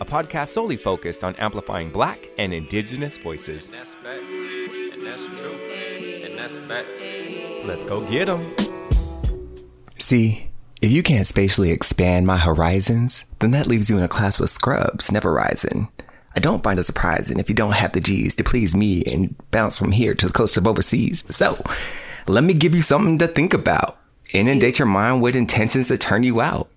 a podcast solely focused on amplifying black and indigenous voices. And that's facts. And that's true. And that's facts. Let's go get them. See, if you can't spatially expand my horizons, then that leaves you in a class with scrubs, never rising. I don't find it surprising if you don't have the G's to please me and bounce from here to the coast of overseas. So, let me give you something to think about. Inundate your mind with intentions to turn you out.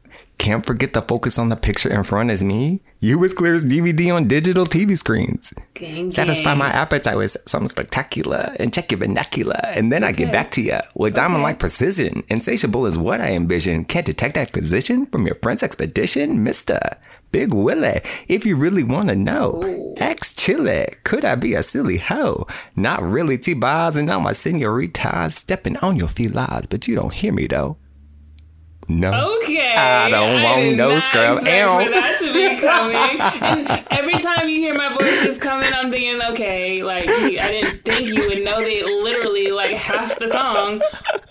Can't forget to focus on the picture in front as me. You as clear as DVD on digital TV screens. Gang, Satisfy gang. my appetite with something spectacular and check your vernacular, and then I get back to you with diamond like precision. Insatiable is what I envision. Can't detect that position from your friend's expedition, Mister Big Willie. If you really want to know, ex Chile, could I be a silly hoe? Not really, T bars and all my senoritas stepping on your felines, but you don't hear me though. No. Okay. I don't want did no scrub. for that to be coming. and every time you hear my voice is coming, I'm thinking, okay, like I didn't think you would know the literally like half the song.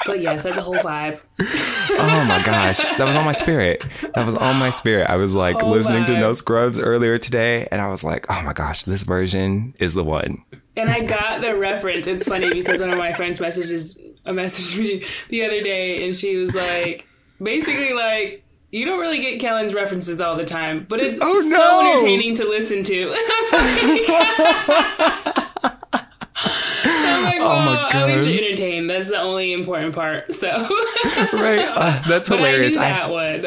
But yes, that's a whole vibe. Oh my gosh, that was on my spirit. That was on my spirit. I was like Oh listening to. No Scrubs earlier today, and I was like, oh my gosh, this version is the one. And I got the reference. It's funny because one of my friends messages messaged me the other day, and she was like, basically like. You don't really get Kellen's references all the time, but it's Oh, so no. entertaining to listen to. I'm like, Oh, my well, at least gosh. you're entertained. That's the only important part. So, Right? Uh, that's but hilarious. I I that one.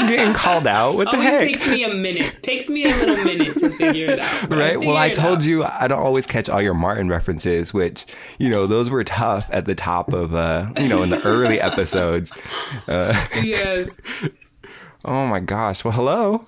am getting called out. What the heck? takes me a minute. Takes me a little minute to figure it out. Right. Well, I told out. you I don't always catch all your Martin references, which you know those were tough at the top of uh you know in the early episodes. Uh, Yes. Oh my gosh. Well, hello.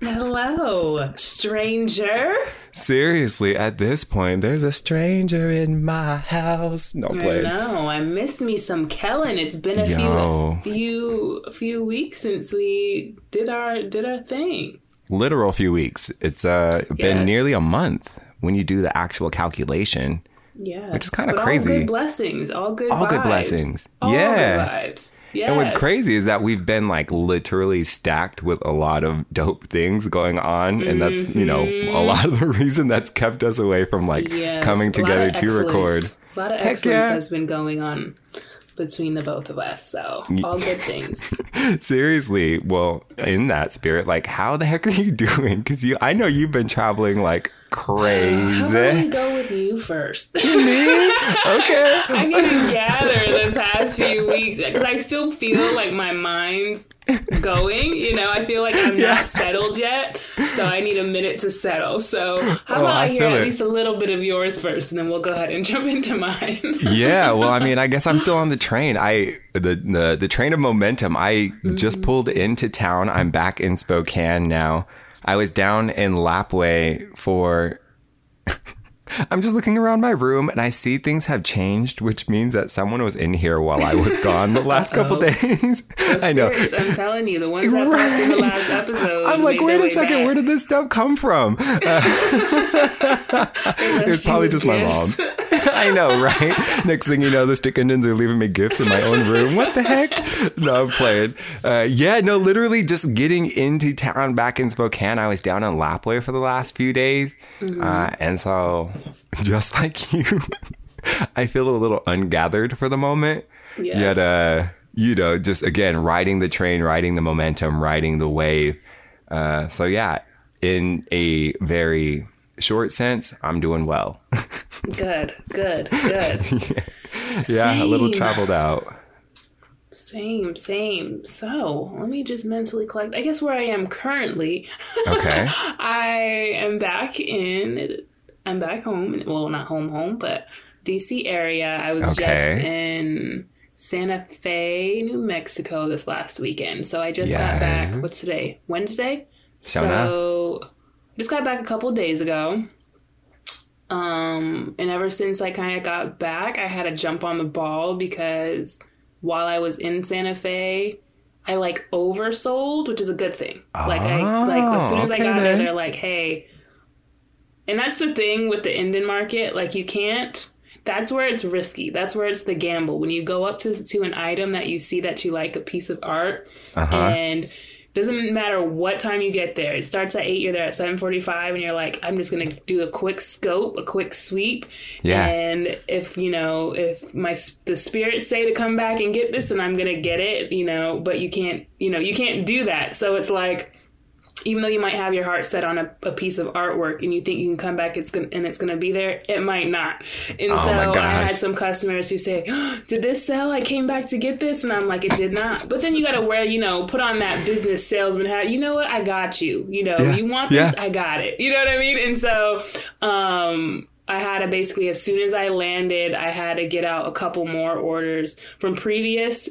Hello, stranger. Seriously, at this point, there's a stranger in my house. No I play. know. I missed me some Kellen. It's been a Yo. few few few weeks since we did our did our thing. literal few weeks. It's uh been Yes. nearly a month when you do the actual calculation. Yeah, Which is kinda crazy. All good blessings. All good. All good blessings. All Yeah. good vibes. Yes. And what's crazy is that we've been like literally stacked with a lot of dope things going on. And that's, you know, a mm-hmm. lot of the reason that's kept us away from like Yes, coming together to record. A lot of Heck excellence yeah. has been going on between the both of us. So all good things. Seriously. Well, in that spirit, like how the heck are you doing? Cause you I know you've been traveling like How about we crazy. go with you first? Me? okay. I need to gather the past few weeks because I still feel like my mind's going. You know, I feel like I'm Yeah. not settled yet, so I need a minute to settle. So how Oh, about I I hear at it. least a little bit of yours first, and then we'll go ahead and jump into mine. yeah well i mean i guess i'm still on the train i the the, the train of momentum i just mm-hmm. pulled into town i'm back in spokane now i was down in lapwai for I'm just looking around my room and I see things have changed, which means that someone was in here while I was gone the last couple days. I know. Spirits, I'm telling you, the ones that popped in the last episode. I'm like, wait a second, back. where did this stuff come from? it was probably just my mom. I know, right? Next thing you know, the stick Indians are leaving me gifts in my own room. What the heck? No, I'm playing. Uh, yeah, no, literally just getting into town back in Spokane. I was down in Lapwai for the last few days. Uh, and so, just like you, I feel a little ungathered for the moment. Yes. Yet, uh, you know, just again, riding the train, riding the momentum, riding the wave. Uh, so, yeah, in a very short sense, I'm doing well. Good, good, good. yeah, a little traveled out. Same, same. So let me just mentally collect. I guess where I am currently, Okay. I am back in. I'm back home. Well, not home, home, but DC area. I was just in Santa Fe, New Mexico this last weekend. So I just got back. What's today? Wednesday. So so just got back a couple days ago. Um, and ever since I kind of got back, I had to jump on the ball because while I was in Santa Fe, I like oversold, which is a good thing. like I like as soon as I okay got there, they're like, "Hey," and that's the thing with the Indian market. Like you can't. That's where it's risky. That's where it's the gamble. When you go up to to an item that you see that you like a piece of art, Uh-huh. and doesn't matter what time you get there. It starts at eight. You're there at seven forty-five, and you're like, I'm just gonna do a quick scope, a quick sweep. Yeah. And if you know, if my the spirits say to come back and get this, then I'm gonna get it. You know, but you can't. You know, you can't do that. So it's like. Even though you might have your heart set on a, a piece of artwork and you think you can come back, it's gonna and it's gonna be there. It might not. And Oh so I had some customers who say, "Did this sell? I came back to get this," and I'm like, "It did not." But then you got to wear, you know, put on that business salesman hat. You know what? I got you. You know, Yeah. you want this? Yeah. I got it. You know what I mean? And so, um, I had to basically, as soon as I landed, I had to get out a couple more orders from previous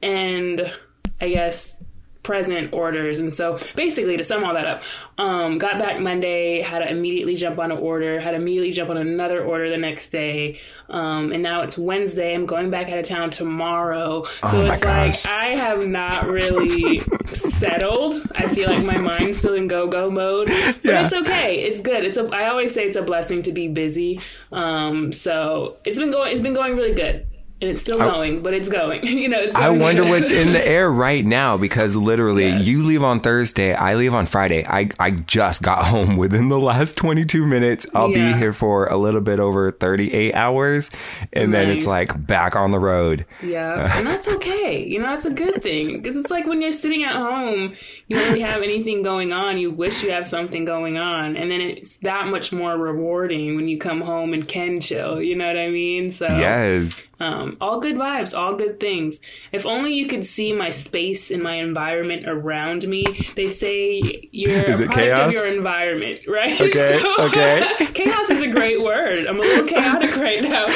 and I guess present orders. And so basically to sum all that up, um, got back Monday, had to immediately jump on an order, had to immediately jump on another order the next day. Um, and now it's Wednesday. I'm going back out of town tomorrow. So Oh my it's gosh. like I have not really settled. I feel like my mind's still in go-go mode. But Yeah. it's okay. It's good. It's a I always say it's a blessing to be busy. Um, so it's been going it's been going really good. And it's still going, but it's going. you know, it's I wonder what's in the air right now because literally Yes. you leave on Thursday, I leave on Friday. I, I just got home within the last 22 minutes. I'll be here for a little bit over 38 hours and then it's like back on the road. Yeah, and that's okay. You know, that's a good thing because it's like when you're sitting at home, you don't really have anything going on. You wish you have something going on, and then it's that much more rewarding when you come home and can chill. You know what I mean? So Yes. um, all good vibes, all good things. If only you could see my space and my environment around me. They say you're Is a product chaos? of your environment, right? Okay, okay. chaos is a great word. I'm a little chaotic right now,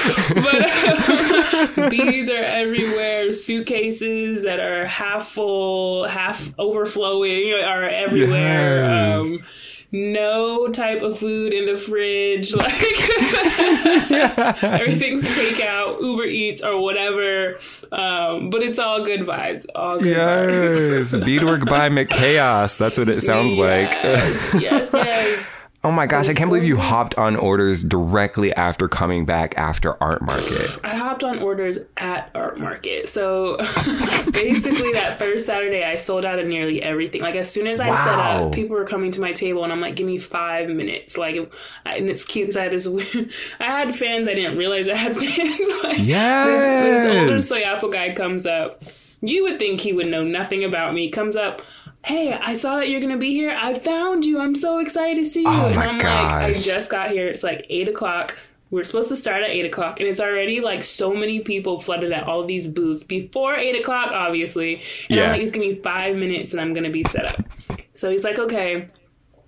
but um, bees are everywhere. Suitcases that are half full, half overflowing are everywhere. Yes. Um, no type of food in the fridge. Like everything's takeout, Uber Eats, or whatever. Um, but it's all good vibes. All good vibes. Yes. Beadwork by McChaos. That's what it sounds like. Yes, yes, yes. Oh my gosh, I can't believe you hopped on orders directly after coming back after Art Market. I hopped on orders at Art Market. So basically, that first Saturday, I sold out of nearly everything. Like, as soon as I set up, people were coming to my table, and I'm like, give me five minutes. Like, and it's cute because I had this, I had fans. I didn't realize I had fans. like, Yes. This, this older soy apple guy comes up. You would think he would know nothing about me. Comes up. Hey, I saw that you're gonna be here. I found you. I'm so excited to see you. Oh and my I'm like, I just got here. It's like eight o'clock. We're supposed to start at eight o'clock, and it's already like so many people flooded at all these booths before eight o'clock, obviously. And Yeah. I'm like, just give me five minutes, and I'm gonna be set up. So he's like, okay.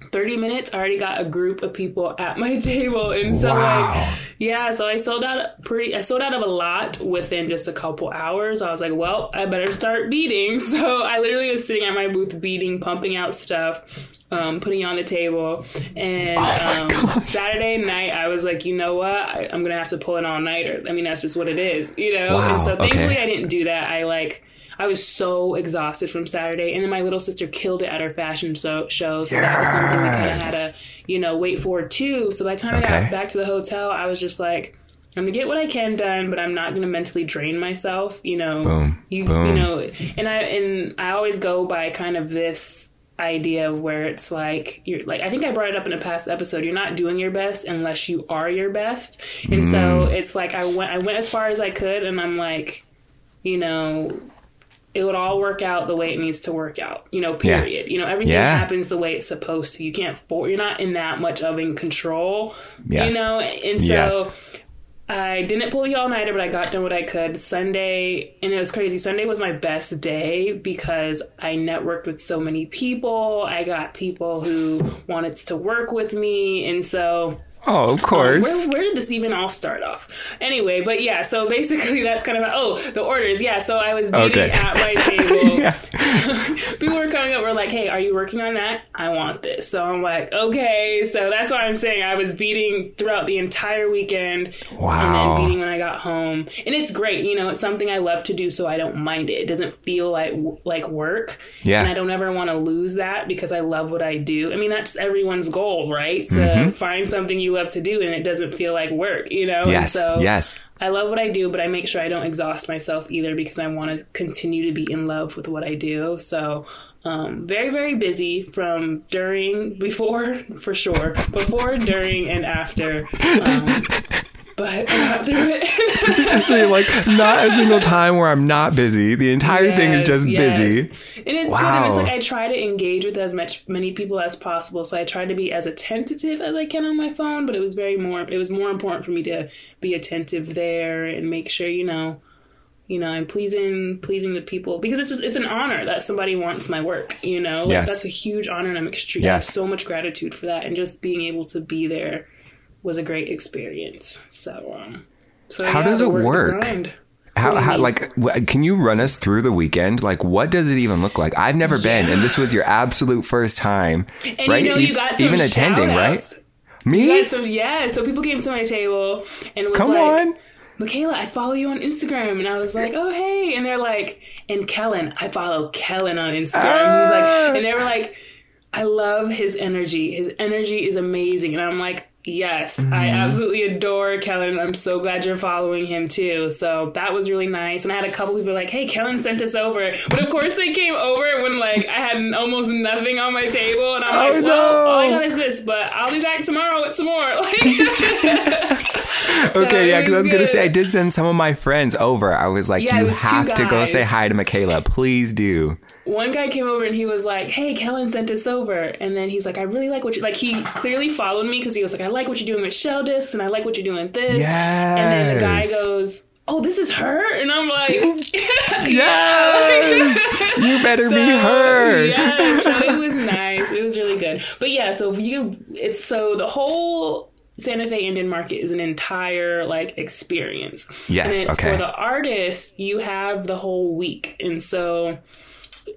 30 minutes, I already got a group of people at my table. And so Wow. like yeah, so I sold out pretty I sold out of a lot within just a couple hours. I was like, well, I better start beading. So I literally was sitting at my booth beading, pumping out stuff. Um, putting on the table, and Oh um, Saturday night I was like, you know what, I, I'm gonna have to pull an all nighter. I mean, that's just what it is, you know. Wow, And so thankfully okay. I didn't do that. I like I was so exhausted from Saturday, and then my little sister killed it at her fashion show. show so that was something we kind of had to, you know, wait for too. So by the time I got back to the hotel, I was just like, I'm gonna get what I can done, but I'm not gonna mentally drain myself. You know, Boom, you boom. you know, and I and I always go by kind of this idea where it's like you're like I think I brought it up in a past episode. You're not doing your best unless you are your best, and so Mm. it's like I went I went as far as I could, and I'm like, you know. It would all work out the way it needs to work out, you know. Yeah. Period. You know, everything Yeah. happens the way it's supposed to. You can't. For, you're not in that much of in control. Yes. You know, and so Yes. I didn't pull the all nighter, but I got done what I could. Sunday, and it was crazy. Sunday was my best day because I networked with so many people. I got people who wanted to work with me, and so Oh, of Um, course. where, where did this even all start off? Anyway, but yeah, so basically that's kind of oh the orders. Yeah, so I was beading Okay. at my table. yeah. People were coming up, were like, "Hey, are you working on that? I want this." So I'm like, "Okay." So that's why I'm saying I was beading throughout the entire weekend, Wow. and then beading when I got home. And it's great, you know, it's something I love to do, so I don't mind it. It doesn't feel like like work. Yeah. and I don't ever want to lose that because I love what I do. I mean, that's everyone's goal, right? To Mm-hmm. find something you love to do and it doesn't feel like work, you know. Yes. And so yes. I love what I do, but I make sure I don't exhaust myself either because I want to continue to be in love with what I do. So, um, very, very busy from during, before, for sure, before, during, and after. Um, but I got through it. So you're like, not a single time where I'm not busy. The entire thing is just yes. busy. And it's good. And it's like I try to engage with as much many people as possible. So I try to be as attentive as I can on my phone. But it was very more. It was more important for me to be attentive there and make sure you know, you know, I'm pleasing pleasing the people because it's just, it's an honor that somebody wants my work. You know, Like, Yes. that's a huge honor, and I'm extremely Yes. so much gratitude for that. And just being able to be there was a great experience. So. um so How yeah, does it work, the work? grind. How, how like can you run us through the weekend? Like what does it even look like? I've never been and this was your absolute first time. And right? you know, you got some even attending, shout-outs. right? Me? Yeah, so yeah, so people came to my table and was Come like, on. Michaela, I follow you on Instagram, and I was like, oh hey, and they're like, and Kellen, I follow Kellen on Instagram. He's Ah. like, and they were like, I love his energy. His energy is amazing, and I'm like. Yes, I Mm-hmm. absolutely adore Kellen. I'm so glad you're following him too. So that was really nice. And I had a couple people like, "Hey, Kellen sent us over," but of course they came over when like I had almost nothing on my table, and I'm Oh, like, "Well, all I no. got is this, but I'll be back tomorrow with some more." Like, Okay, yeah, because I was gonna say I did send some of my friends over. I was like, Yeah, you was have to go say hi to Michaela. Please do. One guy came over and he was like, "Hey, Kellen sent us over," and then he's like, "I really like what you like." He clearly followed me because he was like, "I like what you're doing with shell discs, and I like what you're doing with this." Yes. And then the guy goes, "Oh, this is her," and I'm like, Yes. you better be her. Yeah, so it was nice. It was really good. But yeah, so if you it's so the whole Santa Fe Indian Market is an entire like experience. Yes, And it's okay. For the artists, you have the whole week, and so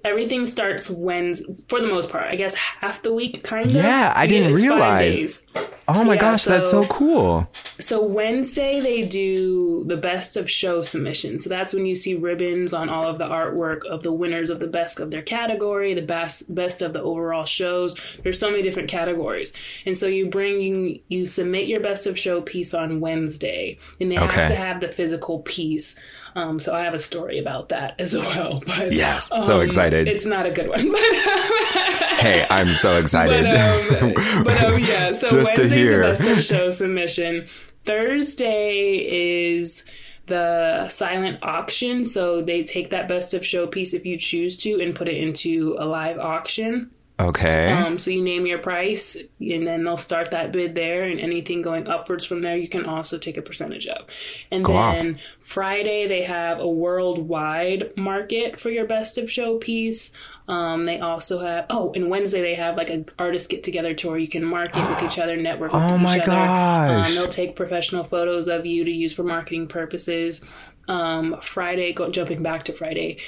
everything starts Wednesday for the most part. I guess half the week, kind of. Yeah, I didn't realize. Oh my Yeah, gosh, that's so so- cool. So Wednesday they do the best of show submission. So that's when you see ribbons on all of the artwork of the winners of the best of their category, the best best of the overall shows. There's so many different categories. And so you bring you you submit your best of show piece on Wednesday. And they Okay. have to have the physical piece. Um, so I have a story about that as well. But Yes, so excited. It's not a good one. But Hey, I'm so excited. but, um, but um, yeah, so Just to Wednesday's the best of show submission. Thursday is the silent auction. So they take that best of show piece if you choose to and put it into a live auction. Okay. Um, so you name your price, and then they'll start that bid there, and anything going upwards from there, you can also take a percentage of. And Go off. then Friday, they have a worldwide market for your best of show piece. Um, they also have oh, and Wednesday they have like a artist get together tour. You can market with each other, network with Oh each my other. gosh. Um, they'll take professional photos of you to use for marketing purposes. Um, Friday, go jumping back to Friday.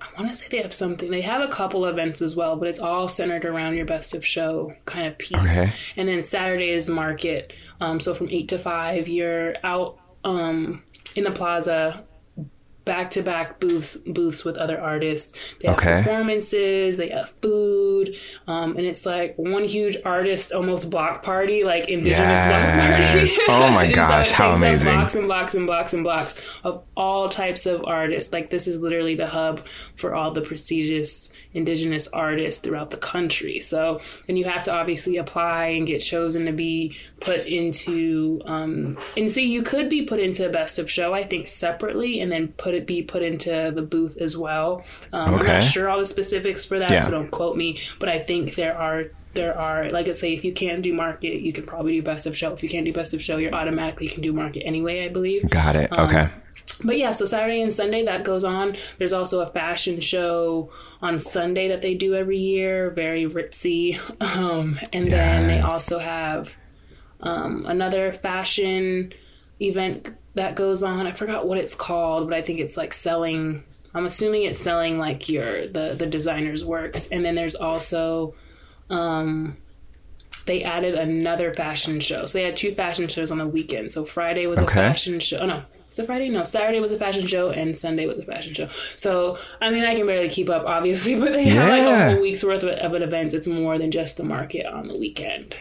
I want to say they have something. They have a couple events as well, but it's all centered around your best of show kind of piece. Okay. And then Saturday is market. Um, so from eight to five, you're out um, in the plaza, back to back booths booths with other artists. They have Okay. performances. They have food, um, and it's like one huge artist almost block party, like indigenous block Yes. party. Oh my gosh, how amazing. Blocks and blocks and blocks and blocks of all types of artists. Like this is literally the hub for all the prestigious indigenous artists throughout the country. So, and you have to obviously apply and get chosen to be put into. Um, and see, you could be put into a best of show, I think, separately, and then put it be put into the booth as well. Um, I'm not sure all the specifics for that, Yeah. so don't quote me. But I think there are. There are, like I say, if you can't do market, you can probably do best of show. If you can't do best of show, you're automatically can do market anyway, I believe. Got it. Um, Okay. But yeah, so Saturday and Sunday that goes on. There's also a fashion show on Sunday that they do every year, very ritzy. Um, and then they also have um, another fashion event that goes on. I forgot what it's called, but I think it's like selling. I'm assuming it's selling like your the the designer's works, and then there's also um, they added another fashion show. So they had two fashion shows on the weekend. So Friday was Okay. a fashion show. Oh no, was it Friday? No, Saturday was a fashion show and Sunday was a fashion show. So I mean, I can barely keep up, obviously, but they have like a whole week's worth of, of an. It's more than just the market on the weekend.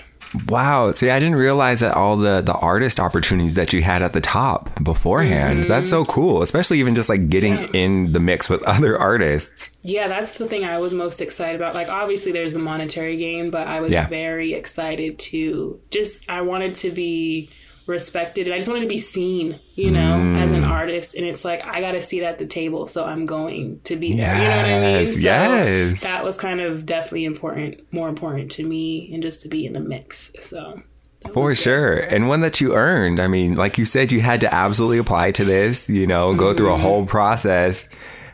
Wow. See, I didn't realize that all the the artist opportunities that you had at the top beforehand. Mm-hmm. That's so cool, especially even just like getting in the mix with other artists. Yeah, that's the thing I was most excited about. Like, obviously, there's the monetary gain, but I was Yeah. very excited to just, I wanted to be respected and I just wanted to be seen, you know, as Mm. an artist. And it's like, I got to see it at the table, so I'm going to be there. You know what I mean? Yes, So yes. That was kind of definitely important, more important to me, and just to be in the mix. So. For was good. sure. And one that you earned. I mean, like you said, you had to absolutely apply to this, you know, go through a whole process.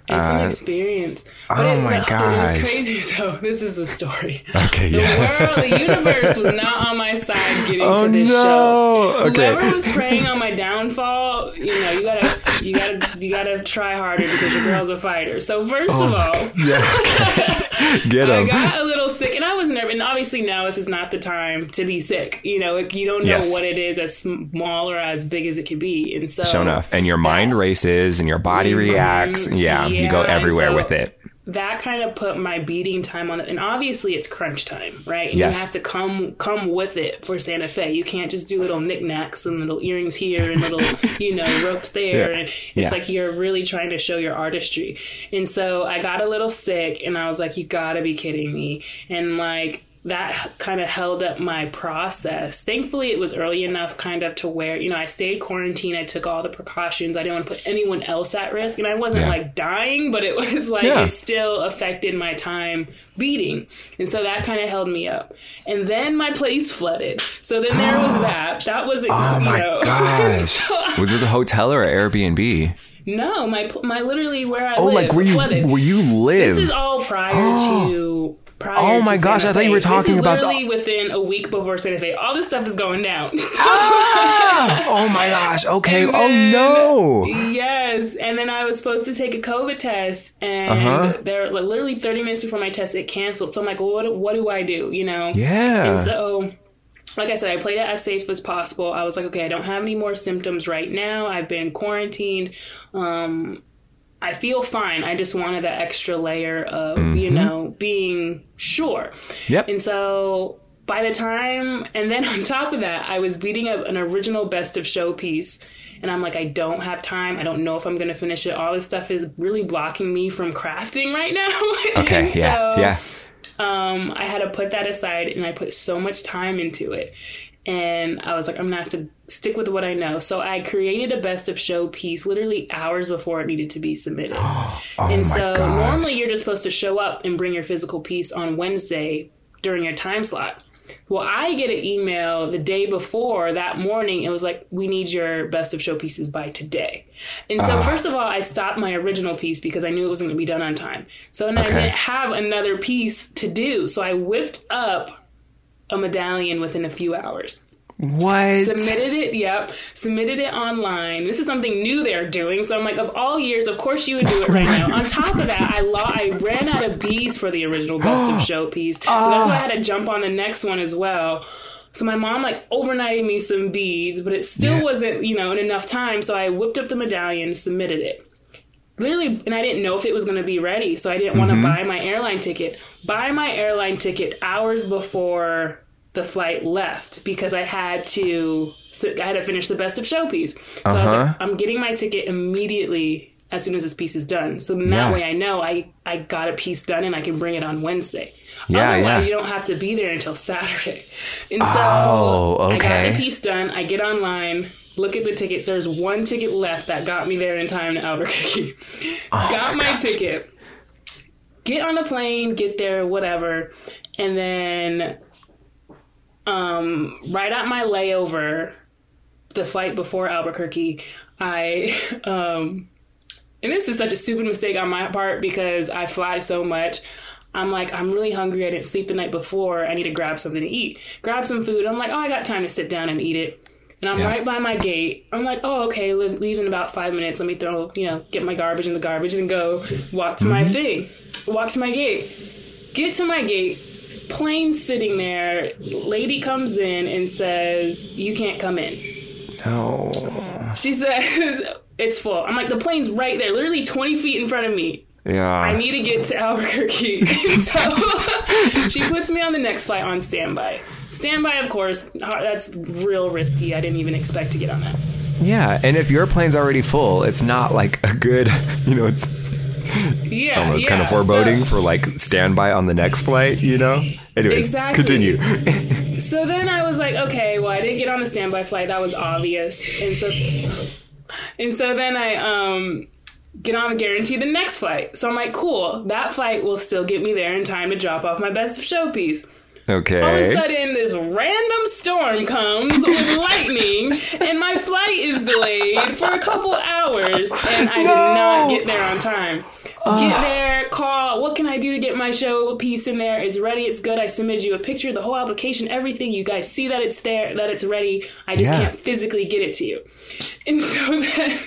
It's an experience. But oh it, my It was crazy. So this is the story. Okay, the yeah. world, the universe was not on my side getting Oh, to this no. show. Okay. Whoever was preying on my downfall, you know, you gotta, you gotta, try harder because your girl's a fighter. So first Oh, of all, Yeah. Get I got a little sick, and I was nervous. And obviously, now this is not the time to be sick. You know, like, you don't know Yes. what it is as small or as big as it could be, and so Sure enough. And your mind races and your body reacts. Yeah, you go Mm-hmm. Everywhere so- with it. That kind of put my beading time on it and obviously it's crunch time right Yes. you have to come come with it for santa fe you can't just do little knickknacks and little earrings here and little you know ropes there Yeah. and it's Yeah. like you're really trying to show your artistry and so i got a little sick and i was like you gotta be kidding me and like that kind of held up my process. Thankfully, it was early enough, kind of, to where you know I stayed quarantined. I took all the precautions. I didn't want to put anyone else at risk, and I wasn't Yeah. like dying, but it was like Yeah. it still affected my time beading, and so that kind of held me up. And then my place flooded, so then there was that. That was Oh you my know, gosh. so- Was this a hotel or an Airbnb? no, my my literally where I Oh, live like where you flooded. where you live? This is all prior to. Prior Oh my gosh, Santa I thought you Fe. were talking about the- literally within a week before Santa Fe. All this stuff is going down. Ah! oh my gosh. Okay. And oh no. yes, and then I was supposed to take a COVID test, and Uh-huh. there, like, literally thirty minutes before my test, it canceled. So I'm like, well, what? What do I do? You know? Yeah. And so, like I said, I played it as safe as possible. I was like, okay, I don't have any more symptoms right now. I've been quarantined. Um, I feel fine. I just wanted that extra layer of, you Mm-hmm. know, being sure. Yep. And so by the time, and then on top of that, I was beading up an original best of show piece. And I'm like, I don't have time. I don't know if I'm going to finish it. All this stuff is really blocking me from crafting right now. Okay. Yeah. so, Yeah. um, I had to put that aside and I put so much time into it. And I was like, I'm gonna have to stick with what I know. So I created a best of show piece literally hours before it needed to be submitted. Oh and so gosh. normally you're just supposed to show up and bring your physical piece on Wednesday during your time slot. Well, I get an email the day before that morning. It was like, we need your best of show pieces by today. And so, Ah. first of all, I stopped my original piece because I knew it wasn't going to be done on time. So, and I didn't have another piece to do. So, I whipped up a medallion within a few hours. What? Submitted it, yep. Submitted it online. This is something new they're doing. So I'm like, of all years, of course you would do it right now. On top of that, I lo- I ran out of beads for the original best of show piece. So that's why I had to jump on the next one as well. So my mom like overnighted me some beads, but it still Yeah. wasn't, you know, in enough time. So I whipped up the medallion, submitted it. Literally, and I didn't know if it was going to be ready, so I didn't want to Mm-hmm. buy my airline ticket. Buy my airline ticket hours before the flight left because I had to I had to finish the best of show piece. So I was Uh-huh. like, I'm getting my ticket immediately as soon as this piece is done. So then Yeah. that way I know I I got a piece done and I can bring it on Wednesday. Yeah, Otherwise, yeah. you don't have to be there until Saturday. And so Oh, I got okay. the piece done. I get online. Look at the tickets. There's one ticket left that got me there in time to Albuquerque. Oh got my ticket. Get on the plane, get there, whatever. And then um, right at my layover, the flight before Albuquerque, I um, and this is such a stupid mistake on my part because I fly so much. I'm like, I'm really hungry. I didn't sleep the night before. I need to grab something to eat. Grab some food. I'm like, oh, I got time to sit down and eat it. And I'm Yeah. right by my gate. I'm like, oh, okay, leave, leave in about five minutes. Let me throw, you know, get my garbage in the garbage and go walk to my thing. Walk to my gate. Get to my gate. Plane sitting there. Lady comes in and says, you can't come in. No. She says, it's full. I'm like, the plane's right there, literally 20 feet in front of me. Yeah. I need to get to Albuquerque. so she puts me on the next flight on standby. Standby, of course, uh, that's real risky. I didn't even expect to get on that. yeah, and if your plane's already full, it's not like a good, you know, it's Yeah, almost yeah. kind of foreboding So, for like standby on the next flight, you know? Anyways, Exactly. continue. so then I was like, okay, well, I didn't get on the standby flight. That was obvious. And so, and so then I um get on guarantee the next flight. So I'm like, cool. That flight will still get me there in time to drop off my best of show piece. All of a sudden, this random storm comes with lightning, and my flight is delayed for a couple hours, and I did not get there on time. Get there, call. What can I do to get my show piece in there? It's ready. It's good. I submitted you a picture, the whole application, everything. You guys see that it's there, that it's ready. I just Yeah. can't physically get it to you. And so then.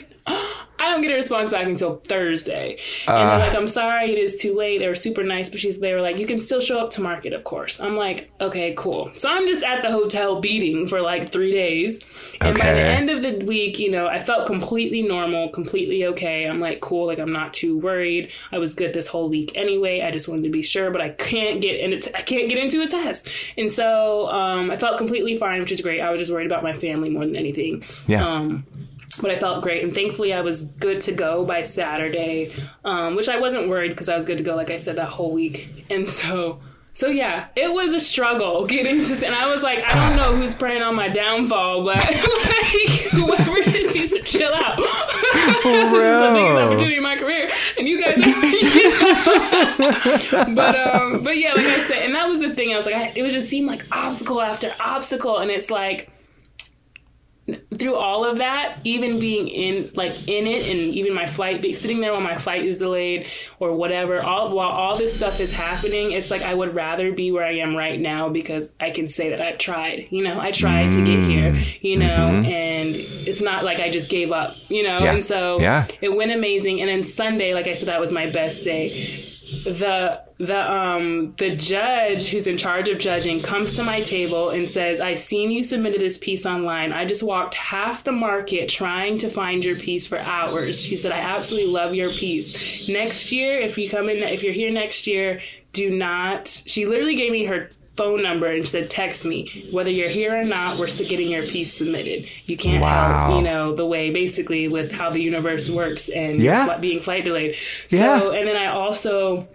I don't get a response back until Thursday. And they're like, I'm sorry, it is too late. They were super nice, but she's they were like, you can still show up to market, of course. I'm like, okay, cool. So I'm just at the hotel beading for like three days. And by the end of the week, you know, I felt completely normal, completely okay. I'm like, cool, like I'm not too worried. I was good this whole week anyway. I just wanted to be sure, but I can't get and it's I can't get into a test. And so um, I felt completely fine, which is great. I was just worried about my family more than anything. Yeah. Um, but I felt great, and thankfully I was good to go by Saturday, um, which I wasn't worried because I was good to go, like I said, that whole week. And so, so yeah, it was a struggle getting to, and I was like, I don't know who's preying on my downfall, but like, whoever it is needs to chill out. this is the biggest opportunity in my career, and you guys are. but um, but yeah, like I said, and that was the thing. I was like, I, it was just seemed like obstacle after obstacle, and it's like through all of that, even being in like in it, and even my flight, sitting there while my flight is delayed or whatever, all while all this stuff is happening, it's like I would rather be where I am right now because I can say that I've tried. You know, I tried to get here. Mm. You know, mm-hmm. and it's not like I just gave up. You know, Yeah. and so Yeah. it went amazing. And then Sunday, like I said, that was my best day the the um the judge who's in charge of judging comes to my table and says i seen you submitted this piece online. I just walked half the market trying to find your piece for hours. She said i absolutely love your piece. Next year if you come in if you're here next year do not she literally gave me her phone number and said text me whether you're here or not we're still getting your piece submitted you can't Wow. help you know the way basically with how the universe works and Yeah. being flight delayed Yeah. so and then i also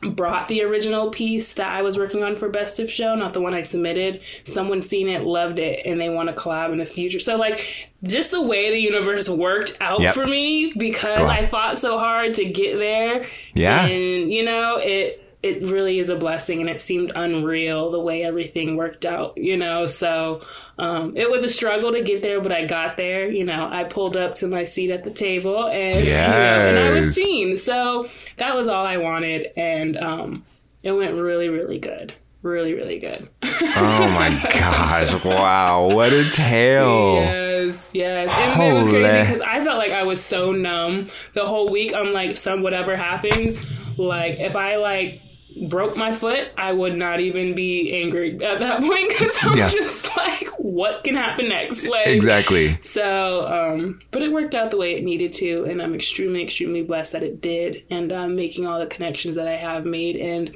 brought the original piece that I was working on for Best of Show, not the one I submitted. Someone seen it, loved it, and they want to collab in the future. So like just the way the universe worked out Yep. for me because I fought so hard to get there. Yeah. And you know, it it really is a blessing and it seemed unreal the way everything worked out, you know. So um, it was a struggle to get there, but I got there. You know, I pulled up to my seat at the table and you know, and I was seen. So that was all I wanted, and um, it went really, really good. Really, really good. Oh my gosh. Wow. What a tale. Yes, yes. And it was Holy. crazy because I felt like I was so numb the whole week. I'm like, some whatever happens, like if I like broke my foot, I would not even be angry at that point because I'm Yeah. just like, what can happen next? Like Exactly. So, um, but it worked out the way it needed to, and I'm extremely, extremely blessed that it did, and I'm um, making all the connections that I have made, and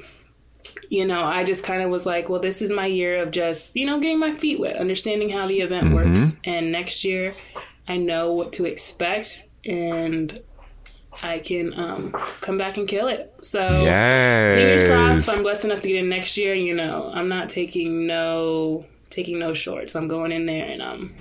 you know, I just kind of was like, well, this is my year of just you know getting my feet wet, understanding how the event works, and next year I know what to expect, and I can um, come back and kill it. So. Fingers crossed. If I'm blessed enough to get in next year, you know, I'm not taking no taking no shorts. I'm going in there and um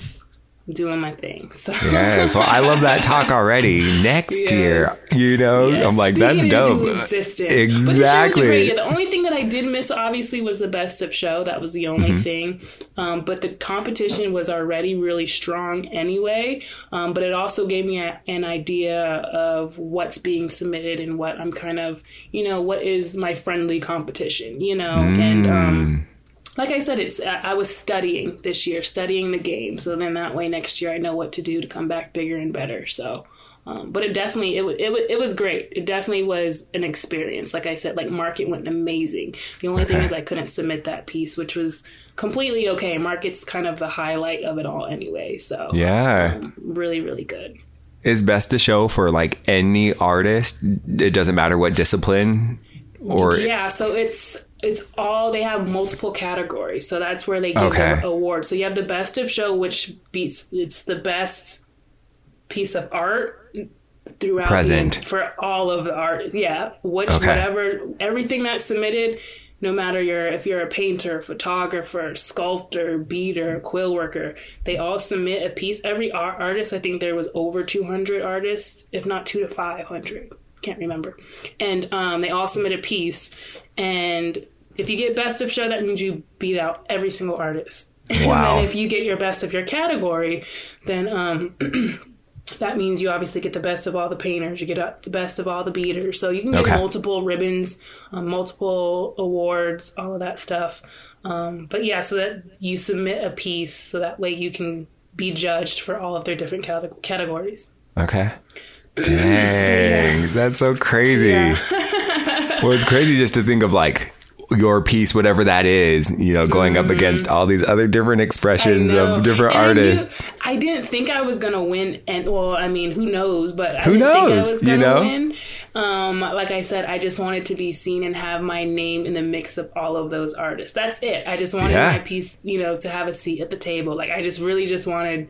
doing my thing. So Yes, well, I love that talk already. Next Yes. year, you know, Yes, I'm like, speaking that's dope. Existence. The Exactly. great. The only thing that I did miss, obviously, was the best of show. That was the only Mm-hmm. thing. Um, but the competition was already really strong anyway. Um, but it also gave me a, an idea of what's being submitted and what I'm kind of, you know, what is my friendly competition, you know, and. Mm. Um, like I said, it's I was studying this year, studying the game. So then that way next year I know what to do to come back bigger and better. So, um, but it definitely it it it was great. It definitely was an experience. Like I said, like market went amazing. The only thing is I couldn't submit that piece, which was completely okay. Market's kind of the highlight of it all anyway. So Yeah. really really good. Is best to show for like any artist. It doesn't matter what discipline or Yeah, so it's it's all they have multiple categories. So that's where they give Okay. the awards. So you have the best of show, which beats it's the best piece of art throughout the- Present. for all of the art. Yeah, which Okay. whatever everything that's submitted. No matter your if you're a painter, photographer, sculptor, beader, quill worker, they all submit a piece. Every art artist, I think there was over 200 artists, if not two to 500 can't remember. And um, they all submit a piece. And if you get best of show, that means you beat out every single artist. Wow. and then if you get your best of your category, then um, that means you obviously get the best of all the painters. You get uh, the best of all the beaders. So you can get Okay. multiple ribbons, um, multiple awards, all of that stuff. Um, but yeah, so that you submit a piece so that way you can be judged for all of their different cate- categories. Okay. Dang, that's so crazy. well, it's crazy just to think of like your piece, whatever that is, you know, going up against all these other different expressions Mm-hmm. Of different And I knew- artists. I, didn't think I was gonna win, and well, I mean, who knows? But I Who didn't think I knows, was you gonna know? win. Um, like I said, I just wanted to be seen and have my name in the mix of all of those artists. That's it. I just wanted Yeah. my piece, you know, to have a seat at the table. Like I just really just wanted.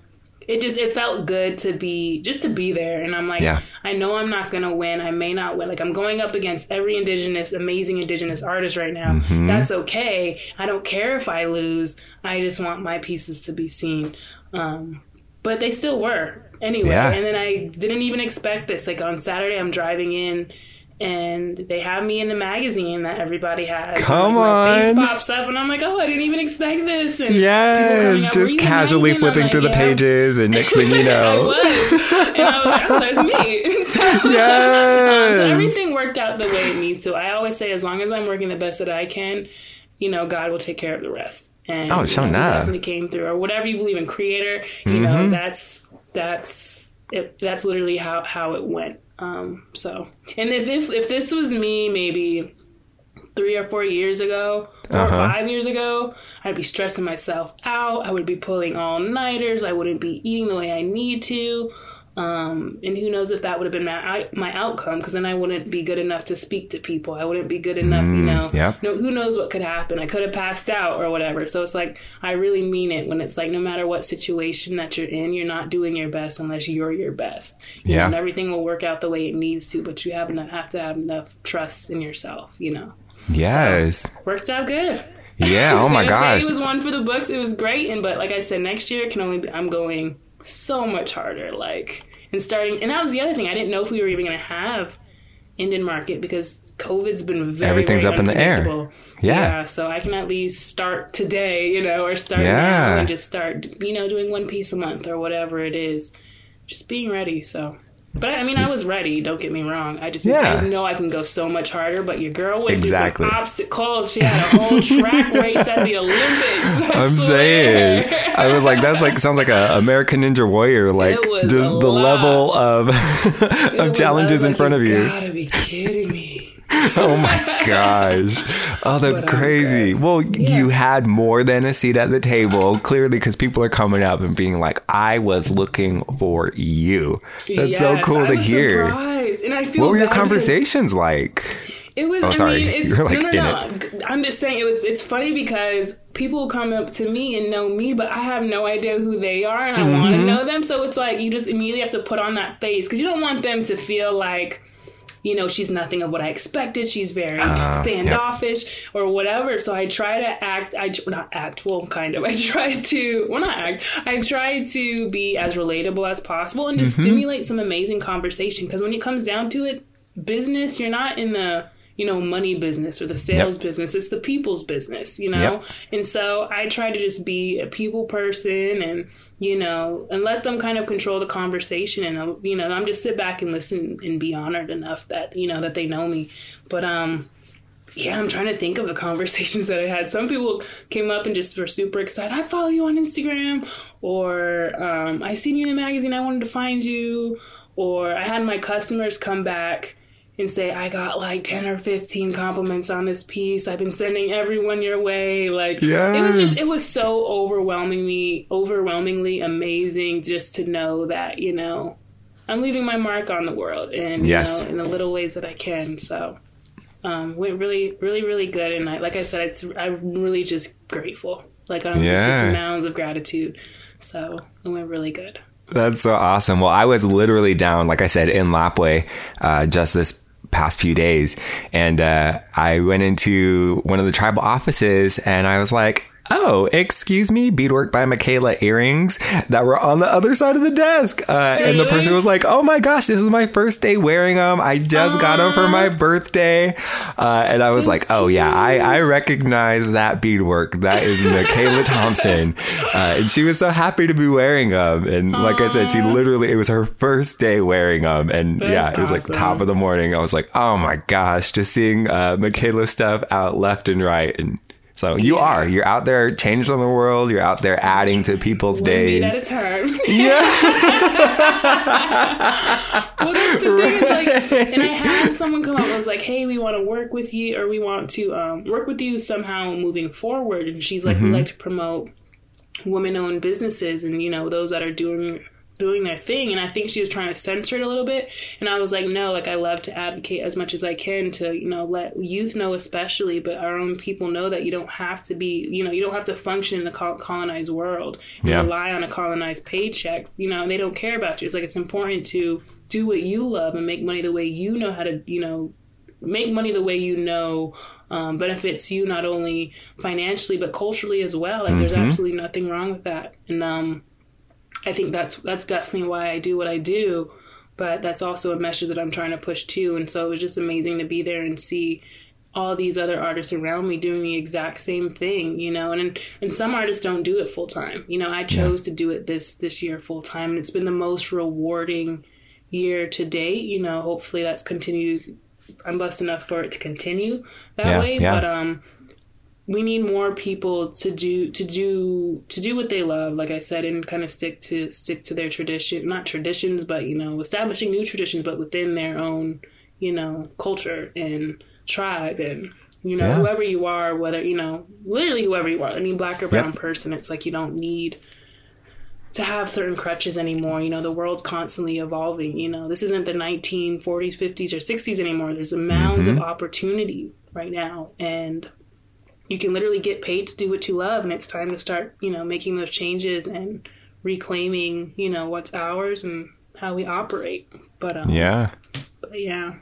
It just it felt good to be just to be there, and I'm like, Yeah. I know I'm not gonna win. I may not win. Like I'm going up against every indigenous, amazing indigenous artist right now. Mm-hmm. That's okay. I don't care if I lose. I just want my pieces to be seen. Um, but they still were anyway. Yeah. And then I didn't even expect this. Like on Saturday, I'm driving in. And they have me in the magazine that everybody has. Come like, on. face pops up, and I'm like, "Oh, I didn't even expect this." And people coming Yes, up, just you casually magazine?" I'm flipping like, through the "Yeah." pages, and next thing you I know, was, and I was like, "Oh, there's me." So- um, so yes, everything worked out the way it needs to. I always say, as long as I'm working the best that I can, you know, God will take care of the rest. And Oh, you sure know, definitely came through, or whatever you believe in, Creator. You Mm-hmm. know, that's that's it, that's literally how how it went. Um, so, and if if if this was me, maybe three or four years ago, 4 Uh-huh. or five years ago, I'd be stressing myself out. I would be pulling all nighters. I wouldn't be eating the way I need to. Um, and who knows if that would have been my my outcome? Because then I wouldn't be good enough to speak to people. I wouldn't be good enough, you know. yeah. No, who knows what could happen? I could have passed out or whatever. So it's like I really mean it when it's like no matter what situation that you're in, you're not doing your best unless you're your best. You Yeah. know, and everything will work out the way it needs to, but you have enough, have to have enough trust in yourself. You know, yes, worked out good. yeah. Oh my gosh, was one for the books. It was great, and but like I said, next year it can only be, I'm going so much harder. Like and starting, and that was the other thing. I didn't know if we were even going to have Indian market because COVID's been very Everything's very up in the air. unpredictable. Yeah. so I can at least start today, you know, or start Yeah. now and just start, you know, doing one piece a month or whatever it is. Just being ready. So. But I mean, I was ready. Don't get me wrong. I just, Yeah. I just know I can go so much harder. But your girl went Exactly. through some obstacles. She had a whole track race at the Olympics. I I'm swear. saying. I was like, that's like sounds like a American Ninja Warrior. Like just the lot. level of of challenges in was front of you. gotta be kidding me. Oh my gosh. Oh, that's But crazy. Well, you had more than a seat at the table, clearly, because people are coming up and being like, I was looking for you. That's so cool I to hear. surprised. And I feel What were your conversations like? It was. Oh, I sorry. mean, it's, You're, like, no, no, no. I'm just saying it was. It's funny because people come up to me and know me, but I have no idea who they are, and I want Mm-hmm. to know them. So it's like you just immediately have to put on that face because you don't want them to feel like, you know, she's nothing of what I expected. She's very Uh, standoffish or whatever. So I try to act, I not act, well, kind of. I try to, well, not act. I try to be as relatable as possible and just Mm-hmm. stimulate some amazing conversation. Because when it comes down to it, business, you're not in the you know money business or the sales business it's the people's business you know Yep. and so i try to just be a people person and you know and let them kind of control the conversation and you know i'm just sit back and listen and be honored enough that you know that they know me but um yeah, I'm trying to think of the conversations that I had. Some people came up and just were super excited. I follow you on Instagram, or um, I seen you in the magazine. I wanted to find you, or I had my customers come back and say, I got like 10 or 15 compliments on this piece. I've been sending everyone your way. Like, it was just, it was so overwhelmingly, overwhelmingly amazing just to know that, you know, I'm leaving my mark on the world and, Yes. you know, in the little ways that I can. So, um, went really, really, really good. And I, like I said, it's, I'm really just grateful. Like, I'm Yeah. just mounds of gratitude. So, it went really good. That's so awesome. Well, I was literally down, like I said, in Lapwai uh, just this past few days. And uh, I went into one of the tribal offices and I was like, Oh, excuse me, beadwork by Michaela earrings that were on the other side of the desk. Uh, and the person was like, Oh my gosh, this is my first day wearing them. I just got them for my birthday. Uh, and I was like, Oh, yeah, I, I recognize that beadwork. That is Michaela Thompson. Uh, and she was so happy to be wearing them. And like I said, she literally, it was her first day wearing them. And That's yeah, it was like top of the morning. I was like, Oh my gosh, just seeing uh, Michaela stuff out left and right. And so you are, you're out there changing the world. You're out there adding to people's One days. at a time. Yeah. well, that's the thing. It's like, and I had someone come up. I was like, "Hey, we want to work with you, or we want to um, work with you somehow moving forward." And she's like, "We like to promote women-owned businesses, and you know those that are doing." Doing their thing and i think she was trying to censor it a little bit and i was like no like i love to advocate as much as i can to you know let youth know especially but our own people know that you don't have to be you know you don't have to function in a col- colonized world and Yeah. rely on a colonized paycheck you know they don't care about you. It's like it's important to do what you love and make money the way you know how to you know make money the way you know um, benefits you not only financially but culturally as well. Like there's absolutely nothing wrong with that. And um I think that's that's definitely why I do what I do. But that's also a message that I'm trying to push too. And so it was just amazing to be there and see all these other artists around me doing the exact same thing, you know. And and some artists don't do it full time. You know, I chose to do it this this year full time, and it's been the most rewarding year to date. You know, hopefully that's continues. I'm blessed enough for it to continue that Yeah, way. yeah. But um, we need more people to do to do to do what they love like i said and kind of stick to stick to their tradition not traditions but you know establishing new traditions but within their own you know culture and tribe and you know Yeah. whoever you are whether you know literally whoever you are any black or brown person it's like you don't need to have certain crutches anymore. You know the world's constantly evolving you know. This isn't the 1940s 50s or 60s anymore. There's mounds of mm-hmm. opportunity right now and you can literally get paid to do what you love and it's time to start you know making those changes and reclaiming you know what's ours and how we operate but um, Yeah. but yeah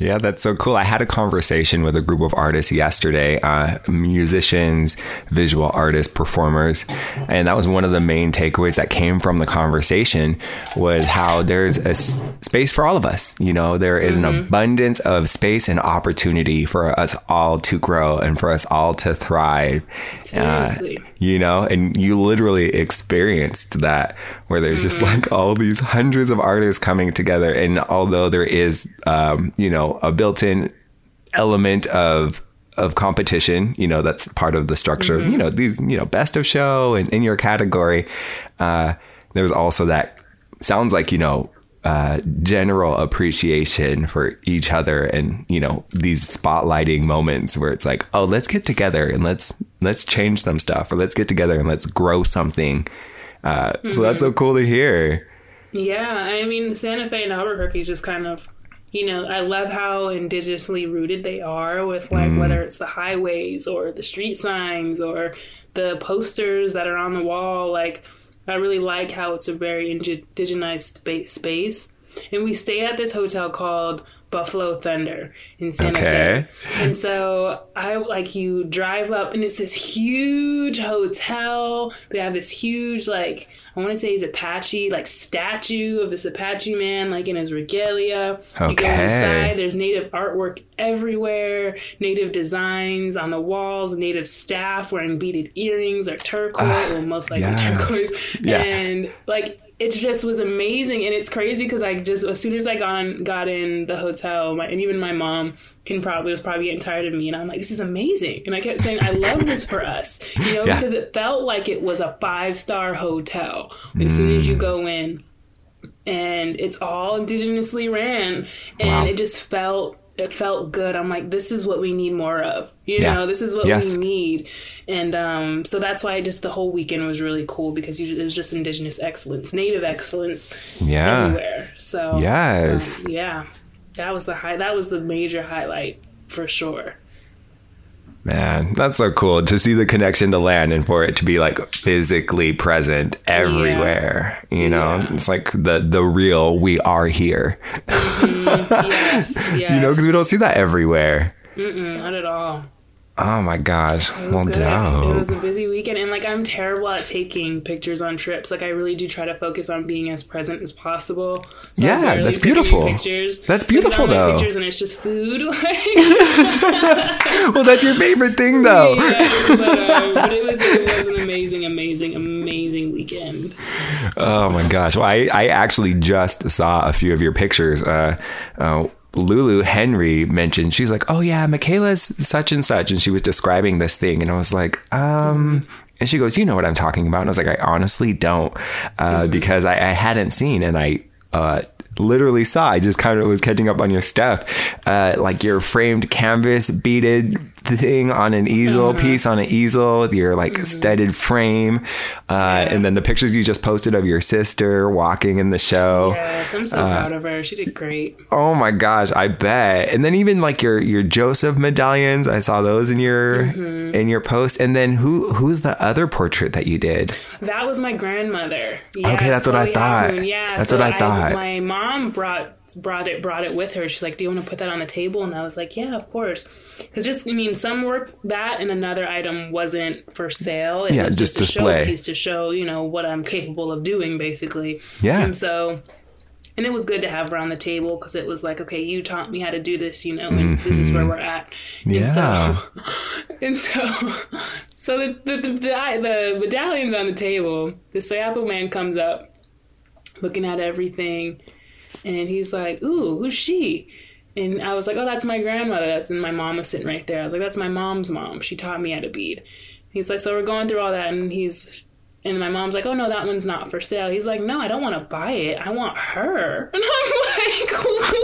Yeah, that's so cool. I had a conversation with a group of artists yesterday, uh, musicians, visual artists, performers, and that was one of the main takeaways that came from the conversation was how there's a s- space for all of us. You know, there is an abundance of space and opportunity for us all to grow and for us all to thrive. Uh, you know and you literally experienced that where there's just like all these hundreds of artists coming together. And although there is um, you know a built-in element of of competition you know that's part of the structure of you know these you know best of show and in your category uh there's also that sounds like you know uh, general appreciation for each other and you know these spotlighting moments where it's like oh let's get together and let's let's change some stuff or let's get together and let's grow something uh, so that's so cool to hear Yeah, I mean Santa Fe and Albuquerque is just kind of, you know, I love how indigenously rooted they are with like whether it's the highways or the street signs or the posters that are on the wall. Like, I really like how it's a very indigenized space. And we stay at this hotel called Buffalo Thunder in Santa Okay. Fe. And so I like you drive up and it's this huge hotel. They have this huge like I want to say he's Apache like statue of this Apache man like in his regalia. Okay. You go inside, there's native artwork everywhere, native designs on the walls, native staff wearing beaded earrings or turquoise, ah, well, most likely yes. turquoise. Yeah. And like it just was amazing and it's crazy because I just as soon as I got on, got in the hotel my, and even my mom can probably was probably getting tired of me and I'm like this is amazing and I kept saying I love this for us you know Yeah. because it felt like it was a five star hotel as soon as you Mm. go in and it's all indigenously ran and Wow. it just felt it felt good i'm like this is what we need more of you Yeah. know this is what Yes. we need and um, so that's why just the whole weekend was really cool because you, it was just indigenous excellence native excellence Yeah. everywhere so Yes. um, yeah that was the high that was the major highlight for sure Man, that's so cool to see the connection to land and for it to be like physically present everywhere. You know, Yeah. it's like the the real we are here. yes, mm-hmm. yes. You know, because we don't see that everywhere. not at all Oh my gosh. Well, Good. It was a busy weekend, and like I'm terrible at taking pictures on trips. Like I really do try to focus on being as present as possible. So Yeah, that's beautiful. Pictures. That's beautiful, though. Pictures and it's just food. Like, Well, that's your favorite thing, though. yeah, but, uh, but it was it was an amazing, amazing, amazing weekend. Oh my gosh. Well, I, I actually just saw a few of your pictures. Uh, uh, Lulu Henry mentioned, she's like, oh yeah, Michaela's such and such. And she was describing this thing. And I was like, um, and she goes, you know what I'm talking about. And I was like, I honestly don't, uh, because I, I hadn't seen and I, uh, literally saw i just kind of was catching up on your stuff uh like your framed canvas beaded thing on an easel piece on an easel with your like studded frame uh and then the pictures you just posted of your sister walking in the show Yes, I'm so Uh, proud of her. She did great. Oh my gosh, I bet. And then even like your your Joseph medallions, I saw those in your Mm-hmm. in your post. And then who who's the other portrait that you did? That was my grandmother. Okay, that's what I thought. Yeah, That's so what I thought. my mom brought brought it brought it with her. She's like, "Do you want to put that on the table?" And I was like, "Yeah, of course." Because just I mean, some work that and another item wasn't for sale. It Yeah, was just display. showpiece to show you know what I'm capable of doing, basically. Yeah. And so. And it was good to have her on the table because it was like, okay, you taught me how to do this, you know, and this is where mm-hmm. we're at. And Yeah. so, and so, so the the, the, the, the medallion's on the table. The Soyapo man comes up, looking at everything, and he's like, "Ooh, who's she?" And I was like, "Oh, that's my grandmother." That's and my mom was sitting right there. I was like, "That's my mom's mom. She taught me how to bead." He's like, "So we're going through all that," and he's. And my mom's like, "Oh no, that one's not for sale." He's like, "No, I don't want to buy it. I want her." And I'm like, "What?"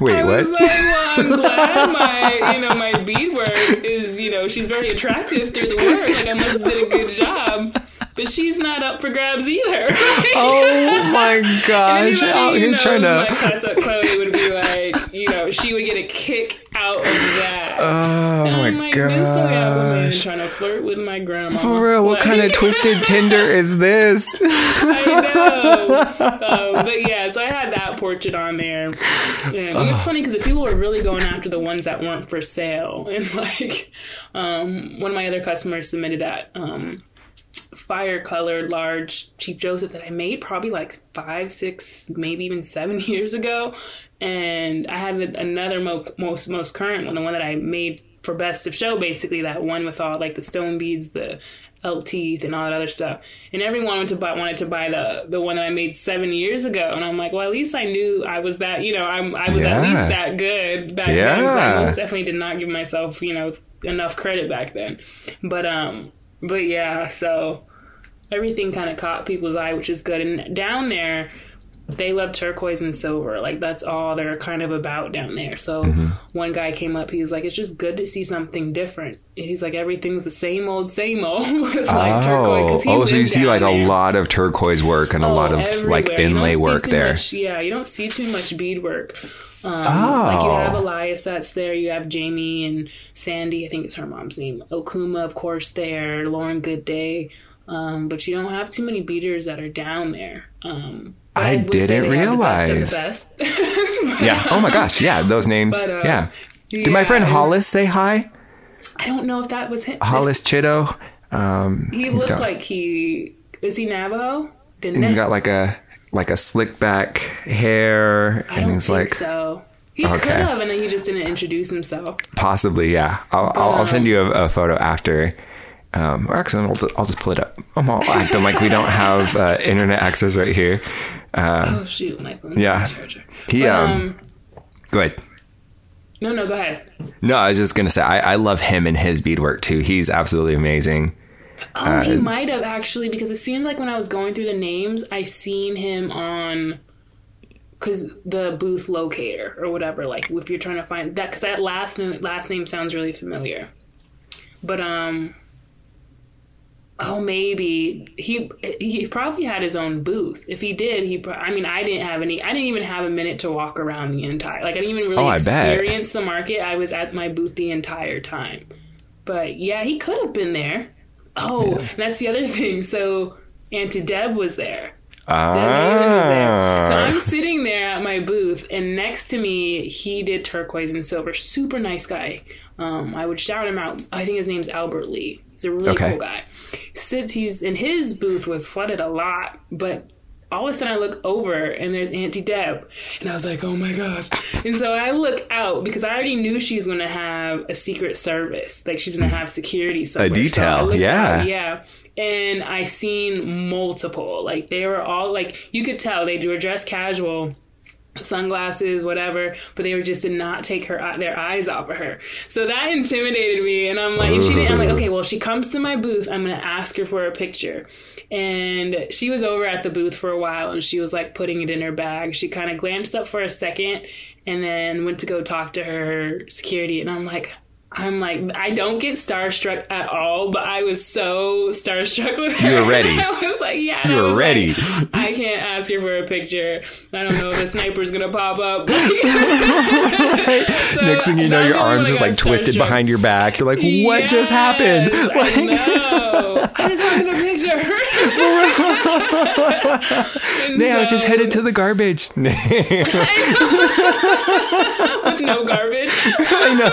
Wait, I what? was like, well, I'm glad my, you know, my beadwork is, you know, she's very attractive through the work. Like I must have did a good job, but she's not up for grabs either. oh my gosh. Out here trying my to cuts up Chloe would be like, you know, she would get a kick out of that. Oh And my I'm like, this gosh. trying to flirt with my grandma. For real, what Like- kind of twisted Tinder is this? I know. um, but yeah, so I had that portrait on there. And it's funny because people were really going after the ones that weren't for sale. And like, um, one of my other customers submitted that um, fire colored large Chief Joseph that I made probably like five, six, maybe even seven years ago. And I had another mo- most most current one, the one that I made for best of show, basically that one with all like the stone beads, the elk teeth, and all that other stuff. And everyone wanted to buy wanted to buy the the one that I made seven years ago. And I'm like, well, at least I knew I was that. You know, I'm I was Yeah. at least that good back then. So I most definitely did not give myself you know enough credit back then. But um, but yeah, so everything kind of caught people's eye, which is good. And down there, they love turquoise and silver. Like that's all they're kind of about down there. So Mm-hmm. one guy came up, he was like, "It's just good to see something different." He's like, "Everything's the same old, same old." with like turquoise. Oh, he oh, so you see like a lot of turquoise work and a lot of like everywhere. Don't inlay work there. much- yeah, you don't see too much beadwork. Um, Oh. Like you have Elias that's there. You have Jamie and Sandy. I think it's her mom's name. Okuma, of course, there. Lauren Good Day. Um, but you don't have too many beaders that are down there. Um, But I didn't realize. best best. Yeah. Oh my gosh. Yeah. Those names. But, uh, yeah. Did my friend it was- Hollis say hi? I don't know if that was him. Hollis Chitto. Um, He looked got, like he is he Navajo? Didn't he's it? got like a like a slick back hair, I and don't he's think like so. He Okay. could have, and then he just didn't introduce himself. possibly yeah. I'll I'll, I'll um, send you a, a photo after. Um, or actually, I'll, just- I'll just pull it up. I'm all acting like we don't have uh, internet access right here. oh shoot, my phone's yeah. on the charger. He um, um, go ahead. no, no, go ahead. No, I was just gonna say I, I love him and his beadwork too. He's absolutely amazing. Oh, Uh, he might have actually because it seemed like when I was going through the names, I seen him on because the booth locator or whatever. Like if you're trying to find that, because that last name, last name sounds really familiar. But um, oh maybe he he probably had his own booth. If he did, he. I mean, I didn't have any. I didn't even have a minute to walk around the entire. Like I didn't even really Oh, I bet. experience the market. I was at my booth the entire time. But yeah, he could have been there. Oh, that's the other thing. So Auntie Deb was there. Deb Haaland was there. So Ah, I'm sitting there at my booth, and next to me, he did turquoise and silver. Super nice guy. Um, I would shout him out. I think his name's Albert Lee. He's a really Okay. cool guy. Sits he's in his booth was flooded a lot, but all of a sudden I look over and there's Auntie Deb, and I was like, oh my gosh! And so I look out because I already knew she's going to have a secret service, like she's going to have security. Somewhere. So I detail, looked yeah. out, yeah. And I seen multiple, like they were all like you could tell they were dressed casual sunglasses, whatever, but they were just did not take her uh, their eyes off of her. So that intimidated me, and I'm like, and she didn't. I'm like, okay, well, if she comes to my booth, I'm gonna ask her for a picture. And she was over at the booth for a while, and she was like putting it in her bag. She kind of glanced up for a second, and then went to go talk to her security, and I'm like. I'm like, I don't get starstruck at all, but I was so starstruck with her. You were ready. I was like, yeah. You were ready. like, I can't ask her for a picture. I don't know if the sniper's gonna pop up. So Next thing you know, your arms one I just got like twisted starstruck. behind your back. You're like, what just happened? Yes, I know. I just wanted a picture. And Man, I was just headed to the garbage. with no garbage. I know.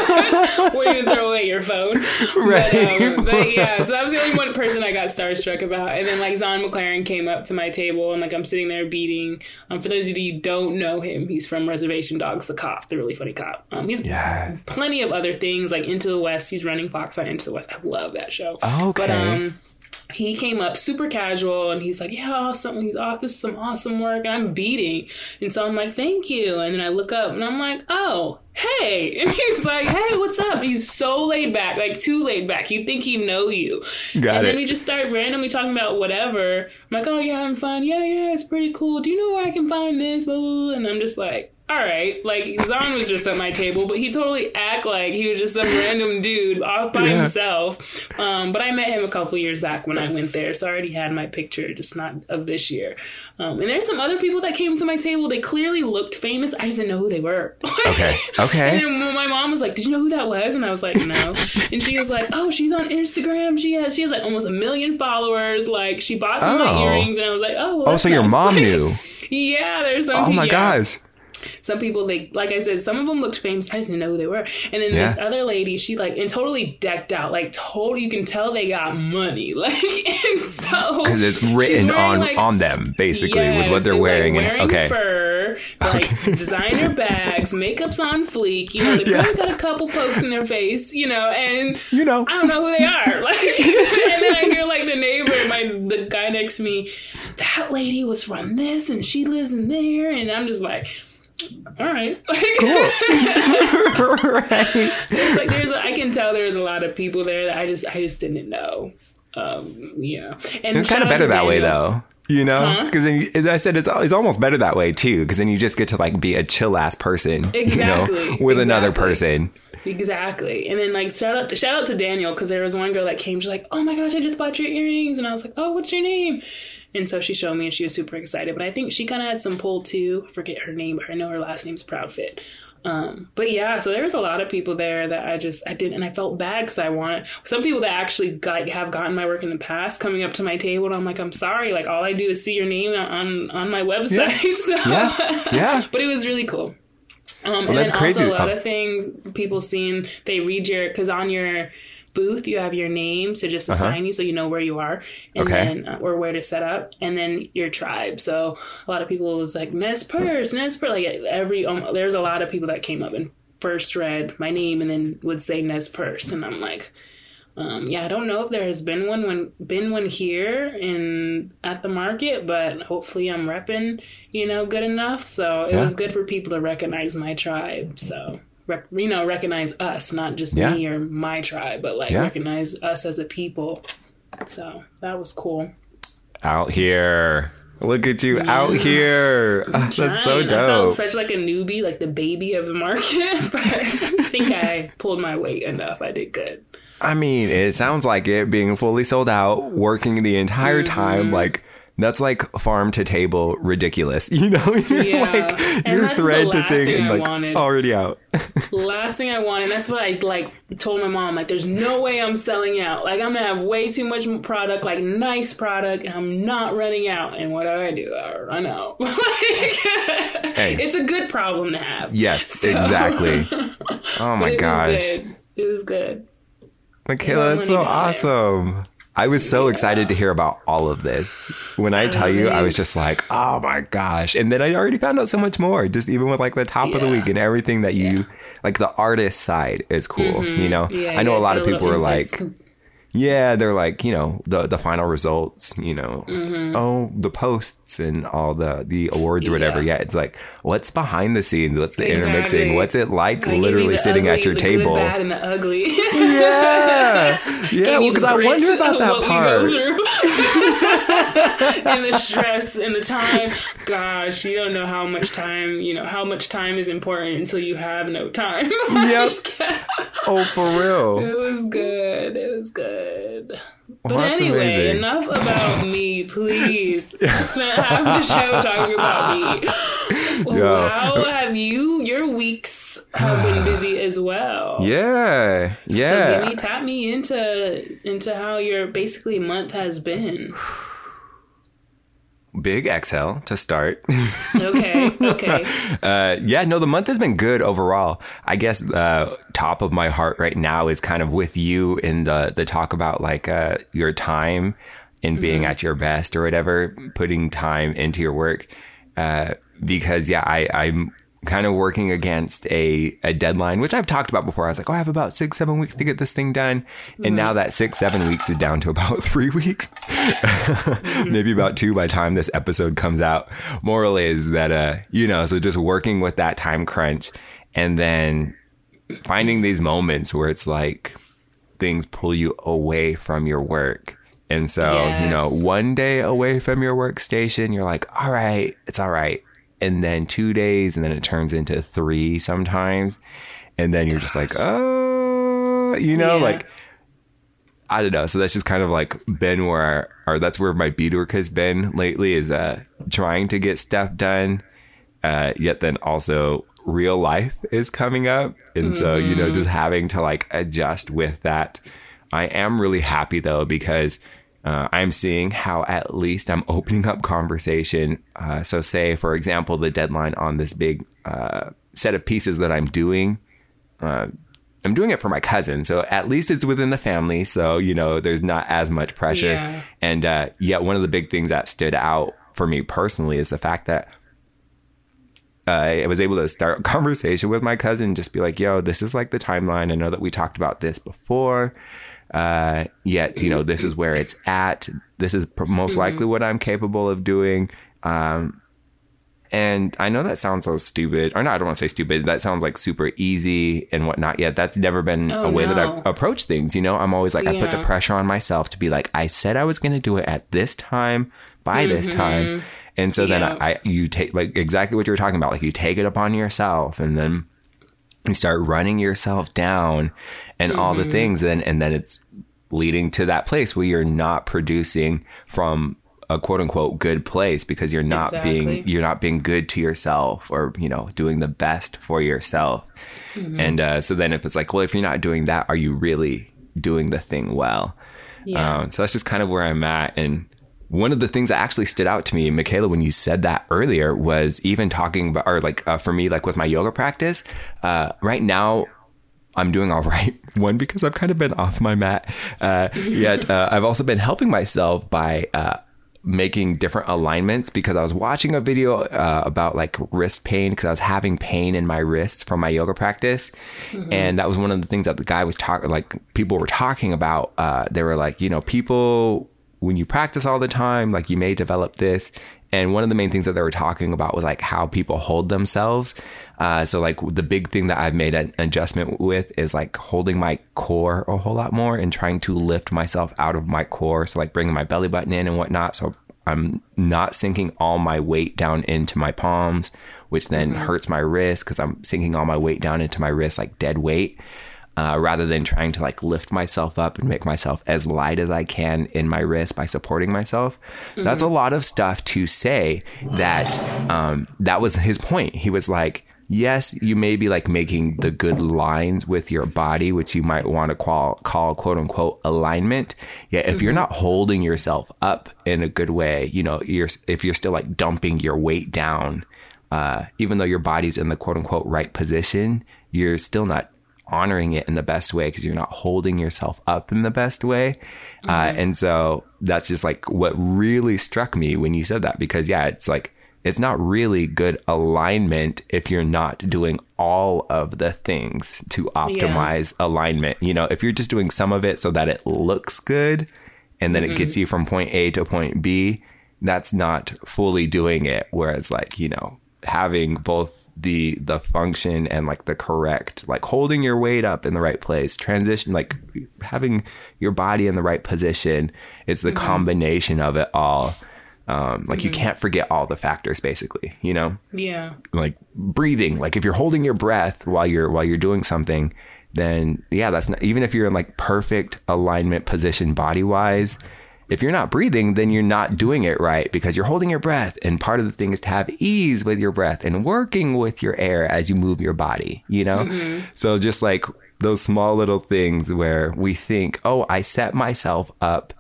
Throw away your phone. right. But, um, but yeah, so that was the only one person I got starstruck about. And then like Zahn McClarnon came up to my table and like I'm sitting there beading. Um, for those of you who don't know him, he's from Reservation Dogs, the cop, the really funny cop. Um, he's Yeah. plenty of other things like Into the West. He's running Fox on Into the West. I love that show. Okay. But um, he came up super casual and he's like, "Yeah, awesome. He's off. This is some awesome work." And I'm beading, and so I'm like, "Thank you." And then I look up and I'm like, "Oh, hey!" And he's like, "Hey, what's up?" And he's so laid back, like too laid back. You think he know you? Got and it. then we just start randomly talking about whatever. I'm like, "Oh, you having fun? Yeah, yeah, it's pretty cool. Do you know where I can find this?" Blah, blah, blah. And I'm just like. All right, like Zahn was just at my table, but he totally act like he was just some random dude off by Yeah. himself. Um, but I met him a couple years back when I went there, so I already had my picture, just not of this year. Um, and there's some other people that came to my table. They clearly looked famous. I just didn't know who they were. Okay. Okay. And then my mom was like, "Did you know who that was?" And I was like, "No." and she was like, "Oh, she's on Instagram. She has she has like almost a million followers. Like she bought some of my Oh. earrings." And I was like, "Oh, well, Oh, so your mom Like, knew. Yeah, there's some. Oh my yeah. gosh. Some people they like I said, some of them looked famous. I just didn't know who they were. And then Yeah. this other lady, she like and totally decked out, like totally. You can tell they got money, like and so Because it's written wearing, on like, on them, basically, with what they're and, like, wearing. and okay. fur, like designer bags, makeup's on fleek. You know, they Yeah. probably got a couple pokes in their face. You know, and You know. I don't know who they are. Like, and then I hear like the neighbor, my the guy next to me, that lady was from this, and she lives in there, and I'm just like. All right. right. It's like there's, a, I can tell there's a lot of people there that I just, I just didn't know. Um, you know, and It's kind of better to that way, Daniel. though. You know, because then, you, as I said, it's it's almost better that way too. Because then you just get to like be a chill ass person, you Exactly, know, with another person. Exactly. And then like shout out shout out to Daniel because there was one girl that came. She's like, "Oh my gosh, I just bought your earrings," and I was like, "Oh, what's your name?" And so she showed me, and she was super excited. But I think she kind of had some pull too. I forget her name, but I know her last name's Proudfit. Um, but yeah, so there was a lot of people there that I just I didn't, and I felt bad because I wanted some people that actually got have gotten my work in the past coming up to my table, and I'm like, I'm sorry, like all I do is see your name on on my website. so, Yeah. Yeah. but it was really cool. Um, and that's then crazy. also a lot Oh. of things people seen they read your because on your booth you have your name so just assign you so you know where you are and Uh-huh. Okay. then uh, or where to set up and then your tribe so a lot of people was like Nez Perce Nez Perce like every um, there's a lot of people that came up and first read my name and then would say Nez Perce and I'm like um, yeah, I don't know if there has been one when been one here in at the market, but hopefully I'm repping, you know, good enough. So it Yeah. was good for people to recognize my tribe. So rep, you know, recognize us, not just Yeah. me or my tribe, but like Yeah. recognize us as a people. So that was cool. Out here. Look at you out here. Ah, that's so Trying. I felt dope. such like a newbie, like the baby of the market, but I think I pulled my weight enough. I did good. I mean, it sounds like it being fully sold out, working the entire Mm-hmm. time. Like, that's like farm to table ridiculous. You know, Yeah. like And your thread to thing thing and like wanted. already out. last thing I wanted. That's what I like told my mom. Like, there's no way I'm selling out. Like, I'm gonna have way too much product, like nice product, and I'm not running out. And what do I do? I run out. Like, It's a good problem to have. yes, exactly. Oh my it gosh. was good. It was good. Michaela, that's so awesome. guy. I was so excited to hear about all of this. When I tell you, I was just like, oh my gosh. And then I already found out so much more, just even with like the top of the week and everything that you, like the artist side is cool. You know, Mm-hmm. Yeah, I know yeah, a lot of people are like, yeah, they're like, you know, the the final results, you know, Mm-hmm. oh, the posts and all the the awards or whatever. Yeah. Yeah, it's like, what's behind the scenes? What's the intermixing? What's it like you literally sitting at your table? Good, bad, and the ugly. Yeah, yeah. Give Well, because I wonder about that what we part. and the stress and the time. Gosh, you don't know how much time, you know, how much time is important until you have no time. Yep. Oh, for real. It was good. It was good. But that's anyway, amazing. enough about me, please. Spent half the show talking about me. Yeah. How have you? Your weeks have been busy as well. Yeah, Yeah. So me tap me into into how your basically month has been. Big exhale to start. Okay, okay. uh, yeah, no, the month has been good overall. I guess uh, top of my heart right now is kind of with you in the the talk about like uh, your time and being at your best or whatever, putting time into your work. Uh, because yeah, I, I'm kind of working against a, a deadline, which I've talked about before. I was like, oh, I have about six, seven weeks to get this thing done. And now that six, seven weeks is down to about three weeks. maybe about two by the time this episode comes out. Moral is that, uh, you know, so just working with that time crunch and then finding these moments where it's like things pull you away from your work. And so, you know, one day away from your workstation, you're like, all right, it's all right. And then two days, and then it turns into three sometimes. And then you're just like, oh, you know, Yeah. like, I don't know. So that's just kind of like been where, or that's where my bead work has been lately is uh, trying to get stuff done. Uh, yet then also real life is coming up. And so, you know, just having to like adjust with that. I am really happy though, because uh, I'm seeing how at least I'm opening up conversation. Uh, so, say, for example, the deadline on this big uh, set of pieces that I'm doing. I'm doing it for my cousin, so at least it's within the family. So you know, there's not as much pressure. Yeah. And uh, yet, one of the big things that stood out for me personally is the fact that uh, I was able to start a conversation with my cousin, just be like, "Yo, this is like the timeline. I know that we talked about this before. Uh, yet, you know, this is where it's at. This is most likely what I'm capable of doing." Um, and I know that sounds so stupid, or no, I don't want to say stupid. That sounds like super easy and whatnot. Yet that's never been Oh, a way that. I approach things. You know, I'm always like, I put the pressure on myself to be like, I said I was going to do it at this time by this time. And so then Mm-hmm. I, you take like exactly what you were talking about. Like you take it upon yourself and then you start running yourself down and all Mm-hmm. the things. Then, and then it's leading to that place where you're not producing from a quote unquote good place because you're not being you're not being good to yourself or you know doing the best for yourself Mm-hmm. and uh, so then if it's like well if you're not doing that are you really doing the thing well Yeah. um, so that's just kind of where i'm at and one of the things that actually stood out to me michaela when you said that earlier was even talking about or like uh, for me like with my yoga practice uh, right now I'm doing all right. One, because I've kind of been off my mat. Uh, yet uh, I've also been helping myself by uh, making different alignments because I was watching a video uh, about like wrist pain because I was having pain in my wrist from my yoga practice. And that was one of the things that the guy was talking, like people were talking about. Uh, they were like, you know, people, when you practice all the time, like you may develop this. And one of the main things that they were talking about was like how people hold themselves. Uh, so like the big thing that I've made an adjustment with is like holding my core a whole lot more and trying to lift myself out of my core. So like bringing my belly button in and whatnot. So I'm not sinking all my weight down into my palms, which then hurts my wrist because I'm sinking all my weight down into my wrist like dead weight uh, rather than trying to like lift myself up and make myself as light as I can in my wrist by supporting myself. That's a lot of stuff to say that um, that was his point. He was like, yes, you may be like making the good lines with your body, which you might want to call, call quote unquote alignment. Yet if you're not holding yourself up in a good way, you know, you're, if you're still like dumping your weight down, uh, even though your body's in the quote unquote right position, you're still not honoring it in the best way because you're not holding yourself up in the best way. Uh, and so that's just like what really struck me when you said that because, yeah, it's like, it's not really good alignment if you're not doing all of the things to optimize alignment. You know, if you're just doing some of it so that it looks good and then it gets you from point A to point B, that's not fully doing it. Whereas, like, you know, having both the the function and like the correct like holding your weight up in the right place transition like having your body in the right position it's the combination of it all. Um, like you can't forget all the factors basically you know? Yeah. like breathing like if you're holding your breath while you're while you're doing something then yeah that's not even if you're in like perfect alignment position body wise if you're not breathing then you're not doing it right because you're holding your breath. And part of the thing is to have ease with your breath and working with your air as you move your body you know? So just like those small little things where we think oh i set myself up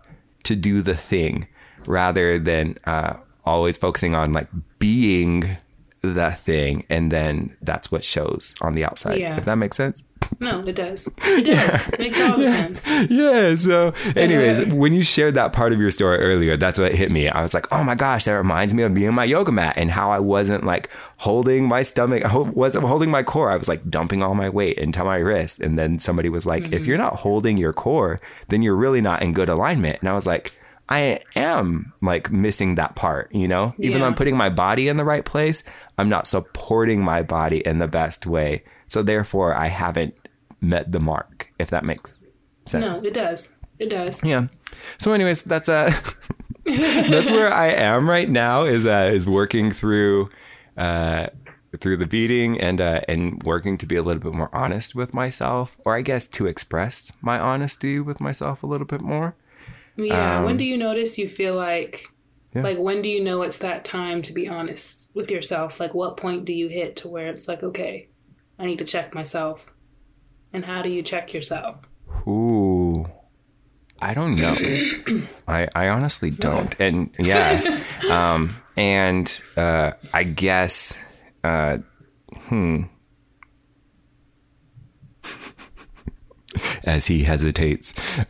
to do the thing rather than uh, always focusing on like being the thing and then that's what shows on the outside Yeah. if that makes sense No, it does. It does. Makes all the sense. yeah so anyways when you shared that part of your story earlier that's what hit me i was like oh my gosh that reminds me of being my yoga mat and how i wasn't like holding my stomach i wasn't holding my core i was like dumping all my weight into my wrist and then somebody was like if mm-hmm. you're not holding your core then you're really not in good alignment and i was like I am like missing that part, you know? Even though I'm putting my body in the right place, I'm not supporting my body in the best way. So therefore, I haven't met the mark, if that makes sense. No, it does. It does. Yeah. So, anyways, that's uh that's where I am right now. Is uh, is working through uh, through the beading and uh, and working to be a little bit more honest with myself, or I guess to express my honesty with myself a little bit more. Yeah. when do you notice you feel like Um, Yeah. like when do you know it's that time to be honest with yourself? Like what point do you hit to where it's like, okay, I need to check myself. And how do you check yourself? Ooh. I don't know. I, I honestly don't. And yeah. Um, and uh, I guess, uh, hmm. As he hesitates.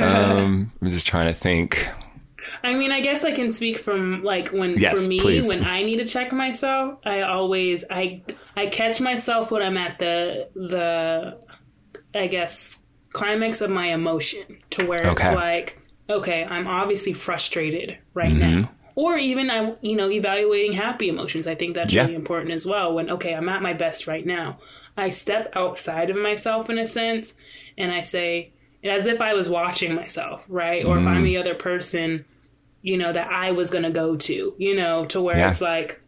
um, I'm just trying to think. I mean, I guess I can speak from like when Yes, for me please. when I need to check myself, I always I I catch myself when I'm at the the I guess climax of my emotion to where Okay. it's like okay, I'm obviously frustrated right now. Or even I you know evaluating happy emotions. I think that's Yeah. really important as well when okay, I'm at my best right now. I step outside of myself in a sense and I say as if I was watching myself, right? Or if I'm mm-hmm. the other person you know, that I was gonna go to, you know, to where Yeah. it's like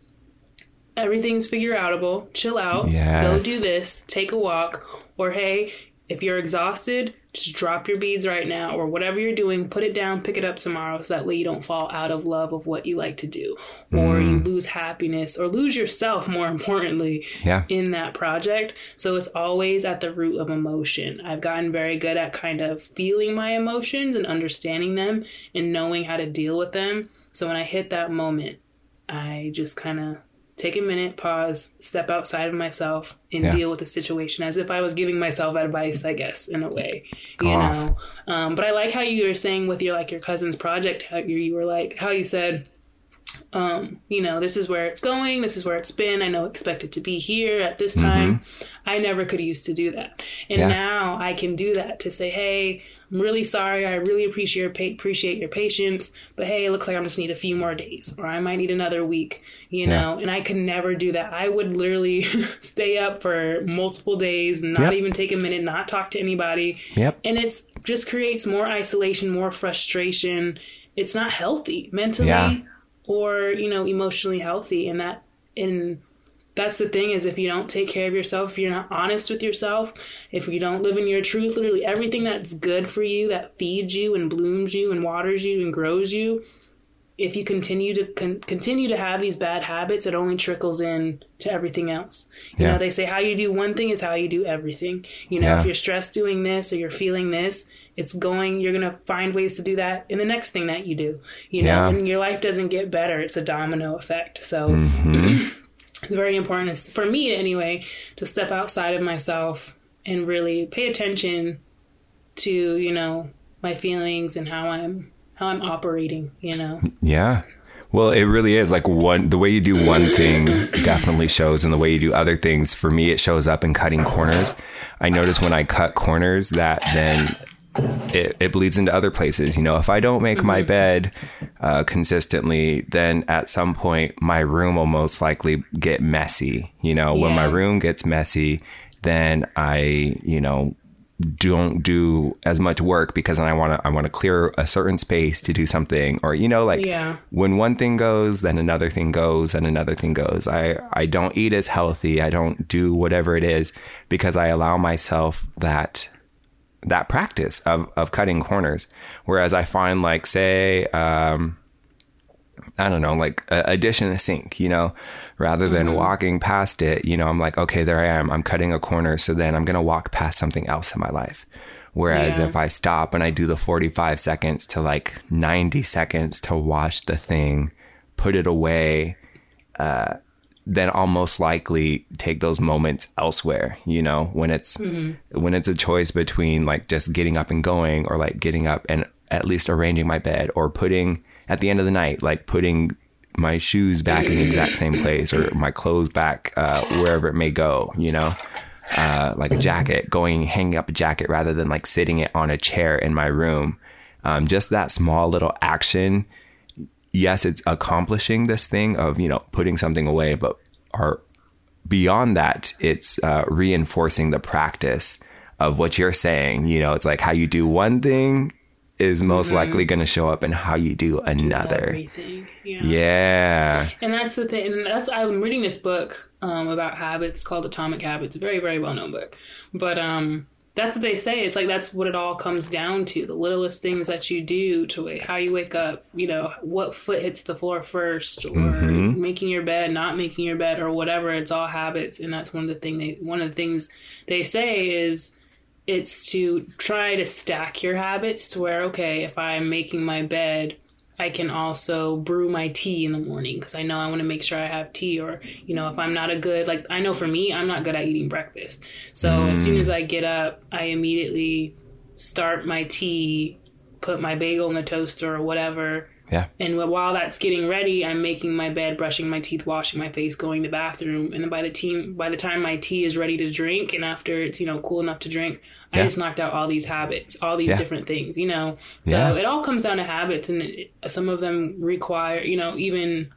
everything's figure outable, chill out, go do this, take a walk, or hey, if you're exhausted, just drop your beads right now or whatever you're doing, put it down, pick it up tomorrow so that way you don't fall out of love of what you like to do or you mm. lose happiness or lose yourself more importantly Yeah. in that project. So it's always at the root of emotion. I've gotten very good at kind of feeling my emotions and understanding them and knowing how to deal with them. So when I hit that moment, I just kind of take a minute, pause, step outside of myself, and Yeah. deal with the situation as if I was giving myself advice, I guess, in a way. Go you off. know. Um, but I like how you were saying with your like your cousin's project, how you, you were like how you said um, you know, this is where it's going, this is where it's been. I know expect it to be here at this time. I never could used to do that. And Mm-hmm. Yeah. now I can do that to say, hey, I'm really sorry. I really appreciate your pa- appreciate your patience, but hey, it looks like I'm just need a few more days, or I might need another week, you Yeah. know. And I could never do that. I would literally stay up for multiple days, not Yep. even take a minute, not talk to anybody, Yep. and it's just creates more isolation, more frustration. It's not healthy mentally Yeah. Or you know emotionally healthy, and that and that's the thing is if you don't take care of yourself, if you're not honest with yourself, if you don't live in your truth, literally everything that's good for you, that feeds you and blooms you and waters you and grows you, if you continue to con- continue to have these bad habits, it only trickles in to everything else. You Yeah. know, they say how you do one thing is how you do everything. You know, Yeah. if you're stressed doing this or you're feeling this, it's going. You're gonna find ways to do that in the next thing that you do. You know, Yeah. and your life doesn't get better. It's a domino effect. So. Mm-hmm. It's very important for me anyway to step outside of myself and really pay attention to you know my feelings and how I'm how I'm operating. You know. Yeah. Well, it really is like one the way you do one thing definitely shows and the way you do other things for me it shows up in cutting corners. I notice when I cut corners that then it, it bleeds into other places. You know, if I don't make my bed uh, consistently, then at some point my room will most likely get messy. You know, when my room gets messy, then I, you know, don't do as much work because then I want to I want to clear a certain space to do something or you know like Yeah. when one thing goes then another thing goes and another thing goes. I I don't eat as healthy. I don't do whatever it is because I allow myself that that practice of of cutting corners. Whereas I find like say um I don't know, like a, a dish in a sink, you know, rather than walking past it, you know, I'm like, okay, there I am. I'm cutting a corner. So then I'm going to walk past something else in my life. Whereas Yeah. if I stop and I do the 45 seconds to like 90 seconds to wash the thing, put it away, uh, then I'll most likely take those moments elsewhere, you know, when it's, when it's a choice between like just getting up and going or like getting up and at least arranging my bed or putting at the end of the night, like putting my shoes back in the exact same place or my clothes back uh, wherever it may go, you know, uh, like a jacket, going hanging up a jacket rather than like sitting it on a chair in my room. Um, just that small little action. Yes, it's accomplishing this thing of you know putting something away, but are beyond that, it's uh, reinforcing the practice of what you're saying. You know, it's like how you do one thing is most likely going to show up in how you do another. Yeah. Yeah. And that's the thing. And that's I'm reading this book um, about habits called Atomic Habits. A very very well known book. But um, that's what they say. It's like that's what it all comes down to. The littlest things that you do to how you wake up. You know what foot hits the floor first, or making your bed, not making your bed, or whatever. It's all habits, and that's one of the thing they one of the things they say is it's to try to stack your habits to where okay if i'm making my bed i can also brew my tea in the morning because i know i want to make sure i have tea or you know if i'm not a good like i know for me i'm not good at eating breakfast. So as soon mm. as i get up i immediately start my tea put my bagel in the toaster or whatever Yeah. and while that's getting ready, I'm making my bed, brushing my teeth, washing my face, going to the bathroom, and then by the team, by the time my tea is ready to drink, and after it's you know cool enough to drink, I just knocked out all these habits, all these Yeah. different things, you know. So Yeah. it all comes down to habits, and it, some of them require you know even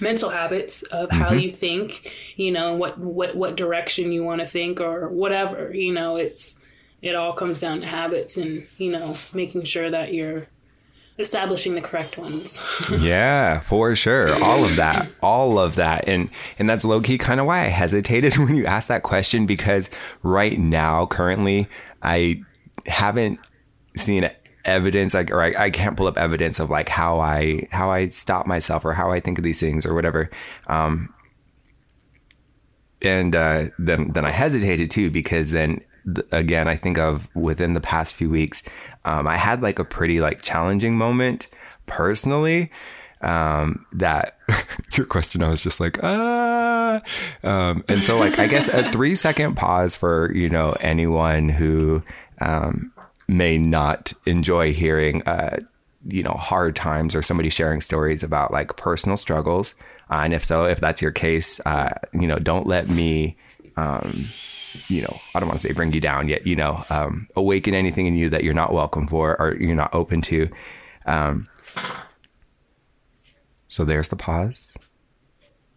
mental habits of how Mm-hmm. you think, you know, what what what direction you want to think or whatever, you know, it's it all comes down to habits and you know making sure that you're establishing the correct ones. yeah, for sure. All of that. All of that. And and that's low key kind of why I hesitated when you asked that question because right now currently I haven't seen evidence like or I, I can't pull up evidence of like how I how I stop myself or how I think of these things or whatever. Um and uh, then then I hesitated too because then again, I think of within the past few weeks, um, I had like a pretty like challenging moment personally. Um, that your question, I was just like, ah, um, and so like I guess a three second pause for you know anyone who um, may not enjoy hearing uh, you know hard times or somebody sharing stories about like personal struggles. Uh, and if so, if that's your case, uh, you know, don't let me um, you know, I don't want to say bring you down yet, you know, um, awaken anything in you that you're not welcome for or you're not open to. Um, so there's the pause.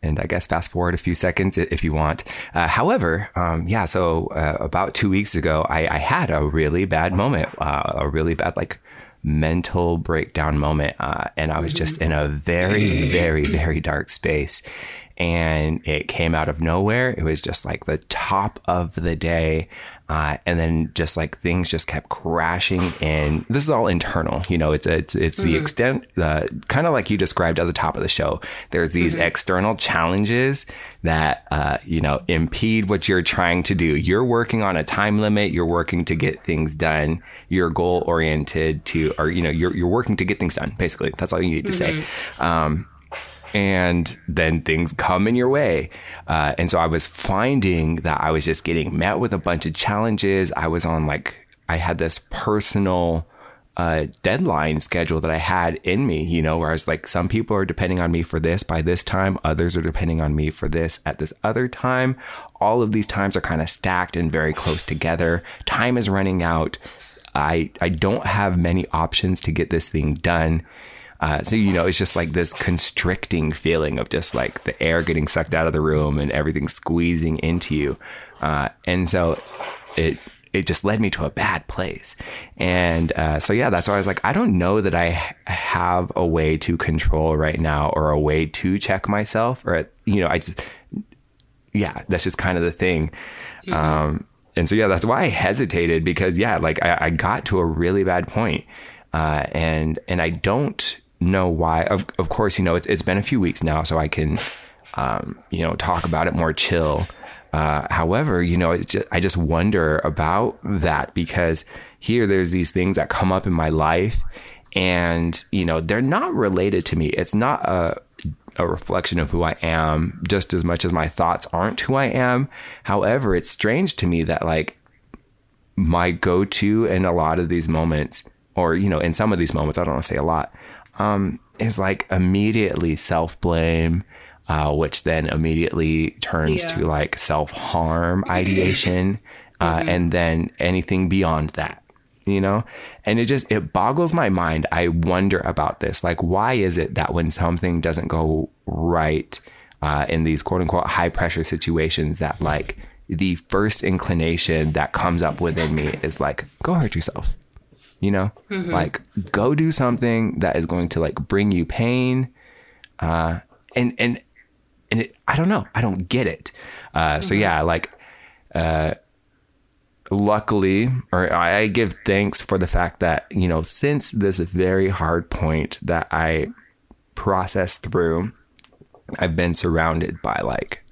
And I guess fast forward a few seconds if you want. Uh, however, um, yeah, so uh, about two weeks ago, I, I, had a really bad moment, uh, a really bad, like, mental breakdown moment. Uh, and I was just in a very, very, very dark space and it came out of nowhere. It was just like the top of the day. Uh, and then just like things just kept crashing in. This is all internal, you know. It's it's it's mm-hmm. the extent, uh, kind of like you described at the top of the show. There's these mm-hmm. external challenges that uh, you know impede what you're trying to do. You're working on a time limit. You're working to get things done. You're goal oriented to, or you know, you're you're working to get things done. Basically, that's all you need to mm-hmm. say. Um, and then things come in your way. Uh, and so I was finding that I was just getting met with a bunch of challenges. I was on like, I had this personal uh, deadline schedule that I had in me, you know, whereas like some people are depending on me for this by this time, others are depending on me for this at this other time. All of these times are kind of stacked and very close together. Time is running out. I, I don't have many options to get this thing done. Uh, so, you know, it's just like this constricting feeling of just like the air getting sucked out of the room and everything squeezing into you. Uh, and so it, it just led me to a bad place. And uh, so, yeah, that's why I was like, I don't know that I have a way to control right now or a way to check myself or, you know, I just, yeah, that's just kind of the thing. Mm-hmm. Um, and so, yeah, that's why I hesitated because, yeah, like I, I got to a really bad point. Uh, and, and I don't, know why. Of, of course, you know, it's, it's been a few weeks now, so I can, um, you know, talk about it more chill. Uh, however, you know, just, I just wonder about that because here there's these things that come up in my life and, you know, they're not related to me. It's not a, a reflection of who I am just as much as my thoughts aren't who I am. However, it's strange to me that like my go to in a lot of these moments, or, you know, in some of these moments, I don't want to say a lot, um, is like immediately self blame, uh, which then immediately turns yeah. to like self harm ideation, uh, mm-hmm. and then anything beyond that, you know? And it just, it boggles my mind. I wonder about this. Like, why is it that when something doesn't go right uh, in these quote unquote high pressure situations, that like the first inclination that comes up within me is like, go hurt yourself you know mm-hmm. like go do something that is going to like bring you pain uh and and and it, i don't know i don't get it uh mm-hmm. so yeah like uh luckily or i give thanks for the fact that you know since this very hard point that i processed through i've been surrounded by like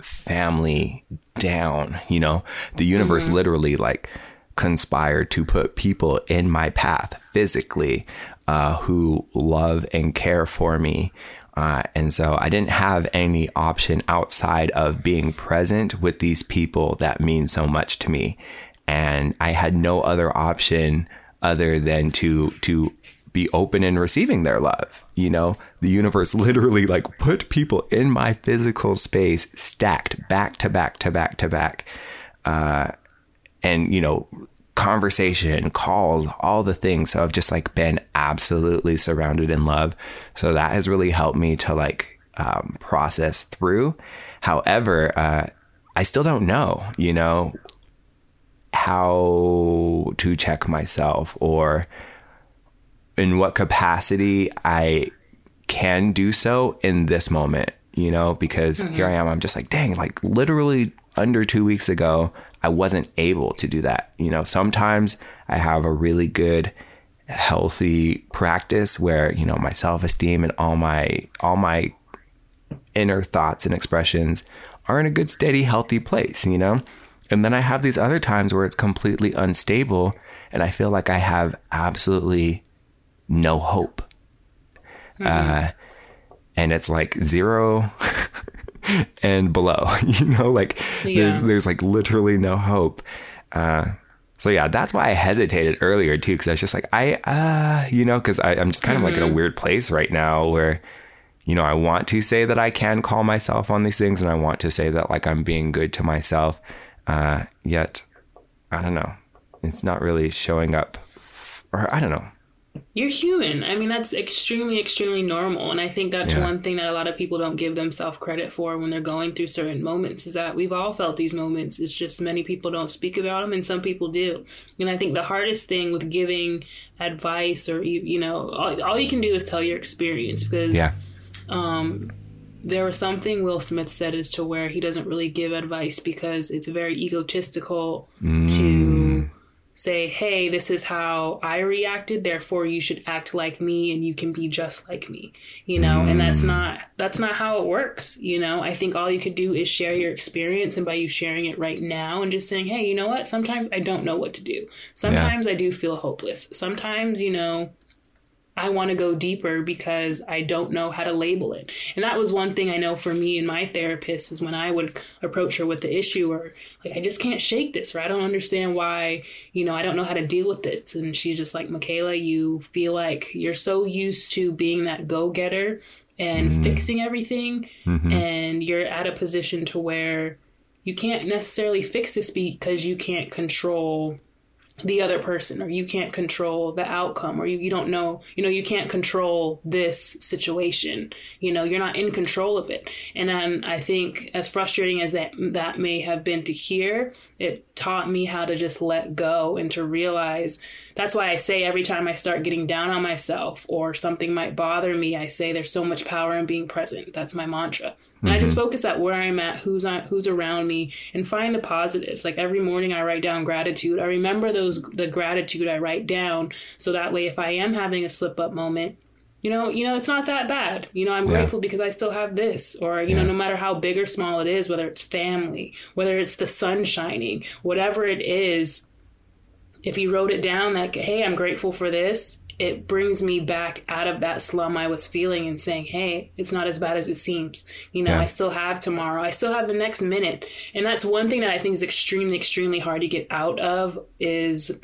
family down you know the universe mm-hmm. literally like conspired to put people in my path physically uh, who love and care for me. Uh, and so I didn't have any option outside of being present with these people that mean so much to me. And I had no other option other than to, to be open and receiving their love. You know, the universe literally like put people in my physical space stacked back to back to back to back. Uh, and you know conversation calls all the things so i've just like been absolutely surrounded in love. So that has really helped me to like um, process through. However uh, i still don't know you know how to check myself or in what capacity I can do so in this moment, you know, because here I am, I'm just like, dang, like literally under two weeks ago, I wasn't able to do that. You know, sometimes I have a really good, healthy practice where, you know, my self esteem and all my, all my inner thoughts and expressions are in a good, steady, healthy place, you know? And then I have these other times where it's completely unstable and I feel like I have absolutely no hope. Uh, and it's like zero and below, you know, like there's, Yeah. there's like literally no hope. Uh, so yeah, that's why I hesitated earlier too, because I was just like, I, uh, you know, because I'm just kind of like in a weird place right now where, you know, I want to say that I can call myself on these things, and I want to say that like I'm being good to myself. Uh, yet, I don't know, it's not really showing up, or I don't know. You're human. I mean, that's extremely, extremely normal. And I think that's Yeah. one thing that a lot of people don't give themselves credit for when they're going through certain moments is that we've all felt these moments. It's just many people don't speak about them and some people do. And I think the hardest thing with giving advice or, you, you know, all, all you can do is tell your experience because Yeah, um, there was something Will Smith said as to where he doesn't really give advice because it's very egotistical to mm. Say, hey, this is how I reacted, therefore you should act like me and you can be just like me. You know, and that's mm. not that's not how it works, you know. I think all you could do is share your experience and by you sharing it right now and just saying, Hey, you know what? Sometimes I don't know what to do. Sometimes I do feel hopeless. Sometimes, you know, I want to go deeper because I don't know how to label it. And that was one thing I know for me and my therapist is when I would approach her with the issue or like I just can't shake this or I don't understand why, you know, I don't know how to deal with this. And she's just like, Michaela, you feel like you're so used to being that go-getter and mm-hmm. fixing everything mm-hmm. and you're at a position to where you can't necessarily fix this because you can't control the other person or you can't control the outcome or you, you don't know you know you can't control this situation. You know you're not in control of it. And then i think as frustrating as that that may have been to hear it taught me how to just let go and to realize that's why i say every time i start getting down on myself or something might bother me i say there's so much power in being present that's my mantra and I just mm-hmm. focus at where I'm at, who's on, who's around me, and find the positives. Like every morning, I write down gratitude. I remember those the gratitude I write down, so that way, if I am having a slip up moment, you know, you know, it's not that bad. You know, I'm grateful because I still have this, or you know, no matter how big or small it is, whether it's family, whether it's the sun shining, whatever it is. If you wrote it down, like, hey, I'm grateful for this, it brings me back out of that slum I was feeling and saying, hey, it's not as bad as it seems. You know, Yeah. I still have tomorrow. I still have the next minute. And that's one thing that I think is extremely, extremely hard to get out of is,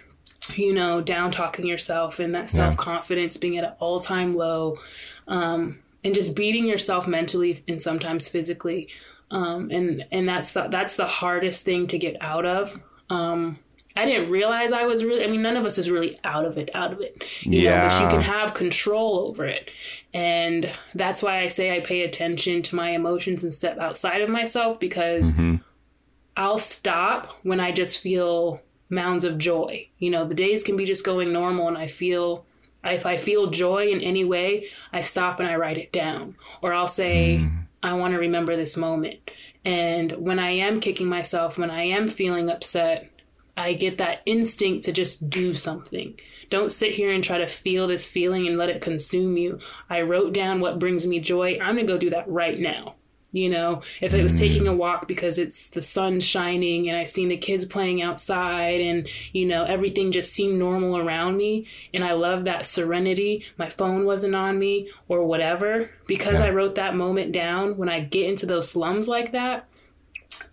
you know, down talking yourself and that self confidence being at an all time low. Um, and just beating yourself mentally and sometimes physically. Um, and, and that's the, that's the hardest thing to get out of. Um, I didn't realize I was really, I mean, none of us is really out of it, out of it. You know, but you can have control over it. And that's why I say I pay attention to my emotions and step outside of myself because mm-hmm. I'll stop when I just feel mounds of joy. You know, the days can be just going normal and I feel if I feel joy in any way, I stop and I write it down. Or I'll say, mm. I want to remember this moment. And when I am kicking myself, when I am feeling upset, I get that instinct to just do something. Don't sit here and try to feel this feeling and let it consume you. I wrote down what brings me joy. I'm going to go do that right now. You know, if it was taking a walk because it's the sun shining and I seen the kids playing outside and, you know, everything just seemed normal around me and I love that serenity, my phone wasn't on me or whatever, because I wrote that moment down, when I get into those slums like that,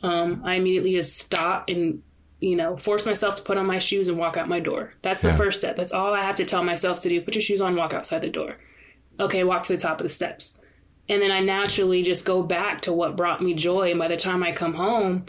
um, I immediately just stop and you know, force myself to put on my shoes and walk out my door. That's the Yeah. first step. That's all I have to tell myself to do. Put your shoes on, walk outside the door. Okay, walk to the top of the steps. And then I naturally just go back to what brought me joy. And by the time I come home,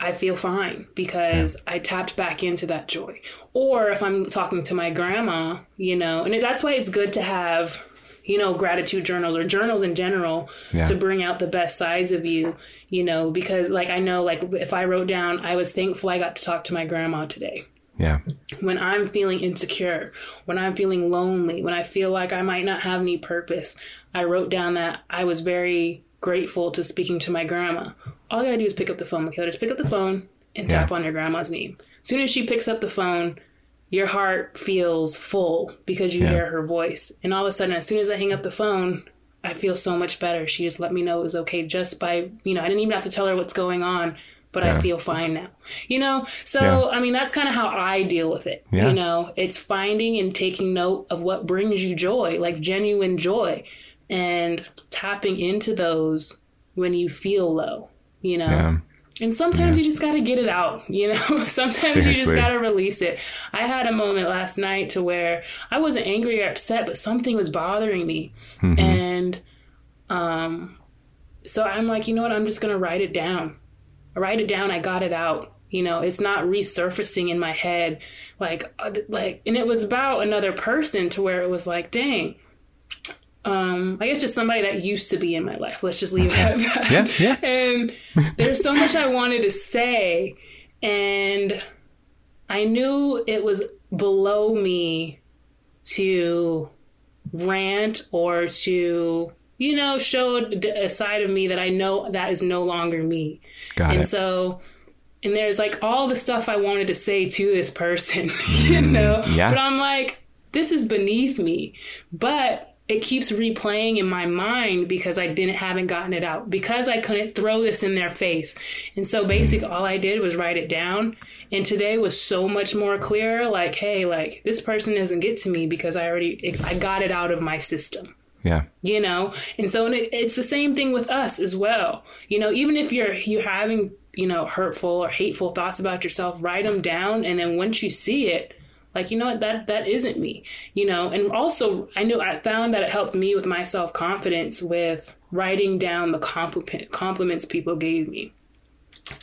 I feel fine because I tapped back into that joy. Or if I'm talking to my grandma, you know, and that's why it's good to have, you know, gratitude journals or journals in general Yeah. to bring out the best sides of you, you know, because like I know, like if I wrote down, I was thankful I got to talk to my grandma today. Yeah. when I'm feeling insecure, when I'm feeling lonely, when I feel like I might not have any purpose, I wrote down that I was very grateful to speaking to my grandma. All you gotta do is pick up the phone, Michaela. Just pick up the phone and tap Yeah. on your grandma's name. As soon as she picks up the phone, your heart feels full because you Yeah. hear her voice. And all of a sudden, as soon as I hang up the phone, I feel so much better. She just let me know it was okay just by, you know, I didn't even have to tell her what's going on, but I feel fine now. You know? So, Yeah. I mean, that's kind of how I deal with it. Yeah. You know, it's finding and taking note of what brings you joy, like genuine joy, and tapping into those when you feel low, you know? Yeah. And sometimes you just got to get it out, you know? sometimes you just got to release it. I had a moment last night to where I wasn't angry or upset, but something was bothering me. Mm-hmm. And um so I'm like, you know what? I'm just going to write it down. I write it down, I got it out. You know, it's not resurfacing in my head like uh, like and it was about another person to where it was like, dang. Um, I guess just somebody that used to be in my life. Let's just leave that. Yeah, yeah. And there's so much I wanted to say, and I knew it was below me to rant or to, you know, show a side of me that I know that is no longer me. Got and it. so, and there's like all the stuff I wanted to say to this person, you know? Mm, yeah. But I'm like, this is beneath me. But it keeps replaying in my mind because I didn't haven't gotten it out because I couldn't throw this in their face. And so basically all I did was write it down. And today was so much more clear like hey, like this person doesn't get to me because I already I got it out of my system Yeah. you know and so and it, it's the same thing with us as well you know even if you're you're having you know hurtful or hateful thoughts about yourself write them down and then once you see it like you know what? That that isn't me you know? And also i knew i found that it helped me with my self-confidence with writing down the compliment compliments people gave me.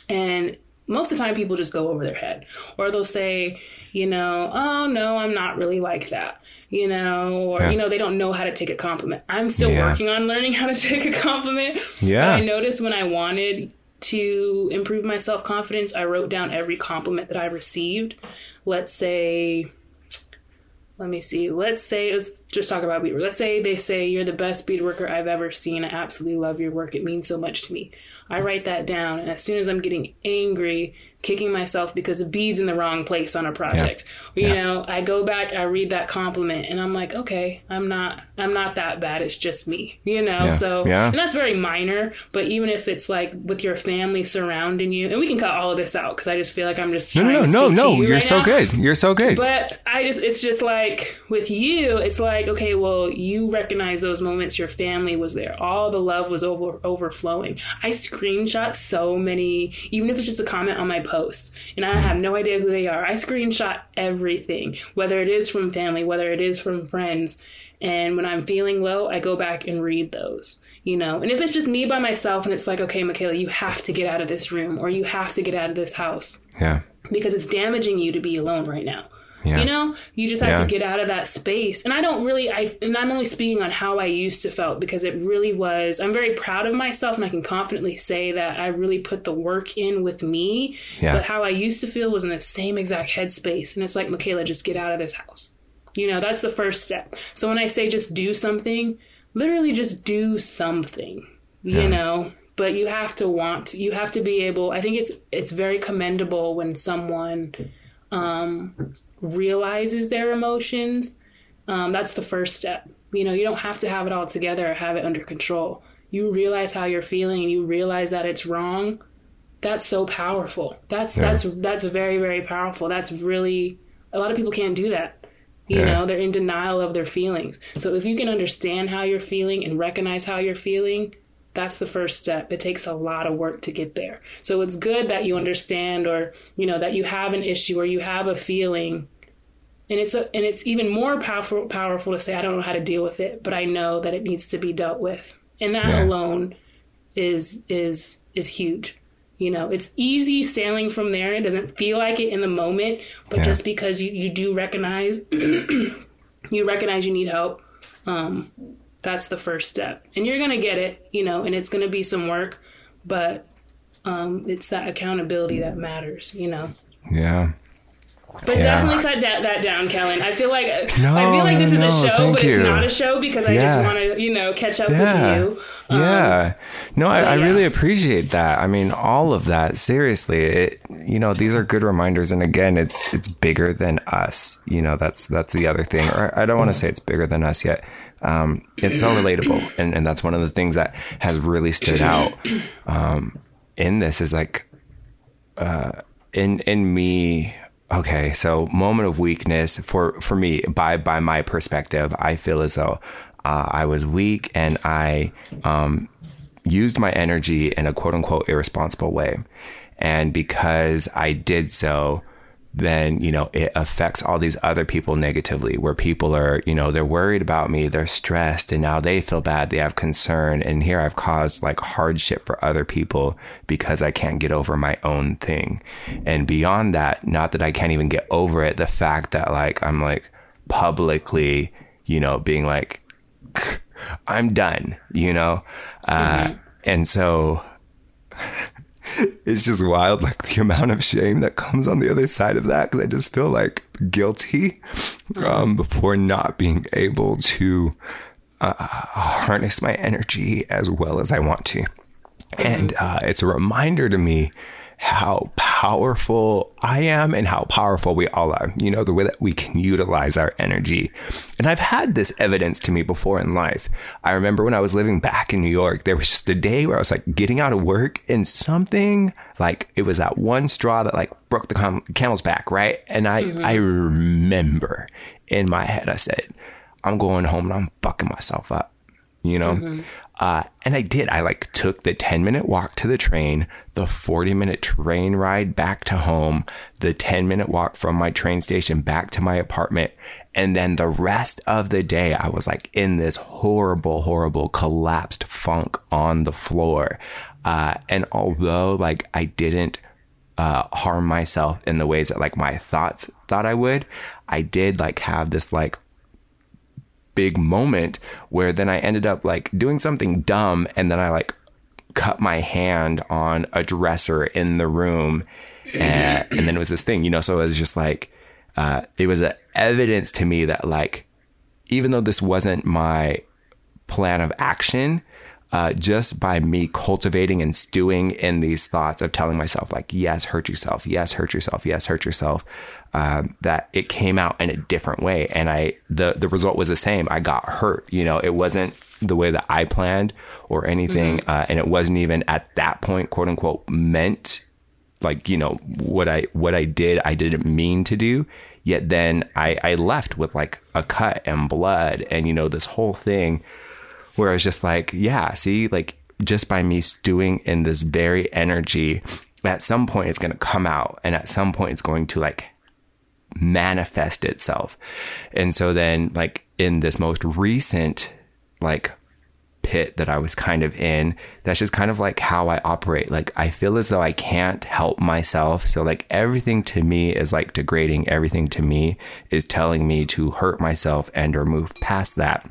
And most of the time people just go over their head. Or they'll say you know oh no i'm not really like that you know? Or Yeah. you know they don't know how to take a compliment. I'm still Yeah. working on learning how to take a compliment. Yeah. I noticed when i wanted to improve my self-confidence i wrote down every compliment that i received let's say let me see. Let's say let's just talk about beadwork. Let's say they say you're the best beadworker I've ever seen. I absolutely love your work. It means so much to me. I write that down, and as soon as I'm getting angry, kicking myself because the bead's in the wrong place on a project, you Yeah. know, I go back, I read that compliment, and I'm like, okay, I'm not, I'm not that bad. It's just me, you know. Yeah. So, Yeah. and that's very minor. But even if it's like with your family surrounding you, and we can cut all of this out because I just feel like I'm just No, no, to no, to no. you You're right so now. good. You're so good. But I just, it's just like with you, it's like, okay, well, you recognize those moments your family was there. All the love was over, overflowing. I screenshot so many, even if it's just a comment on my post, and I have no idea who they are. I screenshot everything, whether it is from family, whether it is from friends. And when I'm feeling low, I go back and read those. You know, and if it's just me by myself and it's like, okay, Michaela, you have to get out of this room or you have to get out of this house yeah. because it's damaging you to be alone right now. Yeah. You know, you just have Yeah. to get out of that space. And I don't really, I, and I'm only speaking on how I used to felt because it really was, I'm very proud of myself and I can confidently say that I really put the work in with me. Yeah. But how I used to feel was in the same exact headspace. And it's like, Michaela, just get out of this house. You know, that's the first step. So when I say just do something, literally just do something, you know, but you have to want, you have to be able, I think it's, it's very commendable when someone, um, realizes their emotions, um, that's the first step. You know, you don't have to have it all together or have it under control. You realize how you're feeling and you realize that it's wrong. That's so powerful. That's that's that's very very powerful. That's really a lot of people can't do that. You Yeah. know, they're in denial of their feelings. So if you can understand how you're feeling and recognize how you're feeling, that's the first step. It takes a lot of work to get there. So it's good that you understand or, you know, that you have an issue or you have a feeling and it's a, and it's even more powerful powerful to say I don't know how to deal with it, but I know that it needs to be dealt with. And that Yeah. alone is is is huge. You know, it's easy sailing from there. It doesn't feel like it in the moment, but Yeah. just because you, you do recognize you recognize you need help, um, that's the first step. And you're gonna get it, you know, and it's gonna be some work, but um, it's that accountability that matters, you know. Yeah. But Yeah. definitely cut that, that down, Kellen. I feel like No, I feel like this no, is a show, but you. it's not a show because I Yeah. just want to, you know, catch up yeah. with you. Um, yeah. No, I, I really appreciate that. I mean, all of that. Seriously, it. You know, these are good reminders, and again, it's it's bigger than us. You know, that's that's the other thing. Or I don't want to say it's bigger than us yet. Um, it's so relatable, and and that's one of the things that has really stood out um, in this is like in in me okay so moment of weakness for for me by by my perspective i feel as though uh, i was weak and i um used my energy in a quote unquote irresponsible way. And because i did so then you know it affects all these other people negatively where people are you know they're worried about me they're stressed and now they feel bad they have concern and here i've caused like hardship for other people because i can't get over my own thing. And beyond that not that i can't even get over it the fact that like i'm like publicly you know being like i'm done you know? Uh and so it's just wild, like the amount of shame that comes on the other side of that. Because I just feel like guilty um, before not being able to uh, harness my energy as well as I want to. And uh, it's a reminder to me how powerful I am and how powerful we all are. You know, the way that we can utilize our energy. And I've had this evidence to me before in life. I remember when I was living back in New York, there was just a day where I was like getting out of work and something like it was that one straw that like broke the cam- camel's back, right? And I, mm-hmm. I remember in my head, I said, I'm going home and I'm fucking myself up you know mm-hmm. Uh, and i did. I like took the 10 minute walk to the train the 40 minute train ride back to home the 10 minute walk from my train station back to my apartment and then the rest of the day i was like in this horrible horrible collapsed funk on the floor. Uh, and although like i didn't uh, harm myself in the ways that like my thoughts thought i would i did like have this like big moment where then I ended up like doing something dumb and then I like cut my hand on a dresser in the room and, and then it was this thing, you know, so it was just like uh, it was a evidence to me that like even though this wasn't my plan of action, uh, just by me cultivating and stewing in these thoughts of telling myself like yes hurt yourself. Yes hurt yourself. Yes hurt yourself um, that it came out in a different way. And i the the result was the same. I got hurt you know? It wasn't the way that i planned or anything uh, and it wasn't even at that point quote unquote meant like you know what i what i did i didn't mean to do. Yet then i i left with like a cut and blood and you know this whole thing where I was just like, yeah, see, like just by me stewing in this very energy, at some point it's going to come out and at some point it's going to like manifest itself. And so then, like, in this most recent, like, pit that I was kind of in, that's just kind of like how I operate. Like, I feel as though I can't help myself. So, like, everything to me is like degrading. Everything to me is telling me to hurt myself and or move past that.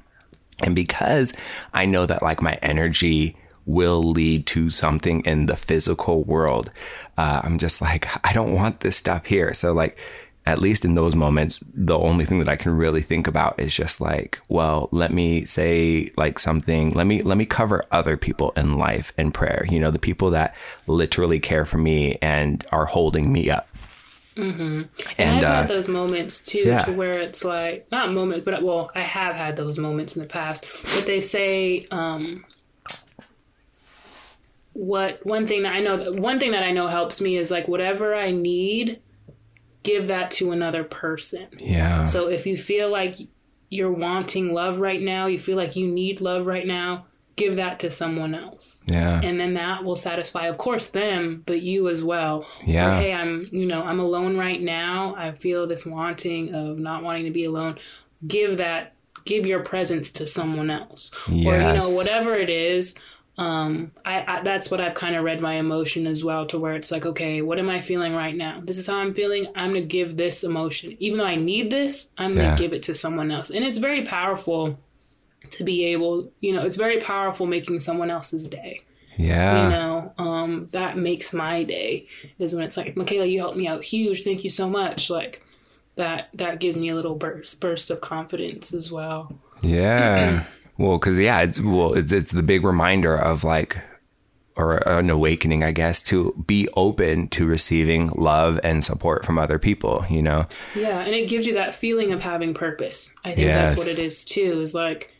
And because I know that like my energy will lead to something in the physical world, uh, I'm just like, I don't want this stuff here. So, like, at least in those moments, the only thing that I can really think about is just like, well, let me say like something, let me, let me cover other people in life in prayer, you know, the people that literally care for me and are holding me up. And, And, I've uh, had those moments too, yeah. to where it's like not moments, but well, I have had those moments in the past. But they say, um, what one thing that I know, one thing that I know helps me is like whatever I need, give that to another person. Yeah. So if you feel like you're wanting love right now, you feel like you need love right now, give that to someone else. Yeah. And then that will satisfy, of course, them, but you as well. Yeah. Or, hey, I'm, you know, I'm alone right now. I feel this wanting of not wanting to be alone. Give that, give your presence to someone else. Or, you know, whatever it is. Um, I, I that's what I've kind of read my emotion as well to where it's like, okay, what am I feeling right now? This is how I'm feeling. I'm gonna give this emotion, even though I need this. I'm Yeah. gonna give it to someone else, and it's very powerful to be able, you know, it's very powerful making someone else's day. Yeah. You know, um, that makes my day is when it's like, Michaela, you helped me out huge. Thank you so much. Like, that that gives me a little burst burst of confidence as well. Yeah. well, because yeah, it's well, it's it's the big reminder of like, or an awakening, I guess, to be open to receiving love and support from other people. You know. Yeah, and it gives you that feeling of having purpose. I think that's what it is too. Is like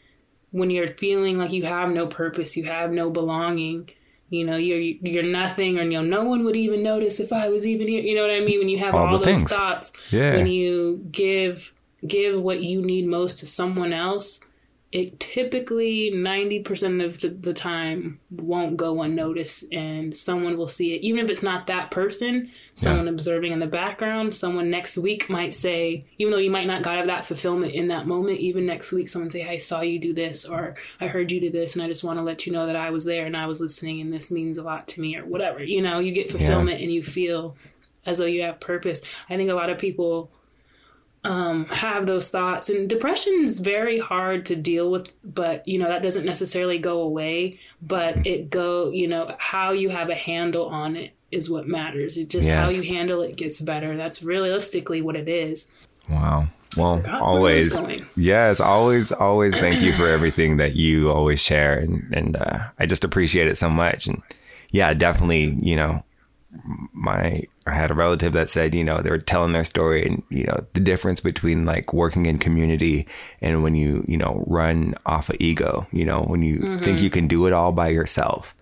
when you're feeling like you have no purpose, you have no belonging. You know, you're you're nothing, or you know, no one would even notice if I was even here. You know what I mean? When you have All all, those things. thoughts, Yeah. when you give give what you need most to someone else, it typically 90% of the- time won't go unnoticed and someone will see it. Even if it's not that person someone observing in the background someone next week might say even though you might not have that fulfillment in that moment even next week someone say i saw you do this or i heard you do this and i just want to let you know that i was there and i was listening and this means a lot to me or whatever. You know you get fulfillment and you feel as though you have purpose. I think a lot of people have those thoughts and depression is very hard to deal with but you know that doesn't necessarily go away but it go you know how you have a handle on it is what matters it just how you handle it gets better that's realistically what it is Wow. Well, always. Yes, always, always thank you for everything that you always share. And, and uh, I just appreciate it so much. And yeah, definitely, you know, my, I had a relative that said, you know, they were telling their story and, you know, the difference between like working in community and when you, you know, run off of ego, you know, when you think you can do it all by yourself.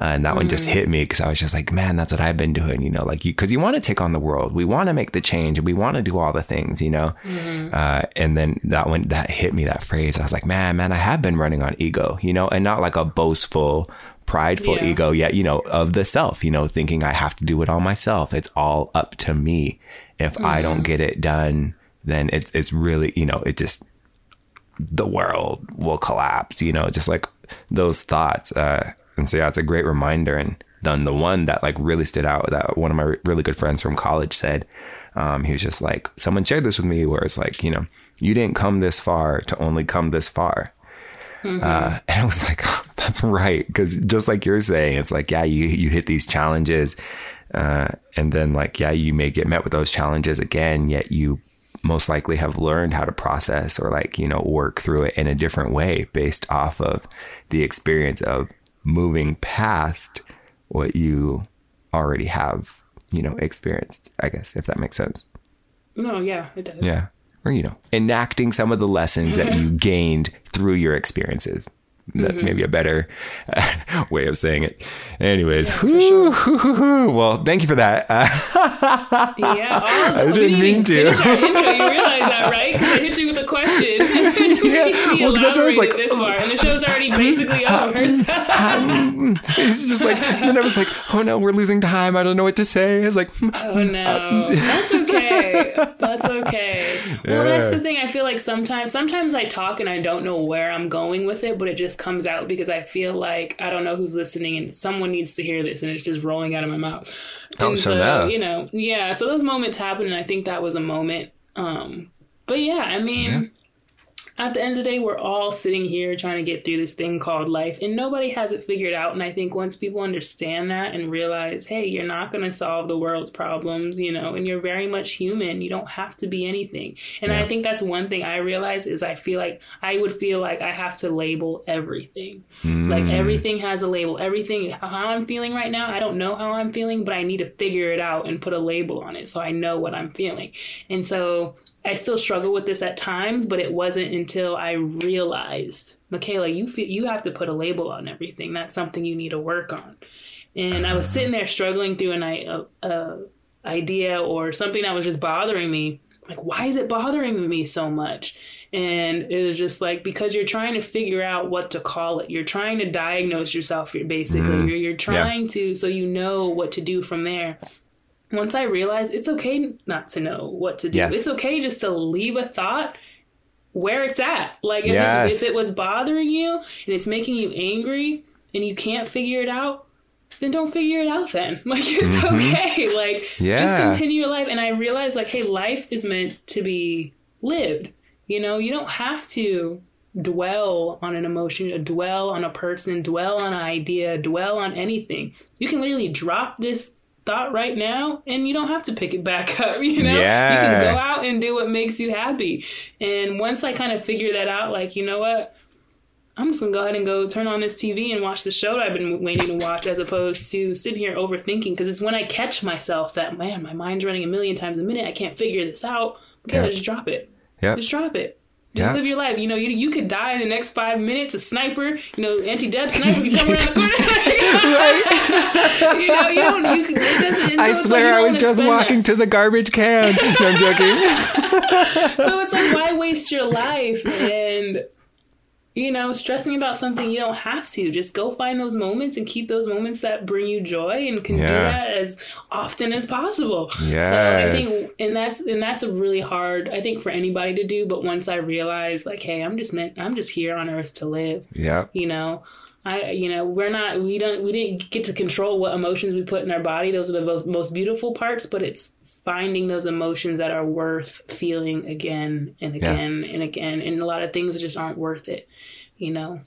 Uh, and that one just hit me because I was just like, man, that's what I've been doing, you know, like you, because you want to take on the world, we want to make the change, and we want to do all the things, you know. Uh, and then that one that hit me that phrase. I was like, man, man, I have been running on ego, you know, and not like a boastful, prideful Yeah. ego yet, you know, of the self, you know, thinking I have to do it all myself. It's all up to me. If I don't get it done, then it's it's really, you know, it just the world will collapse, you know, just like those thoughts. Uh, and so, yeah, it's a great reminder. And then the one that like really stood out that one of my really good friends from college said, um, he was just like, someone shared this with me where it's like, you know, you didn't come this far to only come this far. Uh, and I was like, that's right. Cause just like you're saying, it's like, yeah, you, you hit these challenges. Uh, and then like, yeah, you may get met with those challenges again, yet you most likely have learned how to process or like, you know, work through it in a different way based off of the experience of moving past what you already have, you know, experienced, I guess, if that makes sense. no yeah it does Yeah. Or, you know, enacting some of the lessons that you gained through your experiences. That's maybe a better uh, way of saying it. Anyways, whew, well, thank you for that. Uh, yeah oh, I didn't mean to. finish our intro you realize that right because i hit you with a question Yeah, well, 'cause that's like, this far and the show's already basically over it's just like, then I was like, oh no, we're losing time. I don't know what to say. I was like, hmm, Oh no, that's okay. That's okay. Well, that's the thing. I feel like sometimes, sometimes I talk and I don't know where I'm going with it, but it just comes out because I feel like I don't know who's listening and someone needs to hear this, and it's just rolling out of my mouth. Oh, and so now. you know, yeah. So those moments happen, and I think that was a moment. Um, but yeah, I mean. At the end of the day, we're all sitting here trying to get through this thing called life, and nobody has it figured out. And I think once people understand that and realize, hey, you're not going to solve the world's problems, you know, and you're very much human. You don't have to be anything. And I think that's one thing I realize is I feel like I would feel like I have to label everything. Mm. Like everything has a label. Everything, how I'm feeling right now, I don't know how I'm feeling, but I need to figure it out and put a label on it so I know what I'm feeling. And so I still struggle with this at times, but it wasn't until I realized, Michaela, you feel, you have to put a label on everything. That's something you need to work on. And I was uh-huh. sitting there struggling through an a, a idea or something that was just bothering me. Like, why is it bothering me so much? And it was just like because you're trying to figure out what to call it. You're trying to diagnose yourself. Basically mm-hmm. you're, you're trying to so you know what to do from there once I realized it's okay not to know what to do. Yes. It's okay just to leave a thought where it's at. Like if, Yes. it's, if it was bothering you and it's making you angry and you can't figure it out, then don't figure it out then. Like it's okay. Like just Mm-hmm. Continue your life. And I realized like, hey, life is meant to be lived. You know, you don't have to dwell on an emotion, dwell on a person, dwell on an idea, dwell on anything. You can literally drop this thought right now and you don't have to pick it back up you know Yeah. you can go out and do what makes you happy and once i kind of figure that out like you know what i'm just gonna go ahead and go turn on this tv and watch the show that i've been waiting to watch as opposed to sitting here overthinking because it's when i catch myself that man my mind's running a million times a minute i can't figure this out okay Yeah. let's drop it yeah just drop it just Yeah. live your life. You know, you, you could die in the next five minutes. A sniper, you know, anti-deb sniper, you come around the corner. you know, you don't. You can, it doesn't. and so I it's like swear I was just walking that. to the garbage can. No, I'm joking. So it's like, why waste your life and you know stressing about something you don't have to? Just go find those moments and keep those moments that bring you joy and can do that as often as possible. So I think, and that's and that's a really hard. I think for anybody to do. But once I realized, like, hey, I'm just meant. I'm just here on Earth to live. Yeah. you know i you know we're not we don't we didn't get to control what emotions we put in our body. Those are the most, most beautiful parts but it's finding those emotions that are worth feeling again and Yeah. again and again. And a lot of things just aren't worth it you know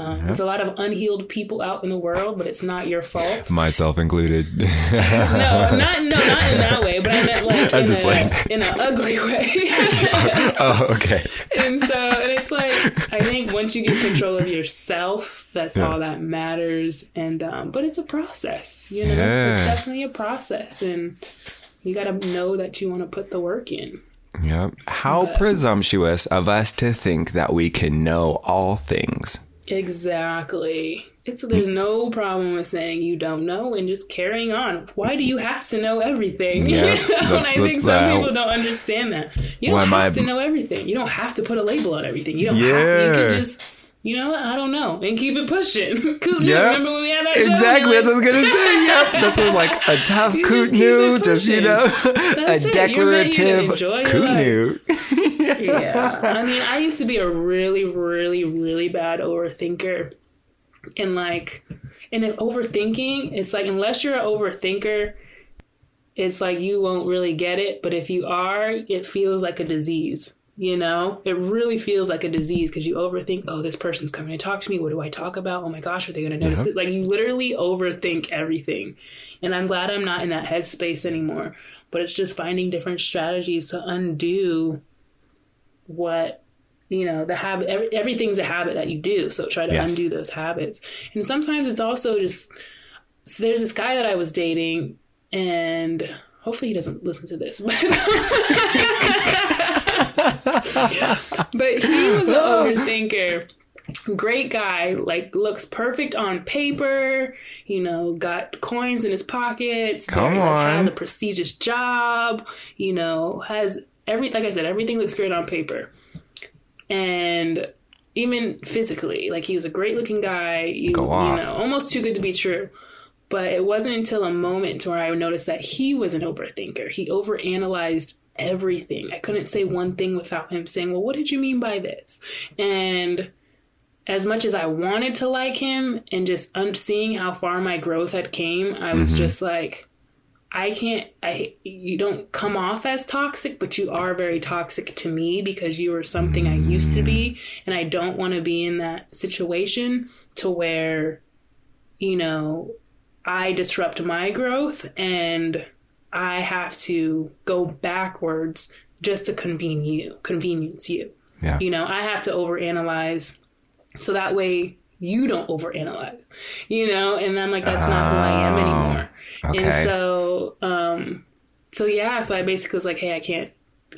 um, there's a lot of unhealed people out in the world but it's not your fault Myself included. no not no not in that way but i meant like in, a, playing. in an ugly way oh, okay. and so and it's like I think once you get control of yourself, that's Yeah. all that matters. And um, but it's a process, you know. Yeah. It's definitely a process, and you got to know that you want to put the work in. Yep. How presumptuous of us to think that we can know all things. Exactly. It's there's no problem with saying you don't know and just carrying on. Why do you have to know everything? Yeah, you know? and I think some uh, people don't understand that. You don't have to know everything. You don't have to put a label on everything. You don't have to. You can just you know what? I don't know. And keep it pushing. cool. Yeah. Remember when we had that show? Exactly. You're That's what I was gonna say. Yep. That's what, like a tough You coot just new, just you know, That's a it. To declarative enjoy coot new. yeah. I mean, I used to be a really, really, really bad overthinker. And like, and in overthinking, it's like, unless you're an overthinker, it's like you won't really get it. But if you are, it feels like a disease. You know, it really feels like a disease because you overthink. Oh, this person's coming to talk to me. What do I talk about? Oh my gosh, are they going to notice Yeah. it? Like you literally overthink everything. And I'm glad I'm not in that headspace anymore. But it's just finding different strategies to undo what you know the habit every, everything's a habit that you do so try to Yes. undo those habits and sometimes it's also just so there's this guy that i was dating and hopefully he doesn't listen to this but he was an overthinker. Great guy like looks perfect on paper you know got coins in his pockets Come very, like, on. has a prestigious job you know has every like i said everything looks great on paper. And even physically like he was a great looking guy you, Go you know almost too good to be true. But it wasn't until a moment where i noticed that he was an overthinker. He overanalyzed everything. I couldn't say one thing without him saying well what did you mean by this? And as much as I wanted to like him and just un- seeing how far my growth had came, I was mm-hmm. just like, I can't. I you don't come off as toxic, but you are very toxic to me because you are something I used to be, mm. and I don't want to be in that situation to where, you know, I disrupt my growth and I have to go backwards just to convene you, convenience you. Yeah. You know, I have to overanalyze so that way you don't overanalyze, you know? And I'm like, that's not who I am anymore. okay. And so, um, so yeah, so I basically was like, hey, I can't,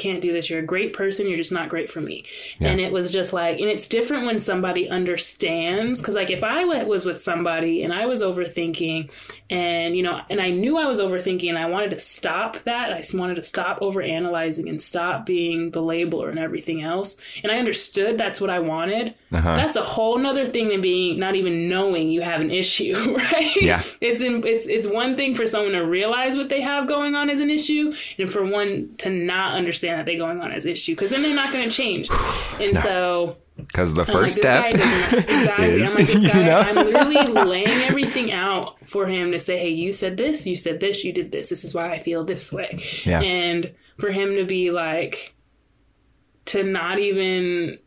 can't do this. You're a great person. You're just not great for me. And it was just like, and it's different when somebody understands. Cause like if I was with somebody and I was overthinking and, you know, and I knew I was overthinking and I wanted to stop that. I wanted to stop overanalyzing and stop being the labeler and everything else. And I understood that's what I wanted. Uh-huh. That's a whole nother thing than being not even knowing you have an issue, right? Yeah. It's in, it's it's one thing for someone to realize what they have going on as an issue, and for one to not understand that they're going on as issue, because then they're not going to change. And so Because the I'm like, first step exactly. is, I'm like guy. you know? I'm literally laying everything out for him to say, "Hey, you said this. You said this. You did this. This is why I feel this way." Yeah. And for him to be like, to not even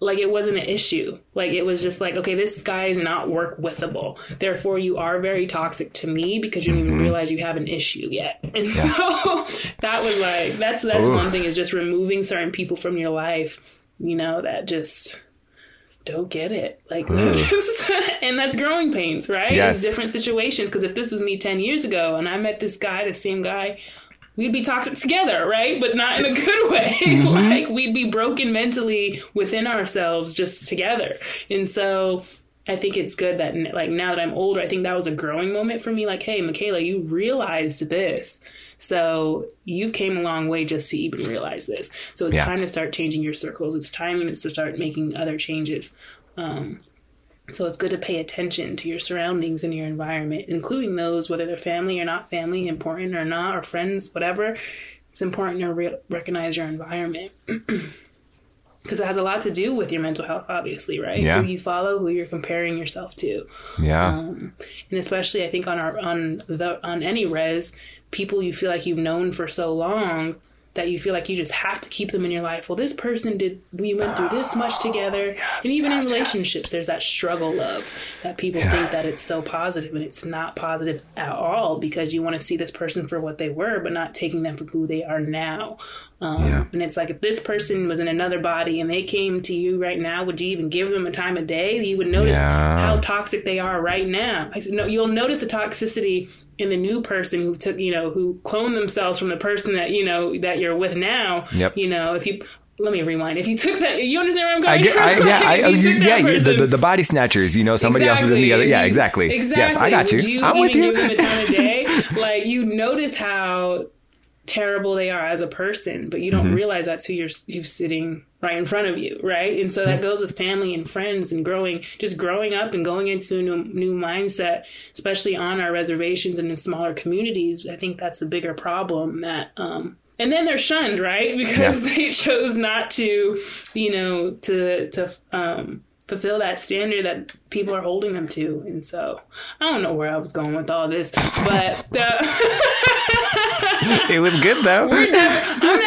like it wasn't an issue. Like it was just like, okay, this guy is not work withable. Therefore, you are very toxic to me because you don't even mm-hmm. realize you have an issue yet. And so that was like that's that's one thing is just removing certain people from your life, you know, that just don't get it. Like mm. just, and that's growing pains, right? Yes. It's different situations. Because if this was me ten years ago and I met this guy, the same guy, we'd be toxic together, right? But not in a good way. like we'd be broken mentally within ourselves just together. And so I think it's good that like now that I'm older, I think that was a growing moment for me. Like, hey, Michaela, you realized this. So you've came a long way just to even realize this. So it's Yeah. time to start changing your circles. It's time to start making other changes. Um, so it's good to pay attention to your surroundings and your environment, including those, whether they're family or not family, important or not, or friends, whatever. It's important to re- recognize your environment because it has a lot to do with your mental health, obviously, right? Yeah. Who you follow, who you're comparing yourself to, Yeah. Um, and especially I think on our on the on any res, people you feel like you've known for so long that you feel like you just have to keep them in your life. Well, this person did. We went through this much together, and even in relationships, there's that struggle of that people think that it's so positive, and it's not positive at all because you want to see this person for what they were, but not taking them for who they are now. Um, Yeah. And it's like if this person was in another body and they came to you right now, would you even give them a time of day? You would notice Yeah. how toxic they are right now. I said, no, you'll notice the toxicity in the new person who took, you know, who cloned themselves from the person that you know that you're with now. Yep. You know, if you let me rewind. If you took that, you understand where I'm going I get. I, yeah, I, you you, yeah, you- the, the, the body snatchers, you know, somebody else is in the other. Yeah, exactly. Exactly. Yes, I got you. You I'm with you. Give them a time of day. like you notice how terrible they are as a person, but you don't Mm-hmm. realize that's who you're you sitting right in front of you, right? And so that goes with family and friends and growing, just growing up and going into a new, new mindset, especially on our reservations and in smaller communities. I think that's a bigger problem that. um and then they're shunned, right? Because Yeah. they chose not to, you know, to to um, fulfill that standard that people are holding them to. And so I don't know where I was going with all this, but uh, It was good though. I'm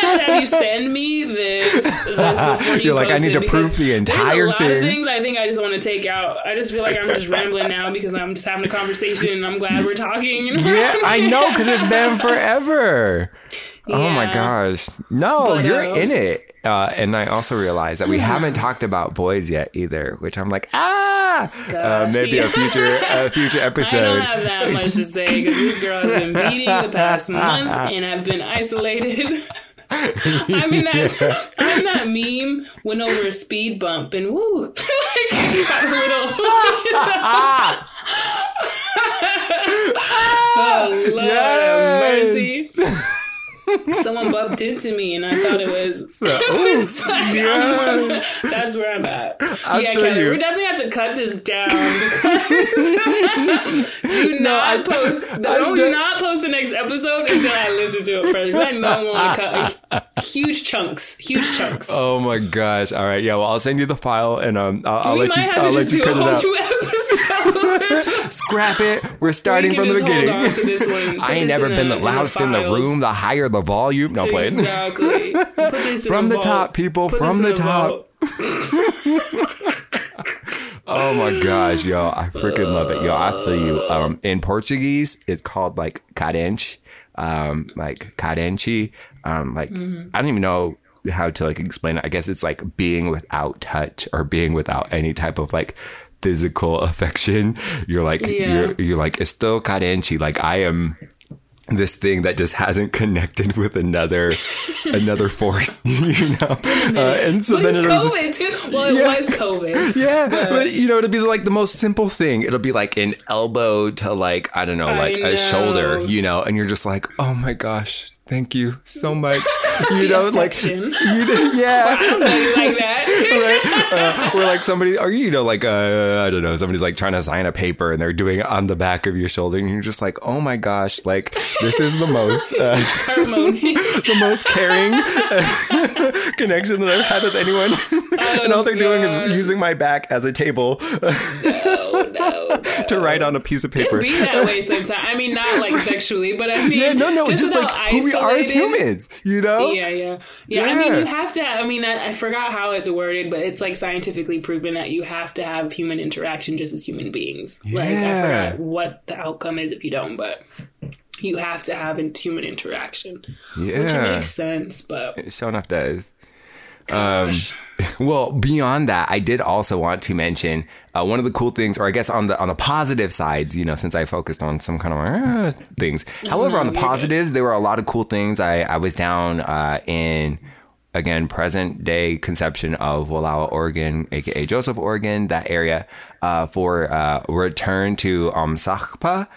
gonna have you send me this. this you You're like, I need to proof the entire there's a lot thing. Of things I think I just want to take out. I just feel like I'm just rambling now because I'm just having a conversation. and I'm glad we're talking. Yeah, I know because it's been forever. Oh my gosh. No, But, you're um, in it. Uh, and I also realized that we haven't talked about boys yet either, which I'm like, ah, uh, maybe a future a future I episode. don't have that much to say because this girl has been beading the past month and I've been isolated. I'm in that I'm that meme went over a speed bump and woo like got a little Oh Lord Yes. mercy. Someone bumped into me and I thought it was, was like, I'm- that's where I'm at. yeah, Kelly, we definitely have to cut this down because do not I- post I don't, do don't- post the next episode until I listen to it first. I don't want to cut huge chunks, huge chunks. Oh my gosh! All right, yeah. Well, I'll send you the file, and um, I'll, I'll let you. I'll let you cut it out. Scrap it. We're starting from the beginning. on to this one. Put I ain't never been the- the in the loudest in the room. The higher the volume. No playing. Exactly. Put this in From the top, people, Put from the top. Oh my gosh, yo, I freaking love it. Yo, I feel you. Um, in Portuguese, it's called like carente, um, like carente. Um, like Mm-hmm. I don't even know how to like explain it. I guess it's like being without touch or being without any type of like physical affection. You're like Yeah. you're you're like esto carente. Like I am this thing that just hasn't connected with another another force, you know. Uh, and so But then it's it'll just COVID too. Well, it Yeah. was COVID. yeah, but you know, it'll be like the most simple thing. It'll be like an elbow to like I don't know, I like know. a shoulder, you know, and you're just like, oh my gosh, thank you so much, you know, like you, did- yeah. I don't know you like that. Right? Uh, or like somebody, or you know, like uh, I don't know, somebody's like trying to sign a paper and they're doing it on the back of your shoulder, and you're just like, oh my gosh, like this is the most, uh, the most caring uh, connection that I've had with anyone, and all they're doing is using my back as a table. Oh, no, to write on a piece of paper. be that way sometimes. I mean, not like sexually, but I mean, yeah, no, no, just, like how who we are as humans, you know? Yeah, yeah, yeah. I mean, you have to. I mean, I, I forgot how it's worded, but it's like scientifically proven that you have to have human interaction just as human beings. Like I forgot what the outcome is if you don't, but you have to have human interaction, which Yeah. makes sense. But Sure enough does. Um, well, beyond that, I did also want to mention uh, one of the cool things, or I guess on the on the positive sides, you know, since I focused on some kind of uh, things. However, on the positives, there were a lot of cool things. I I was down uh, in again present day conception of Wallowa, Oregon, aka Joseph, Oregon, that area uh, for uh, return to um Sakpa.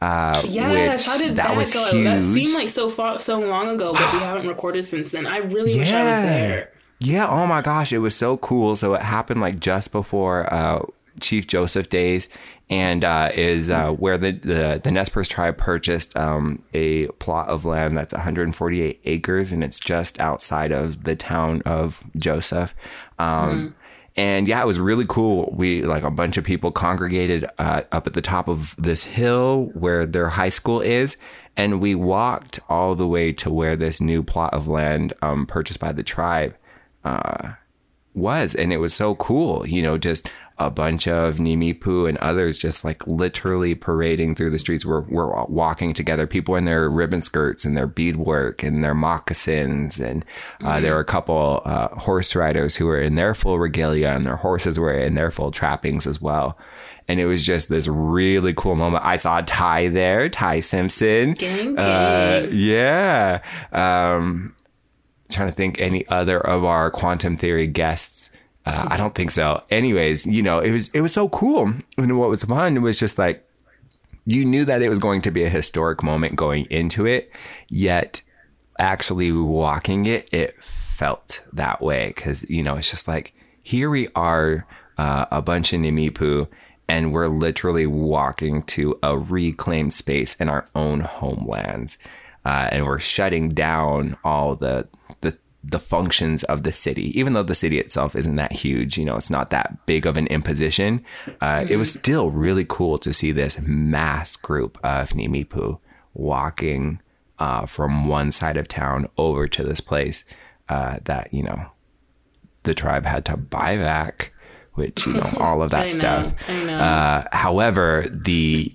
Uh, yes, which how did that, that, was go? huge. That seemed like so far so long ago, but we haven't recorded since then. I really wish I was there. Yeah, oh my gosh, it was so cool. So it happened like just before uh, Chief Joseph days, and uh, is uh, where the, the the Nez Perce tribe purchased um, a plot of land that's 148 acres, and it's just outside of the town of Joseph. Um, And yeah, it was really cool. We like a bunch of people congregated uh, up at the top of this hill where their high school is, and we walked all the way to where this new plot of land um, purchased by the tribe was. And it was so cool you know just a bunch of nimipu and others just like literally parading through the streets. We're, we're walking together people in their ribbon skirts and their beadwork and their moccasins. And uh, there were a couple uh, horse riders who were in their full regalia and their horses were in their full trappings as well. And it was just this really cool moment. I saw ty there ty simpson. Gang, Uh, yeah. Um trying to think any other of our quantum theory guests. Uh, I don't think so. Anyways, you know, it was it was so cool. And what was fun was just like you knew that it was going to be a historic moment going into it, yet actually walking it, it felt that way because you know it's just like here we are, uh, a bunch of Nimipu, and we're literally walking to a reclaimed space in our own homelands, uh, and we're shutting down all the the functions of the city, even though the city itself isn't that huge, you know, it's not that big of an imposition. Uh, It was still really cool to see this mass group of Nimipu walking uh, from one side of town over to this place uh, that, you know, the tribe had to buy back, which, you know, all of that know, stuff. I know. Uh, however, the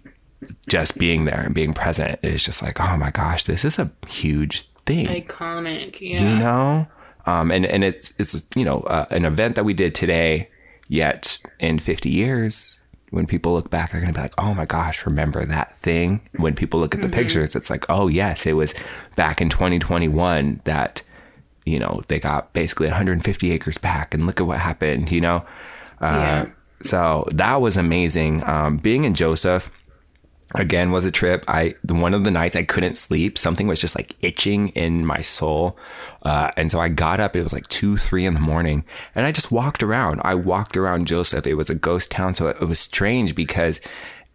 just being there and being present is just like, oh my gosh, this is a huge thing. Iconic, yeah. you know? Um and and it's it's you know uh, an event that we did today yet in 50 years when people look back they're gonna be like oh my gosh remember that thing? When people look at the pictures it's like oh yes it was back in 2021 that you know they got basically 150 acres back and look at what happened you know? Uh, Yeah. so that was amazing. Um being in joseph again was a trip. I one of the nights i couldn't sleep something was just like itching in my soul. Uh, and so i got up it was like two three in the morning and i just walked around. I walked around joseph. It was a ghost town so it, was strange because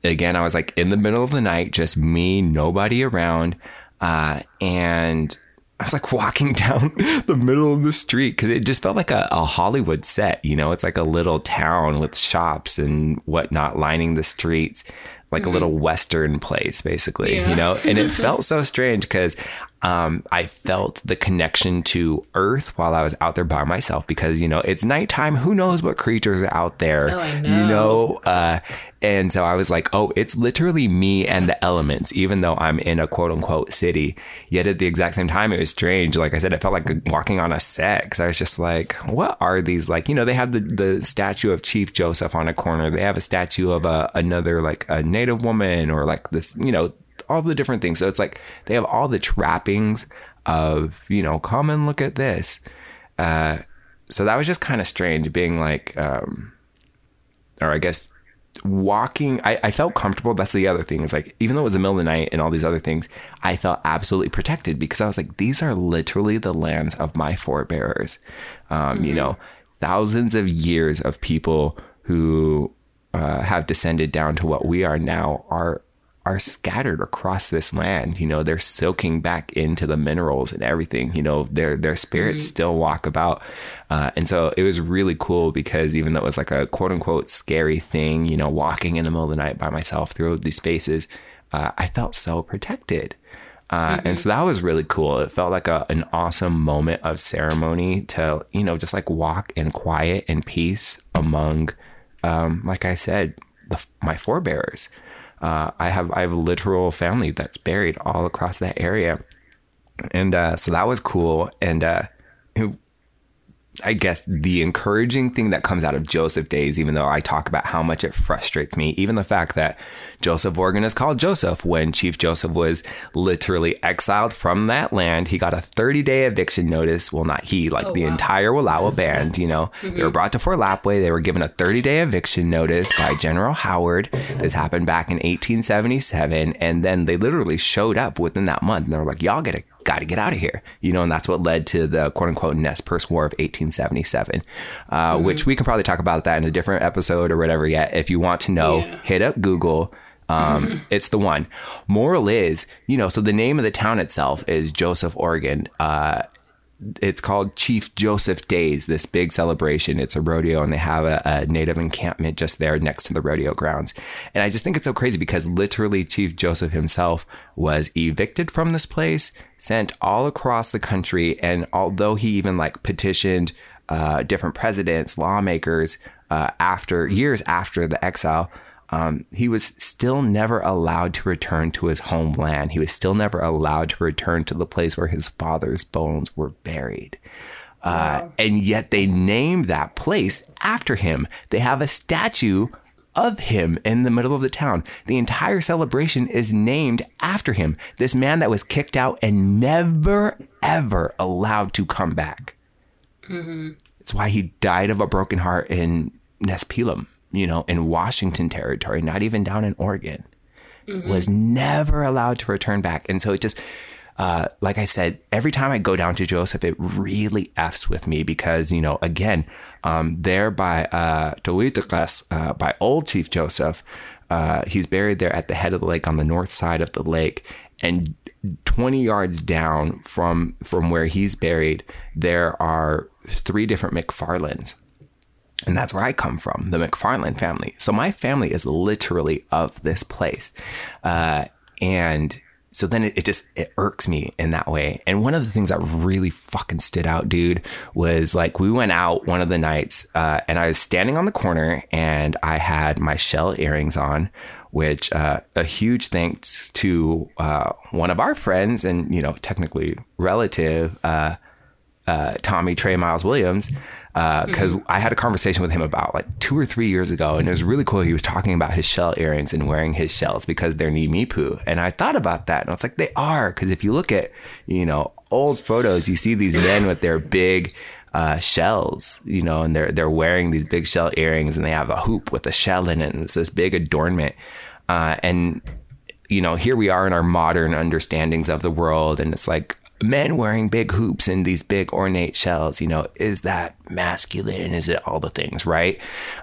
again i was like in the middle of the night just me nobody around uh, and I was like walking down the middle of the street because it just felt like a, a Hollywood set. You know, it's like a little town with shops and whatnot lining the streets, like a mm-hmm. little Western place, basically, Yeah. you know? And it felt so strange because um, I felt the connection to Earth while I was out there by myself because, you know, it's nighttime. Who knows what creatures are out there? Oh, I You know. know, uh, and so I was like, oh, it's literally me and the elements, even though I'm in a quote unquote city. Yet at the exact same time, it was strange. Like I said, it felt like walking on a set because I was just like, what are these? Like, you know, they have the, the statue of Chief Joseph on a corner. They have a statue of a, another, like a native woman or like this, you know, all the different things. So it's like they have all the trappings of, you know, come and look at this. Uh, so that was just kind of strange being like, um, or I guess walking I, I felt comfortable that's the other thing is like even though it was the middle of the night and all these other things i felt absolutely protected because i was like these are literally the lands of my forebearers um, you know thousands of years of people who uh, have descended down to what we are now are are scattered across this land. You know, they're soaking back into the minerals and everything. You know, their their spirits still walk about, uh, and so it was really cool because even though it was like a quote unquote scary thing, you know, walking in the middle of the night by myself through these spaces, uh, I felt so protected. Uh, And so that was really cool. It felt like a, an awesome moment of ceremony to, you know, just like walk in quiet and peace among, um, like I said, the, my forebears. Uh, I have I have a literal family that's buried all across that area, and uh, so that was cool. And uh, I guess the encouraging thing that comes out of Joseph days, even though I talk about how much it frustrates me, even the fact that Joseph Oregon is called Joseph when Chief Joseph was literally exiled from that land. He got a 30 day eviction notice. Well, not he, like oh, the entire Wallowa band, you know. They were mm-hmm. brought to Fort Lapwai. They were given a 30 day eviction notice by General Howard. This happened back in 1877. And then they literally showed up within that month and they were like, y'all get a got to get out of here, you know, and that's what led to the quote unquote Nez Perce War of 1877, uh, which we can probably talk about that in a different episode or whatever yet. If you want to know, Yeah. hit up Google. Um, it's the one. Moral is, you know, so the name of the town itself is Joseph, Oregon. Uh, it's called Chief Joseph Days, this big celebration. It's a rodeo and they have a, a native encampment just there next to the rodeo grounds. And I just think it's so crazy because literally Chief Joseph himself was evicted from this place, sent all across the country. And although he even like petitioned uh, different presidents, lawmakers, uh, after years after the exile, um, he was still never allowed to return to his homeland. He was still never allowed to return to the place where his father's bones were buried. Uh, and yet they named that place after him. They have a statue of him in the middle of the town. The entire celebration is named after him. This man that was kicked out and never, ever allowed to come back. It's why he died of a broken heart in Nespelem, you know, in Washington territory, not even down in Oregon. Was never allowed to return back. And so it just, uh, like I said, every time I go down to Joseph, it really F's with me because, you know, again, um, there by uh, uh, by old Chief Joseph, uh, he's buried there at the head of the lake on the north side of the lake. And 20 yards down from from where he's buried, there are three different McFarlands. And that's where I come from, the McFarland family. So my family is literally of this place. Uh, and so then it, it just it irks me in that way. And one of the things that really fucking stood out, dude, was like we went out one of the nights, uh, and I was standing on the corner, and I had my shell earrings on, which uh, a huge thanks to uh, one of our friends and you know technically relative, uh, uh, Tommy Trey Miles Williams, because I had a conversation with him about like two or three years ago, and it was really cool. He was talking about his shell earrings and wearing his shells because they're Nimipu, and I thought about that, and I was like, they are, because if you look at you know old photos, you see these men with their big uh, shells, you know, and they're they're wearing these big shell earrings, and they have a hoop with a shell in it, and it's this big adornment, uh, and you know, here we are in our modern understandings of the world, and it's like men wearing big hoops and these big ornate shells. You know, is that masculine? Is it all the things, right?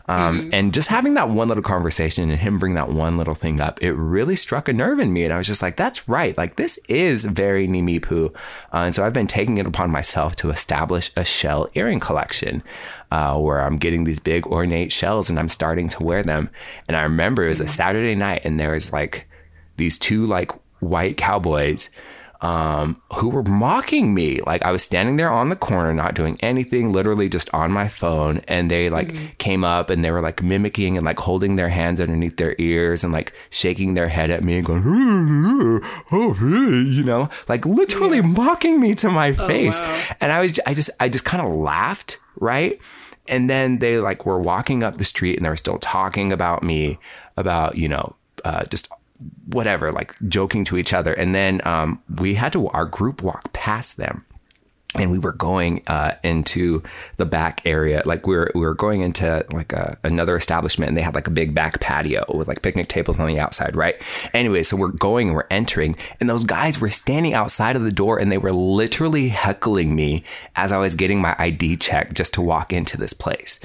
Um, And just having that one little conversation and him bring that one little thing up, it really struck a nerve in me, and I was just like, "That's right. Like this is very Nimipu," uh, and so I've been taking it upon myself to establish a shell earring collection. Uh, where I'm getting these big ornate shells and I'm starting to wear them. And I remember it was a Saturday night and there was like these two like white cowboys um, who were mocking me. Like I was standing there on the corner, not doing anything, literally just on my phone. And they like came up and they were like mimicking and like holding their hands underneath their ears and like shaking their head at me and going, oh? You know, like literally mocking me to my face. wow. And I was, I just, I just kind of laughed, right? And then they like were walking up the street and they were still talking about me, about, you know, uh, just whatever, like joking to each other. And then um, we had to, our group walk past them. And we were going uh, into the back area, like we were we were going into like a, another establishment, and they had like a big back patio with like picnic tables on the outside, right? Anyway, so we're going and we're entering, and those guys were standing outside of the door, and they were literally heckling me as I was getting my ID check just to walk into this place.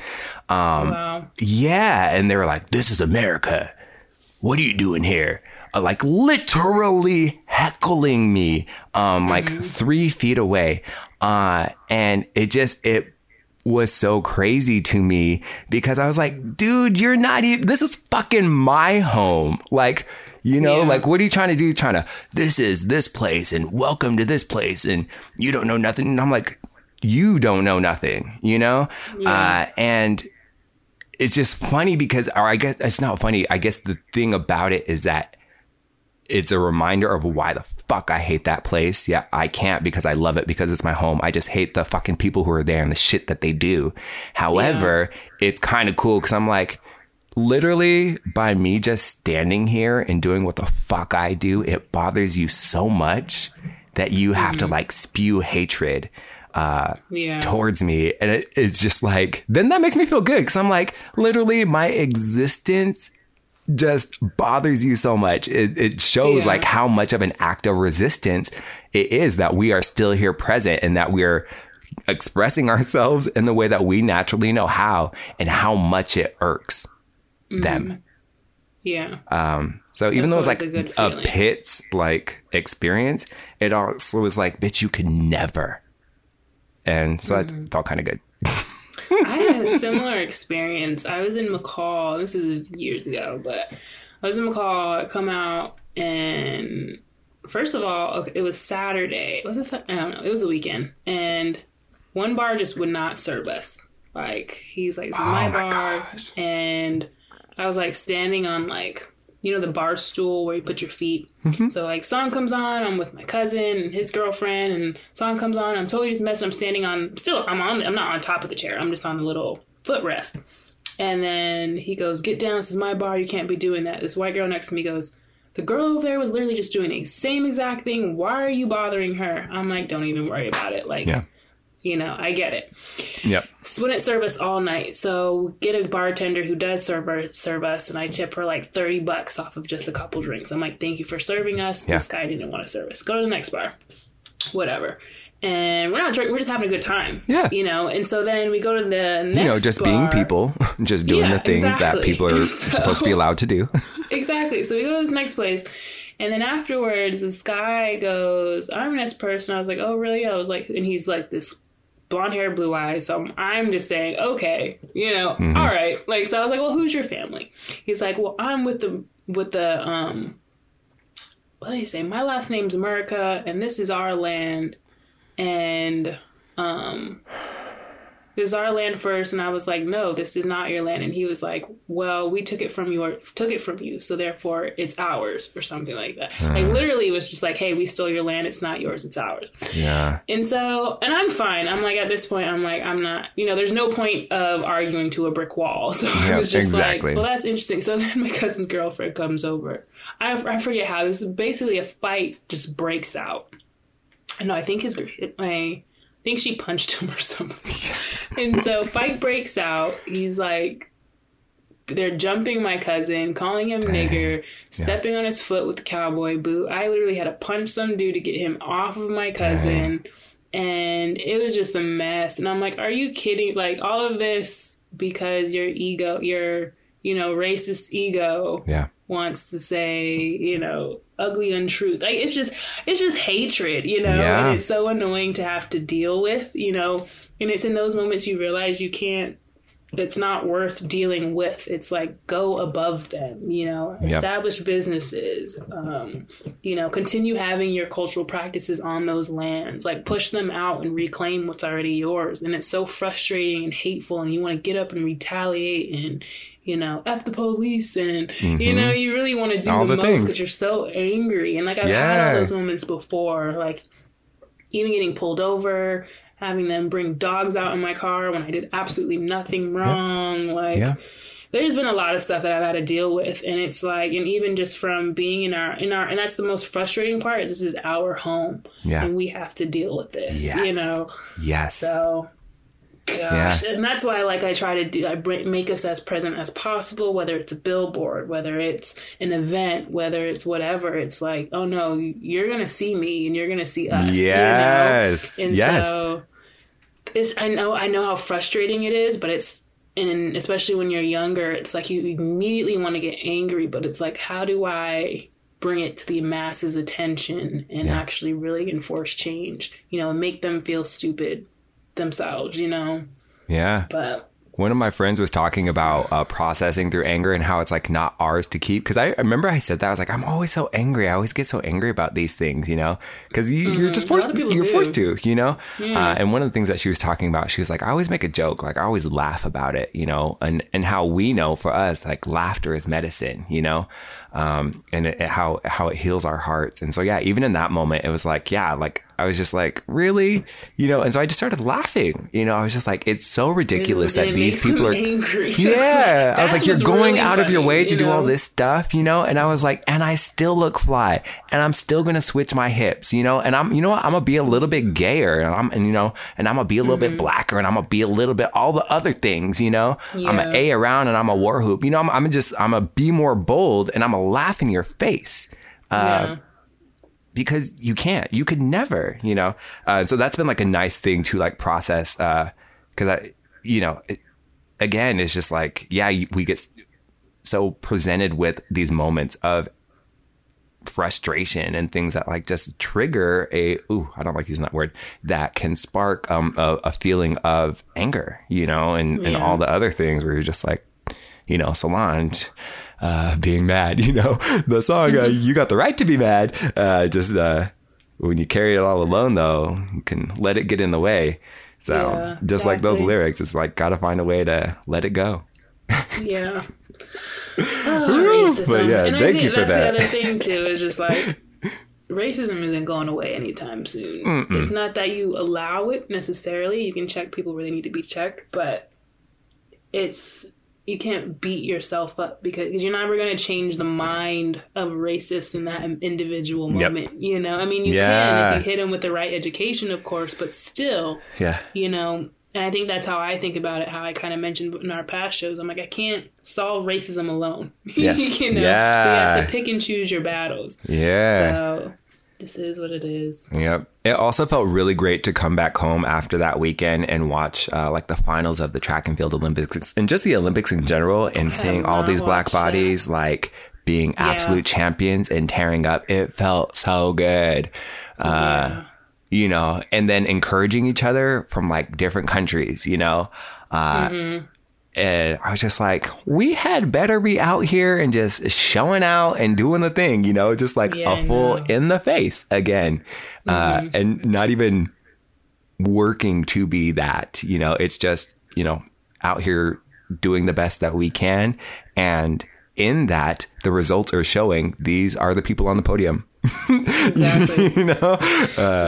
Um, Wow. yeah, and they were like, "This is America. What are you doing here?" uh, like literally heckling me, um, like three feet away. Uh, and it just, it was so crazy to me because I was like, dude, you're not even, this is fucking my home. Like, you know, Yeah. like, what are you trying to do? Trying to, this is this place and welcome to this place and you don't know nothing. And I'm like, you don't know nothing, you know? Uh, and it's just funny because, or I guess it's not funny. I guess the thing about it is that it's a reminder of why the fuck I hate that place. Yeah, I can't because I love it because it's my home. I just hate the fucking people who are there and the shit that they do. However, it's kind of cool because I'm like, literally by me just standing here and doing what the fuck I do, it bothers you so much that you have to mm-hmm. like spew hatred uh, Yeah. towards me. And it, it's just like, then that makes me feel good because I'm like, literally, my existence just bothers you so much. It, it shows Yeah. like how much of an act of resistance it is that we are still here present and that we're expressing ourselves in the way that we naturally know how and how much it irks them. Yeah. Um, So even though it's That's like a a pits like experience, it also was like, bitch, you could never. And so Mm-hmm. that felt kind of good. I had a similar experience. I was in McCall. This was years ago, but I was in McCall. I come out and first of all, it was Saturday. Was it? Sa- I don't know. It was a weekend, and one bar just would not serve us. Like he's like, "This is my, bar," and I was like standing on like you know the bar stool where you put your feet. Mm-hmm. So like song comes on, I'm with my cousin and his girlfriend, and song comes on, I'm totally just messing. I'm standing on still I'm on I'm not on top of the chair. I'm just on the little footrest. And then he goes, "Get down. This is my bar. You can't be doing that." This white girl next to me goes, "The girl over there was literally just doing the same exact thing. Why are you bothering her?" I'm like, "Don't even worry about it. Like, Yeah. you know, I get it." Yep. Wouldn't serve us all night. So get a bartender who does serve our, serve us, and I tip her like thirty bucks off of just a couple drinks. I'm like, thank you for serving us. This guy didn't want to serve us. Go to the next bar, whatever. And we're not drinking. We're just having a good time. Yeah. you know. And so then we go to the next You know, just being people, just doing Yeah, the thing that people are So- supposed to be allowed to do. Exactly. So we go to this next place. And then afterwards, this guy goes, I'm this person. I was like, oh, really? I was like, and he's like this blonde hair, blue eyes. So I'm, just saying, okay, you know, all right. Like, so I was like, well, who's your family? He's like, well, I'm with the, with the, um, what did he say? My last name's America and this is our land. And, um, this is our land first and i was like no this is not your land. And he was like well we took it from your took it from you so therefore it's ours or something like that. Like hmm. literally it was just like hey we stole your land it's not yours it's ours. Yeah. and so and i'm fine. I'm like at this point i'm like i'm not you know there's no point of arguing to a brick wall. So i was just exactly. like well that's interesting. So then my cousin's girlfriend comes over. I, I forget how. This is basically a fight just breaks out. No i think his my think she punched him or something. and so fight breaks out. He's like they're jumping my cousin, calling him nigger, stepping on his foot with the cowboy boot. I literally had to punch some dude to get him off of my cousin. And it was just a mess. And I'm like, are you kidding? Like all of this because your ego, your, you know, racist ego Yeah. Wants to say, you know, ugly untruth. Like it's just it's just hatred, you know. Yeah. And it's so annoying to have to deal with, you know. And it's in those moments you realize you can't it's not worth dealing with. It's like go above them, you know, establish businesses, um, you know, continue having your cultural practices on those lands, like push them out and reclaim what's already yours. And it's so frustrating and hateful, and you want to get up and retaliate and, you know, F the police, and, you know, you really want to do Mm-hmm. All the, the most because you're so angry. And like I've had all those moments before, like even getting pulled over, having them bring dogs out in my car when I did absolutely nothing wrong. Like, Yeah. there's been a lot of stuff that I've had to deal with, and it's like, and even just from being in our in our, and that's the most frustrating part is this is our home, Yeah. and we have to deal with this, you know. Yes. So, gosh, and that's why, like, I try to do, I make us as present as possible, whether it's a billboard, whether it's an event, whether it's whatever. It's like, oh no, you're gonna see me, and you're gonna see us. you know? yes. And yes. so it's I know I know how frustrating it is, but it's and especially when you're younger, it's like you immediately want to get angry, but it's like how do I bring it to the masses' attention and actually really enforce change. You know, and make them feel stupid themselves. You know, Yeah. but One of my friends was talking about uh, processing through anger and how it's like not ours to keep. Because I remember I said that I was like, I'm always so angry. I always get so angry about these things, you know. Because you, you're just Mm-hmm. A forced. You're do. forced to, you know. Uh, and one of the things that she was talking about, she was like, I always make a joke. Like I always laugh about it, you know. And and how we know for us, like laughter is medicine, you know. Um, and it, how how it heals our hearts. And so yeah, even in that moment, it was like yeah, like I was just like really, you know. And so I just started laughing, you know. I was just like, it's so ridiculous that these people are angry. yeah, I was like, you're going really out of your way to you do all this stuff, you know? And I was like, and I still look fly, and I'm still gonna switch my hips, you know? And I'm, you know what? I'm gonna be a little bit gayer, and I'm, and you know, and I'm gonna be a little Mm-hmm. bit blacker, and I'm gonna be a little bit all the other things, you know? I'm gonna a around, and I'm a war hoop, you know? I'm, I'm just, I'm gonna be more bold, and I'm gonna laugh in your face yeah. Because you can't you could never you know? Uh, so that's been like a nice thing to like process because i you know it, again it's just like yeah we get so presented with these moments of frustration and things that like just trigger a ooh i don't like using that word that can spark um a, a feeling of anger you know and and all the other things where you're just like you know solange uh being mad you know the song uh, you got the right to be mad uh just uh when you carry it all alone though you can let it get in the way so Yeah, just like those lyrics it's like gotta find a way to let it go Yeah. Oh, racism. But yeah, and I thank think you for that's that. the other thing too. Is just like racism isn't going away anytime soon. It's not that you allow it necessarily. You can check people where they need to be checked, but it's you can't beat yourself up because cause you're never going to change the mind of a racist in that individual Yep. moment. You know, I mean, you Yeah. can if you hit them with the right education, of course, but still, yeah you know and i think that's how i think about it how i kind of mentioned in our past shows i'm like i can't solve racism alone Yes. you know so you have to pick and choose your battles yeah so this is what it is Yep. It also felt really great to come back home after that weekend and watch uh, like the finals of the track and field Olympics and just the Olympics in general and seeing all these black that. bodies like being absolute champions and tearing up. It felt so good. Uh, You know, and then encouraging each other from like different countries, you know. Uh, And I was just like, we had better be out here and just showing out and doing the thing, you know, just like Yeah, a full in the face again. Uh, and not even working to be that, you know, it's just, you know, out here doing the best that we can. And in that, the results are showing these are the people on the podium, exactly you know?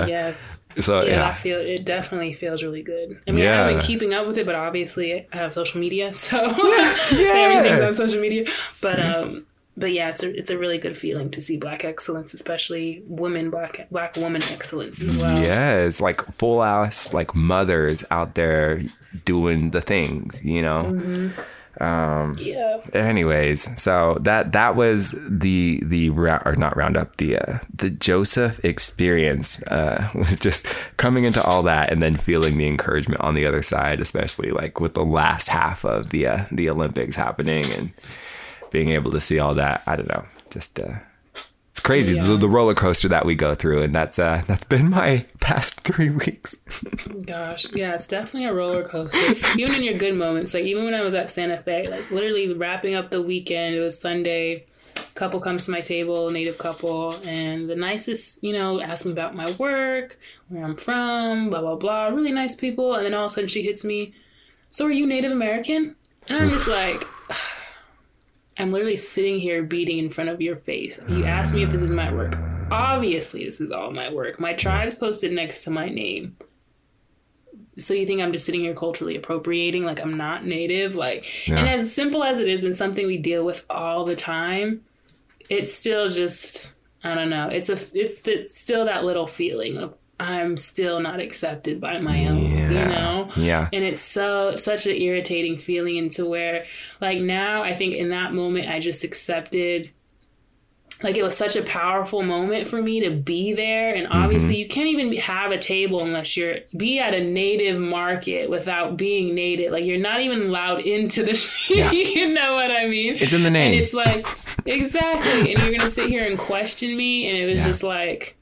yes So, yeah, I yeah. feel it definitely feels really good. I mean, Yeah. haven't been keeping up with it, but obviously I have social media, so everything's on social media. But um, but yeah, it's a it's a really good feeling to see black excellence, especially women black black woman excellence as well. Yes, like full ass like mothers out there doing the things, you know. Yeah. Anyways, so that that was the the or not roundup the uh, the Joseph experience uh, was just coming into all that and then feeling the encouragement on the other side, especially like with the last half of the uh, the Olympics happening and being able to see all that. I don't know, just uh, it's crazy Yeah. the, the roller coaster that we go through, and that's uh, that's been my past three weeks. Gosh, yeah, it's definitely a roller coaster. even in your good moments, like even when I was at Santa Fe, like literally wrapping up the weekend, it was Sunday. Couple comes to my table, native couple, and the nicest, you know, asked me about my work, where I'm from, blah blah blah. Really nice people, and then all of a sudden she hits me. So are you Native American? And I'm just like, I'm literally sitting here beading in front of your face. You asked me if this is my work. Obviously, this is all my work. My tribe's posted next to my name so you think I'm just sitting here culturally appropriating like I'm not native like and as simple as it is and something we deal with all the time it's still just I don't know it's a it's, it's still that little feeling of I'm still not accepted by my own you know Yeah. and it's so such an irritating feeling into where like now I think in that moment I just accepted like it was such a powerful moment for me to be there and mm-hmm. obviously you can't even have a table unless you're be at a native market without being native like you're not even allowed into the Yeah. you know what i mean It's in the name. and it's like exactly. And you're gonna sit here and question me, and it was Yeah. just like.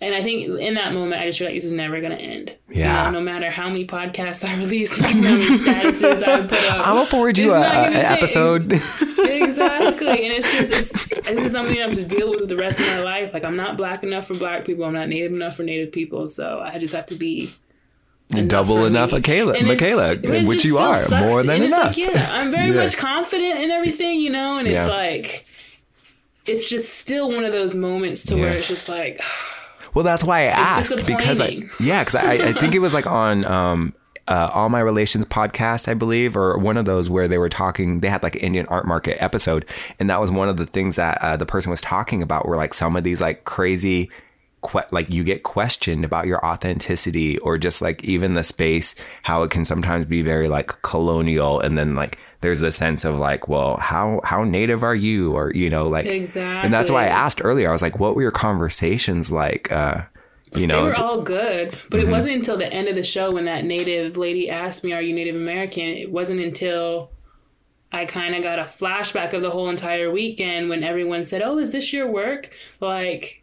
And I think in that moment, I just realized this is never going to end. You Yeah. know, no matter how many podcasts I release, no matter how many statuses I put up. I'm gonna forward you it's a, not gonna an episode. exactly. And it's just, it's, this is something I have to deal with the rest of my life. Like, I'm not black enough for black people. I'm not native enough for native people. So I just have to be Double enough. Michaela, And Michaela, which you are, more than enough. Like, yeah, I'm very Yeah. much confident in everything, you know, and it's Yeah. like, it's just still one of those moments to where it's just like, Well, that's why I asked because I yeah, because I, I think it was like on um uh, all my relations podcast, I believe, or one of those where they were talking. They had like an Indian art market episode, and that was one of the things that uh, the person was talking about. Were like some of these like crazy. Que- like you get questioned about your authenticity or just like even the space how it can sometimes be very like colonial and then like there's a sense of like well how how native are you or you know like exactly. and that's why I asked earlier I was like what were your conversations like uh you They know were d- all good, but Mm-hmm. it wasn't until the end of the show when that native lady asked me, "Are you Native American?" It wasn't until I kind of got a flashback of the whole entire weekend when everyone said, "Oh, is this your work?" Like,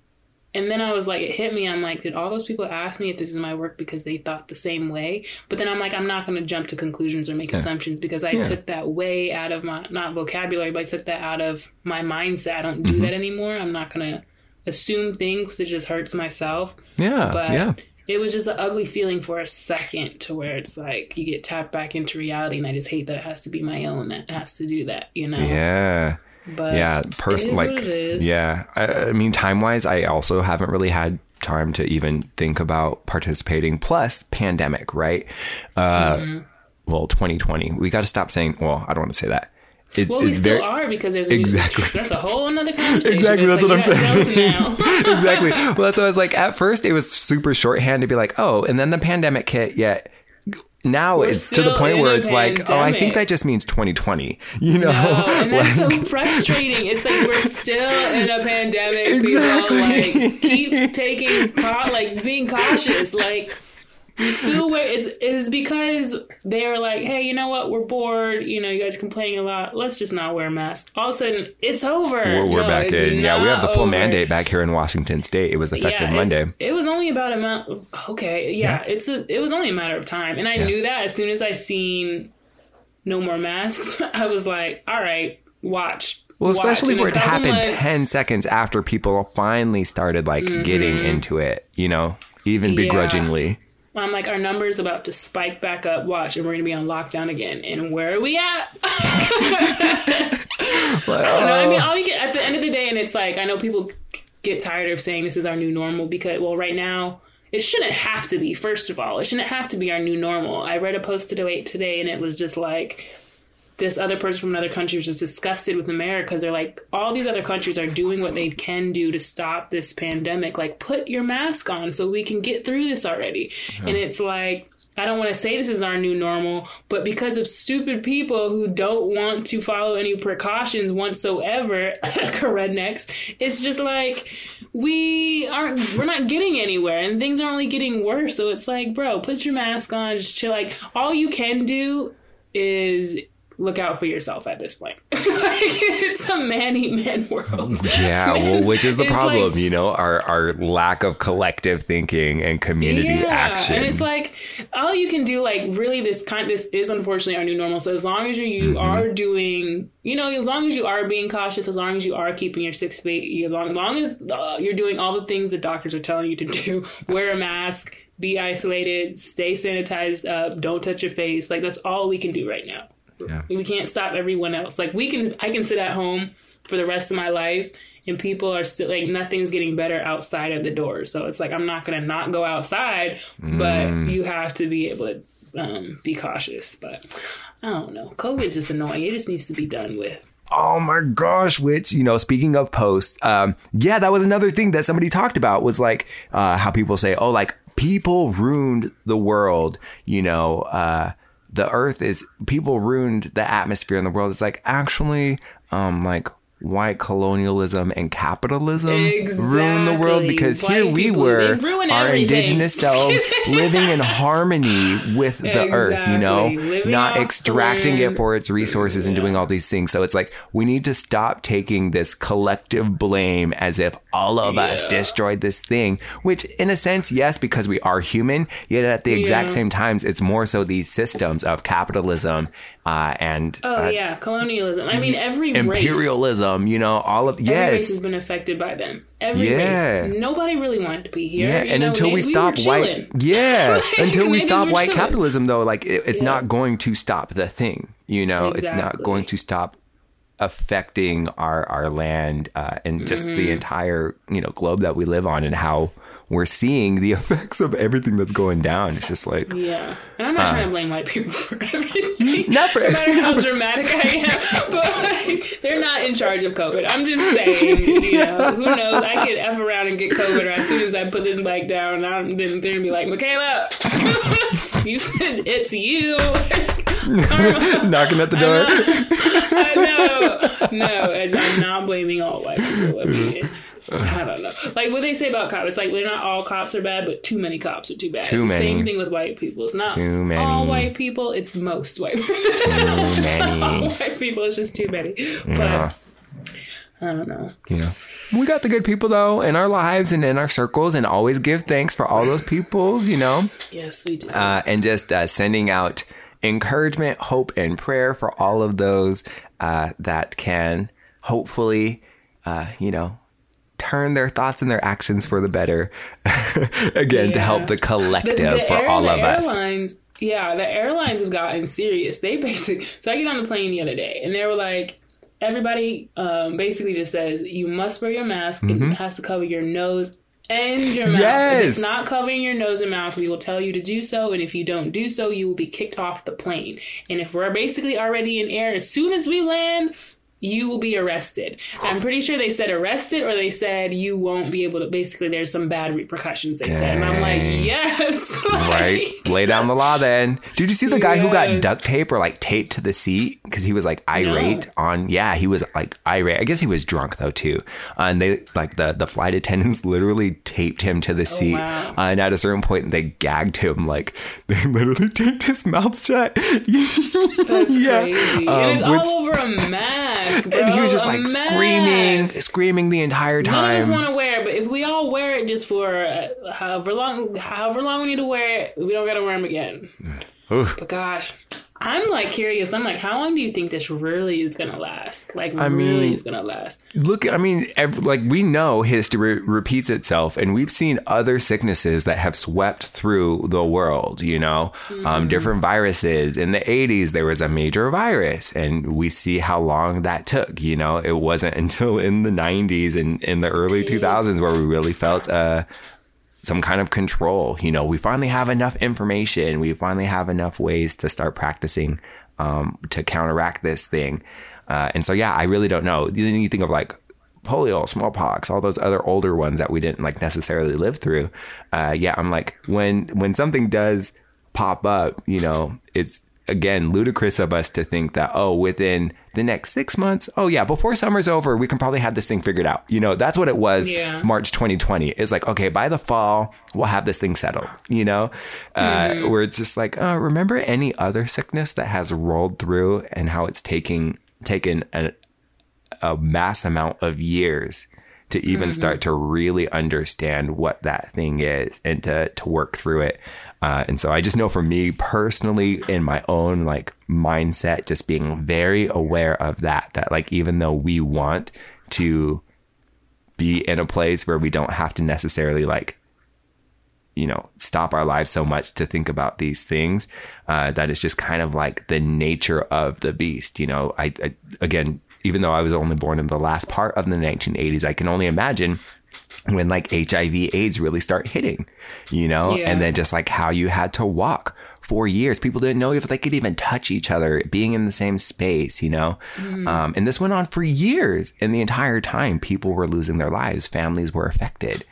and then I was like, it hit me. I'm like, did all those people ask me if this is my work because they thought the same way? But then I'm like, I'm not going to jump to conclusions or make assumptions because I took that way out of my not vocabulary, but I took that out of my mindset. I don't Mm-hmm. do that anymore. I'm not going to assume things that just hurts myself. yeah But yeah it was just an ugly feeling for a second to where it's like you get tapped back into reality and I just hate that it has to be my own that has to do that, you know? yeah But yeah person it is like what yeah I, I mean time wise I also haven't really had time to even think about participating plus pandemic right uh Mm-hmm. well 2020 we got to stop saying well I don't want to say that it's, Well, we it's still very are because there's a Exactly. That's a whole another conversation. Exactly, that's what I'm saying. Exactly. Well, that's why I was like, at first it was super shorthand to be like, oh, and then the pandemic hit. Yet now it's to the point where it's like, oh, I think that just means 2020. You know, No, and that's Like- so frustrating. It's like we're still in a pandemic. Exactly. People like keep taking like being cautious. Like you still wear it's it's because they're like, hey, you know what? We're bored. You know, you guys are complaining a lot. Let's just not wear masks. All of a sudden, it's over. we're, we're No, back in. Yeah, we have the full over. mandate back here in Washington State. It was effective it's- Monday. It was only about a month. Okay, yeah, it's a. It was only a matter of time, and I knew that as soon as I seen no more masks, I was like, all right, watch. Well, especially a where it happened months- Mm-hmm. 10 seconds after people finally started like getting into it, you know, even begrudgingly. I'm like, our number's about to spike back up. Watch, and we're gonna be on lockdown again. And where are we at? Like, I, know. I mean, all you get at the end of the day, and it's like I know people get tired of saying this is our new normal because, well, right now it shouldn't have to be. First of all, it shouldn't have to be our new normal. I read a post today, today, and it was just like this other person from another country was just disgusted with America because they're like, all these other countries are doing what they can do to stop this pandemic. Like, put your mask on so we can get through this already. And it's like. I don't want to say this is our new normal, but because of stupid people who don't want to follow any precautions whatsoever, rednecks, it's just like we aren't, we're not getting anywhere and things are only getting worse. So it's like, bro, put your mask on, just chill. Like, all you can do is look out for yourself at this point. like, it's a man eat man world. Yeah, well, which is the problem, like- you know, our our lack of collective thinking and community action. And it's like all you can do, like really, this kind this is unfortunately our new normal. So as long as you you Mm-hmm. are doing, you know, as long as you are being cautious, as long as you are keeping your six feet, you long, as long as uh, you're doing all the things that doctors are telling you to do, wear a mask, be isolated, stay sanitized up, don't touch your face. Like that's all we can do right now. Yeah. We can't stop everyone else. Like we can, I can sit at home for the rest of my life, and people are still like nothing's getting better outside of the door. So it's like I'm not gonna not go outside, but you have to be able to um, be cautious. But I don't know. COVID's just annoying. It just needs to be done with. Oh my gosh, which, you know, speaking of posts, um, yeah, that was another thing that somebody talked about was like uh, how people say, oh, like people ruined the world, you know, uh, the earth is people ruined the atmosphere in the world. It's like actually, um, like white colonialism and capitalism ruin the world because White here we were our everything. indigenous selves living in harmony with the earth you know? Living not extracting it for its resources and doing all these things. So it's like we need to stop taking this collective blame as if all of us destroyed this thing which in a sense yes because we are human yet at the exact Yeah. same times it's more so these systems of capitalism uh, and Oh uh, yeah, colonialism. I mean, every race, imperialism you know all of every race has been affected by them. Every Yeah. race. Nobody really wanted to be here. yeah and know, until we stop white yeah Like, until we stop white chilling. capitalism though like it, it's Yeah. not going to stop the thing you know it's not going to stop affecting our our land uh, and just Mm-hmm. the entire you know globe that we live on and how we're seeing the effects of everything that's going down it's just like Yeah, and I'm not trying to blame white people for everything. Uh. Not for- no matter how dramatic I am, but like, they're not in charge of COVID. I'm just saying, you know, who knows? I could f around and get COVID, or as soon as I put this mic down, I'm then they're gonna be like, Michaela, you said it's you. knocking at the door I know. No, as I'm not blaming all white people. I mean, I don't know. Like what they say about cops. It's like they're not all cops are bad, but too many cops are too bad. Too it's the many. same thing with white people. It's not Too many. all white people. It's most white people. Too many. all white people. It's just too many. But Yeah. I don't know. know we got the good people though in our lives and in our circles and always give thanks for all those peoples you know Yes, we do. uh, and just uh, sending out encouragement, hope, and prayer for all of those uh, that can hopefully, uh, you know, turn their thoughts and their actions for the better. Again, to help the collective for air- all the of us. airlines, Yeah, the airlines have gotten serious. They basically. So I get on the plane the other day, and they were like, everybody um, basically just says you must wear your mask. It has to cover your nose and your mouth. If it's not covering your nose and mouth, we will tell you to do so. And if you don't do so, you will be kicked off the plane. And if we're basically already in air, as soon as we land. You will be arrested. I'm pretty sure they said arrested, or they said you won't be able to. Basically, there's some bad repercussions. They said, and I'm like, yes, Right, lay down the law. Then, did you see the guy who got duct tape or like taped to the seat because he was like irate on? Yeah, he was like irate. I guess he was drunk though too. Uh, and they like the the flight attendants literally taped him to the seat. Oh, wow. Uh, and at a certain point, they gagged him. Like they literally taped his mouth shut. That's Yeah. crazy. Um, it's which- all over a mask, bro. and he was just like screaming, screaming the entire None of us want to wear it, but if we all wear it just for uh, however long, however long we need to wear it, we don't gotta wear them again. Oof. But gosh, I'm like curious. I'm like, how long do you think this really is gonna last? Like, really mean- is gonna last? Look, I mean, ev like we know history repeats itself, and we've seen other sicknesses that have swept through the world. You know, um, different viruses. In the '80s, there was a major virus, and we see how long that took. You know, it wasn't until in the '90s and in the early 2000s where we really felt uh, some kind of control. You know, we finally have enough information. We finally have enough ways to start practicing um, to counteract this thing. Uh, and so, yeah, I really don't know. Then you think of like polio, smallpox, all those other older ones that we didn't like necessarily live through. Uh, yeah, I'm like when when something does pop up, you know, it's again ludicrous of us to think that oh within the next six months oh yeah before summer's over we can probably have this thing figured out. You know that's what it was Yeah. march 2020 it's like okay by the fall we'll have this thing settled you know? Uh, where it's just like uh, remember any other sickness that has rolled through and how it's taking taken a, a mass amount of years to even start to really understand what that thing is and to to work through it. Uh, and so I just know for me personally, in my own like mindset, just being very aware of that. That like even though we want to be in a place where we don't have to necessarily like you know stop our lives so much to think about these things uh, that it's just kind of like the nature of the beast you know I, I again even though i was only born in the last part of the 1980s i can only imagine when like hiv aids really start hitting you know? Yeah. and then just like how you had to walk for years. People didn't know if they could even touch each other being in the same space you know? Um, and this went on for years. And the entire time people were losing their lives. Families were affected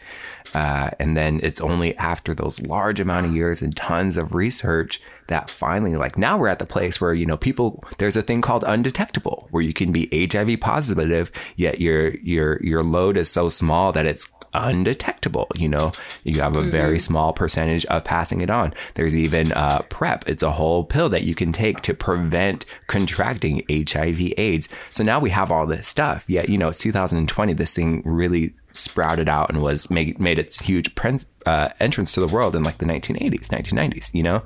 Uh, and then it's only after those large amount of years and tons of research that finally, like now we're at the place where, you know, people, there's a thing called undetectable where you can be HIV positive, yet your, your, your load is so small that it's undetectable. You know, you have a very small percentage of passing it on. There's even uh, PrEP. It's a whole pill that you can take to prevent contracting HIV AIDS. So now we have all this stuff. Yet, you know, it's 2020. This thing really sprouted out and was made, made its huge prin- uh, entrance to the world in like the 1980s, 1990s, you know?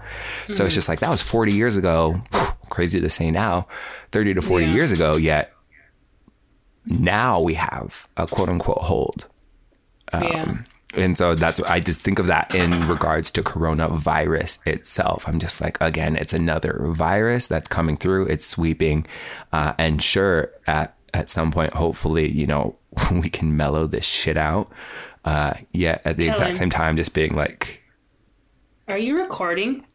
So it's just like that was 40 years ago. Crazy to say now, 30 to 40 Yeah. years ago, yet now we have a quote unquote hold. Yeah. And so that's I just think of that in regards to coronavirus itself. I'm just like, again, it's another virus that's coming through. It's sweeping, uh, and sure, at at some point, hopefully, you know, we can mellow this shit out. Uh, yet at the exact same time, just being like, Are you recording?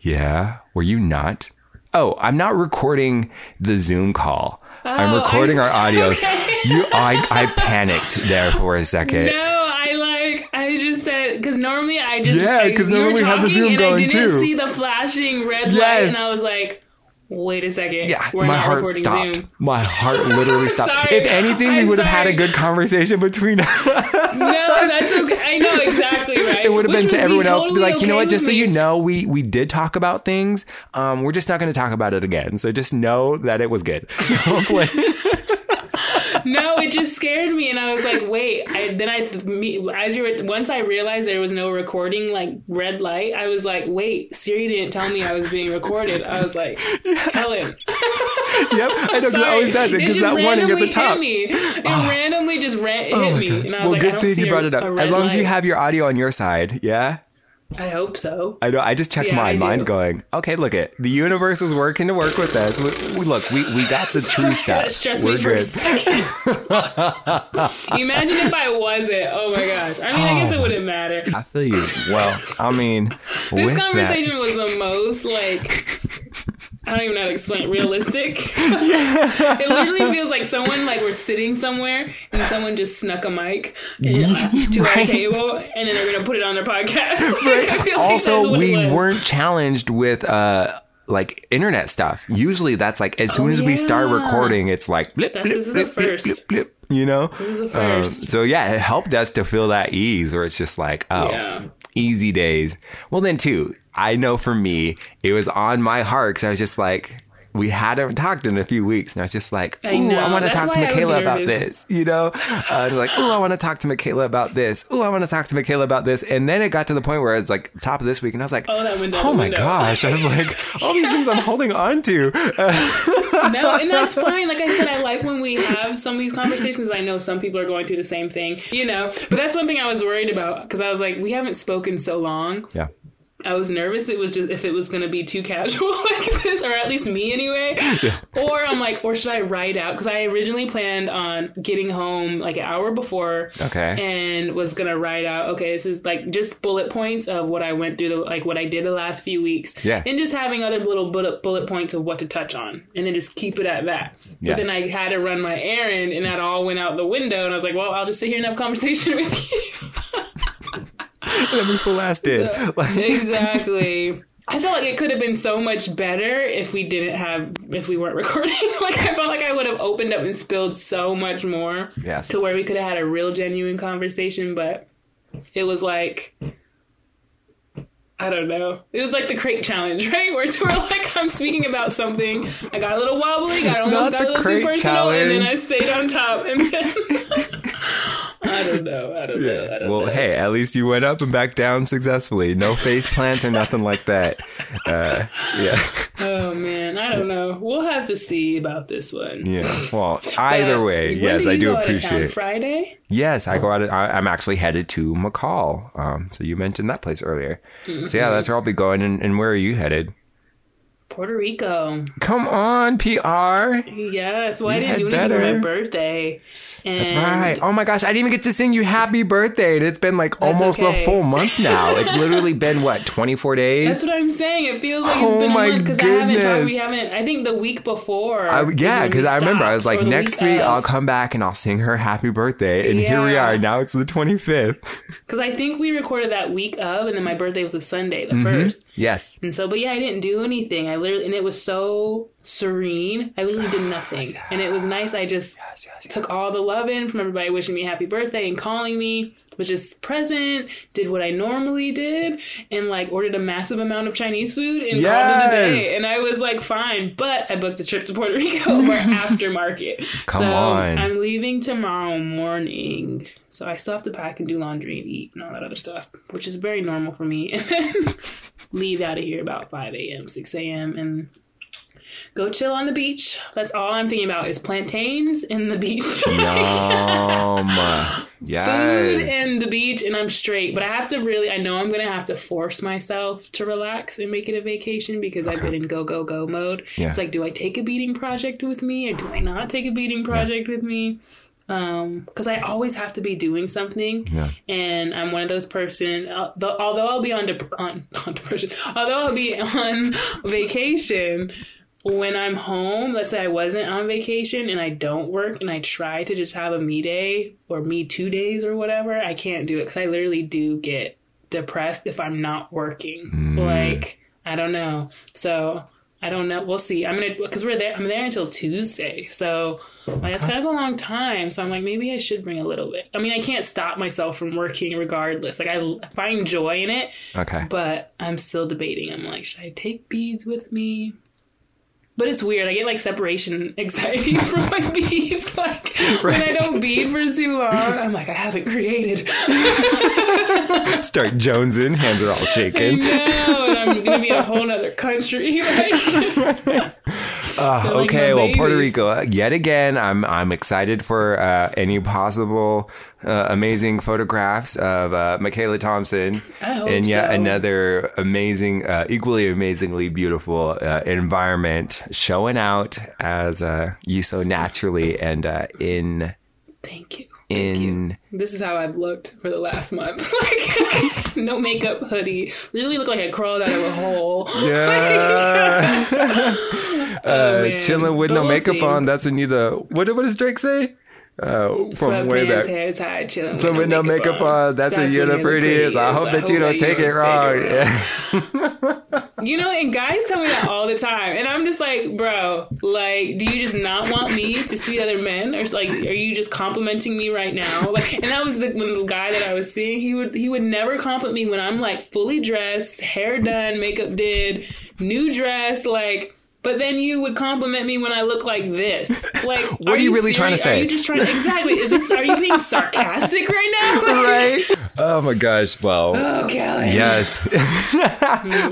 yeah, were you not? Oh, I'm not recording the Zoom call. I'm Oh, recording I our audios. Okay. You, I, I panicked there for a second. No, Just said because normally I just Yeah, 'cause you were normally we have the Zoom and going I didn't too. see the flashing red light, and I was like, wait a second, Yeah, we're my not heart stopped. Zoom. My heart literally stopped. Sorry. if anything, we I'm would have had a good conversation between us. No, that's okay. I know exactly right. It would have been to everyone else to be totally like, you know what? Just so you know, we we did talk about things. Um, we're just not going to talk about it again. So just know that it was good. No, it just scared me, and I was like, "Wait!" I, then I, me, as you were, once I realized there was no recording, like red light, I was like, "Wait!" Siri didn't tell me I was being recorded. I was like, tell him. yep, I know because it always does it because that warning at the top. Hit me. It randomly just ran, hit Oh me, and I was Well, like, "I good thing you brought it up. As long as you have your audio on your side, yeah. I hope so. I know. I just checked Yeah, mine. Mine's going. Okay, look it. The universe is working to work with us. We, we look. We, we got the true stuff. stressed We're me for a good. second. Imagine if I wasn't. Oh my gosh. I mean, I guess it oh. wouldn't matter. I feel you. Well, I mean, This with that- conversation was the most like I don't even know how to explain it, realistic. it literally feels like someone like we're sitting somewhere and someone just snuck a mic in- to our table and then they're gonna put it on their podcast. Like, feel like also it we weren't challenged with uh like internet stuff usually that's like as soon Oh, as we start recording it's like blip, That- blip, this is a blip, blip, first. blip, blip, you know This is a Um, first. so yeah it helped us to feel that ease where it's just like oh Yeah. Easy days. Well then too i know for me it was on my heart because i was just like we hadn't talked in a few weeks, and I was just like, I "Ooh, I, know. want to talk to Michaela about this," you know. Uh, like, "Ooh, I want to talk to Michaela about this." "Ooh, I want to talk to Michaela about this," and then it got to the point where it's like top of this week, and I was like, Oh, that window, "Oh my window." gosh!" I was like, "All these things I'm holding on to." Uh, no, and that's fine. Like I said, I like when we have some of these conversations. I know some people are going through the same thing, you know. But that's one thing I was worried about because I was like, we haven't spoken so long. yeah. I was nervous it was just if it was going to be too casual like this, or at least me anyway. Or I'm like, or should I write out? Because I originally planned on getting home like an hour before. Okay. And was gonna write out. Okay, this is like just bullet points of what I went through, the, like what I did the last few weeks. Yeah. And just having other little bullet bullet points of what to touch on, and then just keep it at that. Yes. But then I had to run my errand, and that all went out the window. And I was like, well, I'll just sit here and have a conversation with you. Me full last did. Like, exactly. I felt like it could have been so much better if we didn't have if we weren't recording. like I felt like I would have opened up and spilled so much more. Yes. To where we could have had a real genuine conversation, but it was like I don't know. It was like the crate challenge, right? Where it's where like I'm speaking about something, I got a little wobbly, got almost Not got a little too personal, and then I stayed on top, and then I don't know. I don't know. I don't well, know. hey, at least you went up and back down successfully. No face plants or nothing like that. Uh, yeah. Oh man, I don't know. We'll have to see about this one. Yeah. Well, either way, yes, do I do appreciate. Friday. Yes, I go out. I, I'm actually headed to McCall. Um, so you mentioned that place earlier. So Mm-hmm. yeah, that's where I'll be going. And, and where are you headed? Puerto Rico. Come on, PR. Yes. Well, I didn't do anything for better. my birthday. And That's right. Oh my gosh, I didn't even get to sing you happy birthday. And it's been like almost okay. a full month now. It's literally been what, 24 days? That's what I'm saying. It feels like it's Oh been a my month because I haven't talked. We haven't. I think the week before. I, yeah, because I remember I was like, next week of. I'll come back and I'll sing her happy birthday. And here we are. Now it's the 25th. Because I think we recorded that week of, and then my birthday was a Sunday, the Mm-hmm. first. Yes. And so, but yeah, I didn't do anything. I literally, and it was so serene. I literally did nothing, and it was nice. I just Yes, yes, yes. took all the love in from everybody wishing me happy birthday and calling me. Was just present, did what I normally did, and like ordered a massive amount of Chinese food and called it a day. And I was like, fine. But I booked a trip to Puerto Rico for aftermarket. Come so on. I'm leaving tomorrow morning. So I still have to pack and do laundry and eat and all that other stuff, which is very normal for me. Leave out of here about 5 a.m., 6 a.m. and go chill on the beach. That's all I'm thinking about is plantains and the beach. Yum. yes. Food and the beach, and I'm straight. But I have to really, I know I'm going to have to force myself to relax and make it a vacation because I've been in go, go, go mode. Yeah. It's like, do I take a beading project with me or do I not take a beading project with me? Um, because I always have to be doing something, Yeah. and I'm one of those person. Uh, the, although I'll be on, on on depression, although I'll be on vacation, when I'm home, let's say I wasn't on vacation and I don't work and I try to just have a me day or me two days or whatever, I can't do it because I literally do get depressed if I'm not working. Hmm. Like, I don't know. So I don't know. We'll see. I'm gonna because we're there. I'm there until Tuesday, so like, that's kind of a long time. So I'm like, maybe I should bring a little bit. I mean, I can't stop myself from working regardless. Like I find joy in it, Okay. but I'm still debating. I'm like, should I take beads with me? But it's weird. I get like separation anxiety from my beads. Like when I don't bead for too long, I'm like, I haven't created. Start jonesing. Hands are all I shaking. know, and I'm gonna be in a whole other country. Like, Uh, like okay, well, Puerto. Rico uh, yet again. I'm I'm excited for uh, any possible uh, amazing photographs of uh, Michaela Thompson and yet so. another amazing, uh, equally amazingly beautiful uh, environment showing out as uh, you so naturally and uh, in Thank you. In. This is how I've looked for the last month. like, no makeup hoodie. Literally look like I crawled out of a hole. Yeah. Oh, uh, chilling with But no we'll makeup see. on. That's Anita. What what does Drake say? Uh, from way back. hair tied, chilling. So with no makeup on, that's, a when you you're prettiest. I hope that you don't take it wrong. Yeah. You know, and guys tell me that the time, and I'm just like, bro, like, do you just not want me to see other men, or like, are you just complimenting me right now? Like, and that was the when the guy that I was seeing, he would he would never compliment me when I'm like fully dressed, hair done, makeup did, new dress, like. But then you would compliment me when I look like this. Like, What are you really trying to serious? say? Are you just trying to exactly? Is this? Are you being sarcastic right now? Right? Oh my gosh. Well, Oh, Kelly. yes.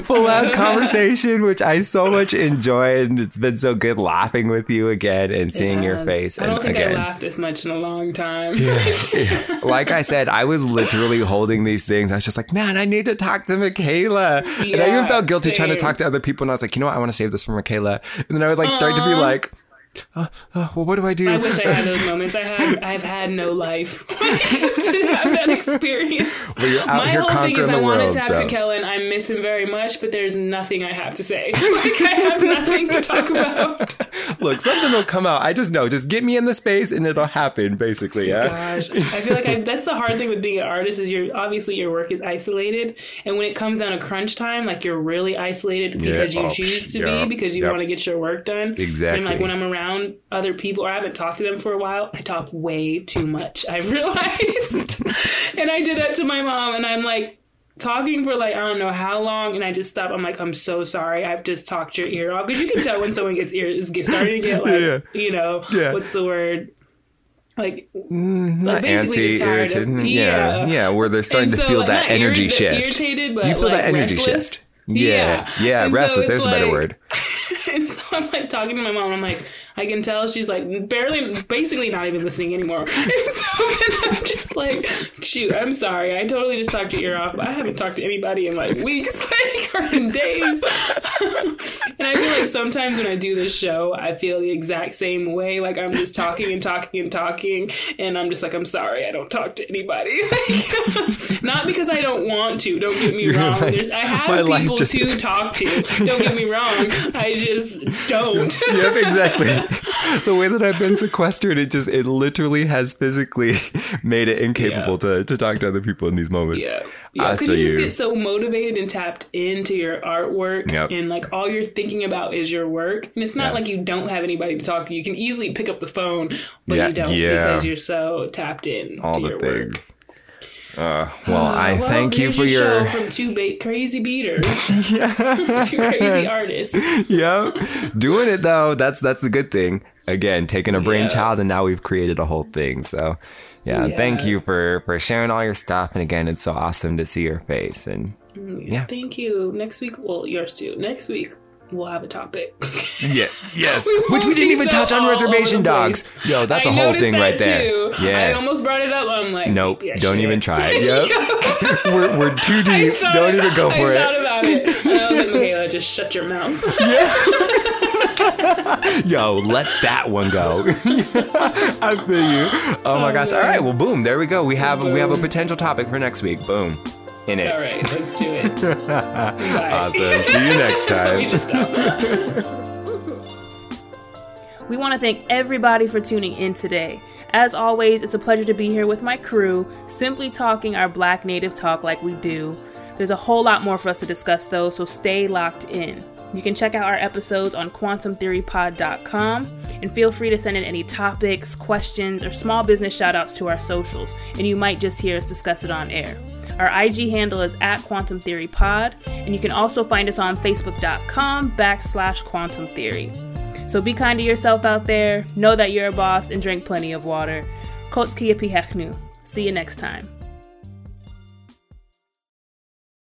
Full last conversation, which I so much enjoyed. And it's been so good laughing with you again and seeing your face. I don't and think again. I laughed this much in a long time. Yeah. like I said, I was literally holding these things. I was just like, man, I need to talk to Michaela. and I even felt guilty trying to talk to other people. And I was like, you know what? I want to save this for Michaela. And then I would like start to be like, uh, uh, well, what do I do? I wish I had those moments. I have, I've had no life to have that experience. Well, My whole thing is I want world, to talk so. to Kellen. I miss him very much, but there's nothing I have to say. like I have nothing to talk about. Look, something will come out. I just know. Just get me in the space and it'll happen, basically. Yeah. Gosh, I feel like I, that's the hard thing with being an artist is you're obviously your work is isolated, and when it comes down to crunch time, like you're really isolated because Yeah. you Oh, choose to be because you Yep. want to get your work done. Exactly. And like when I'm around other people or I haven't talked to them for a while, I talk way too much. I've realized, and I did that to my mom, and I'm like. Talking for like I don't know how long, and I just stop. I'm like, I'm so sorry. I've just talked your ear off because you can tell when someone gets ear is get- starting to get like, Yeah. you know, Yeah. what's the word? Like mm-hmm. Not basically antsy, just tired of- irritated. Yeah. yeah. yeah. Where they're starting And to feel like, that energy irri- shift. Irritated, but you feel like, that energy restless. shift. Yeah. Yeah. And so restless. it's There's a better word. and so I'm like talking to my mom. I'm like, I can tell she's like barely, basically not even listening anymore. And so then I'm just like, shoot, I'm sorry. I totally just talked your ear off. I haven't talked to anybody in like weeks, like or in days. And I feel like sometimes when I do this show, I feel the exact same way. Like I'm just talking and talking and talking, and I'm just like, I'm sorry, I don't talk to anybody. Not because I don't want to. Don't get me wrong. like, There's, I have people just- to talk to. Don't get me wrong. I just don't. yep, exactly. the way that I've been sequestered, it just it literally has physically made it incapable Yeah. to, to talk to other people in these moments. Yeah, yeah, because you feel just you. get so motivated and tapped into your artwork, Yep. and like all you're thinking about is your work. And it's not Yes. like you don't have anybody to talk to. You can easily pick up the phone, but Yeah, you don't because you're so tapped in All to the your work. Uh, well, I Well, thank you for show your from two ba- crazy beaders, two crazy artists. yep doing it though. That's that's the good thing. Again, taking a Yeah. brainchild and now we've created a whole thing. So, yeah, Yeah. thank you for for sharing all your stuff. And again, it's so awesome to see your face. And Yeah. Thank you. Next week, well, yours too. Next week we'll have a topic. yeah, yes, We which we didn't even touch on reservation dogs. Yo, that's a I whole thing right there. too. I almost brought it up. I'm like, Nope, don't even try it. Yep. we're, we're too deep. Don't about- even go for I it. thought about it. I was like, Michaela, just shut your mouth. yeah. Yo, let that one go. I feel you. Oh my oh, gosh. All right. Well, boom. There we go. We have we have a potential topic for next week. Boom. In it. All right, let's do it. Awesome. See you next time. just. We want to thank everybody for tuning in today. As always, it's a pleasure to be here with my crew, simply talking our Black Native talk like we do. There's a whole lot more for us to discuss though, so stay locked in. You can check out our episodes on quantumtheorypod.com and feel free to send in any topics, questions, or small business shoutouts to our socials, and you might just hear us discuss it on air. Our IG handle is at Quantum Theory Pod, and you can also find us on Facebook.com backslash Quantum Theory. So be kind to yourself out there, know that you're a boss, and drink plenty of water. Kotski Pihechnu. See you next time.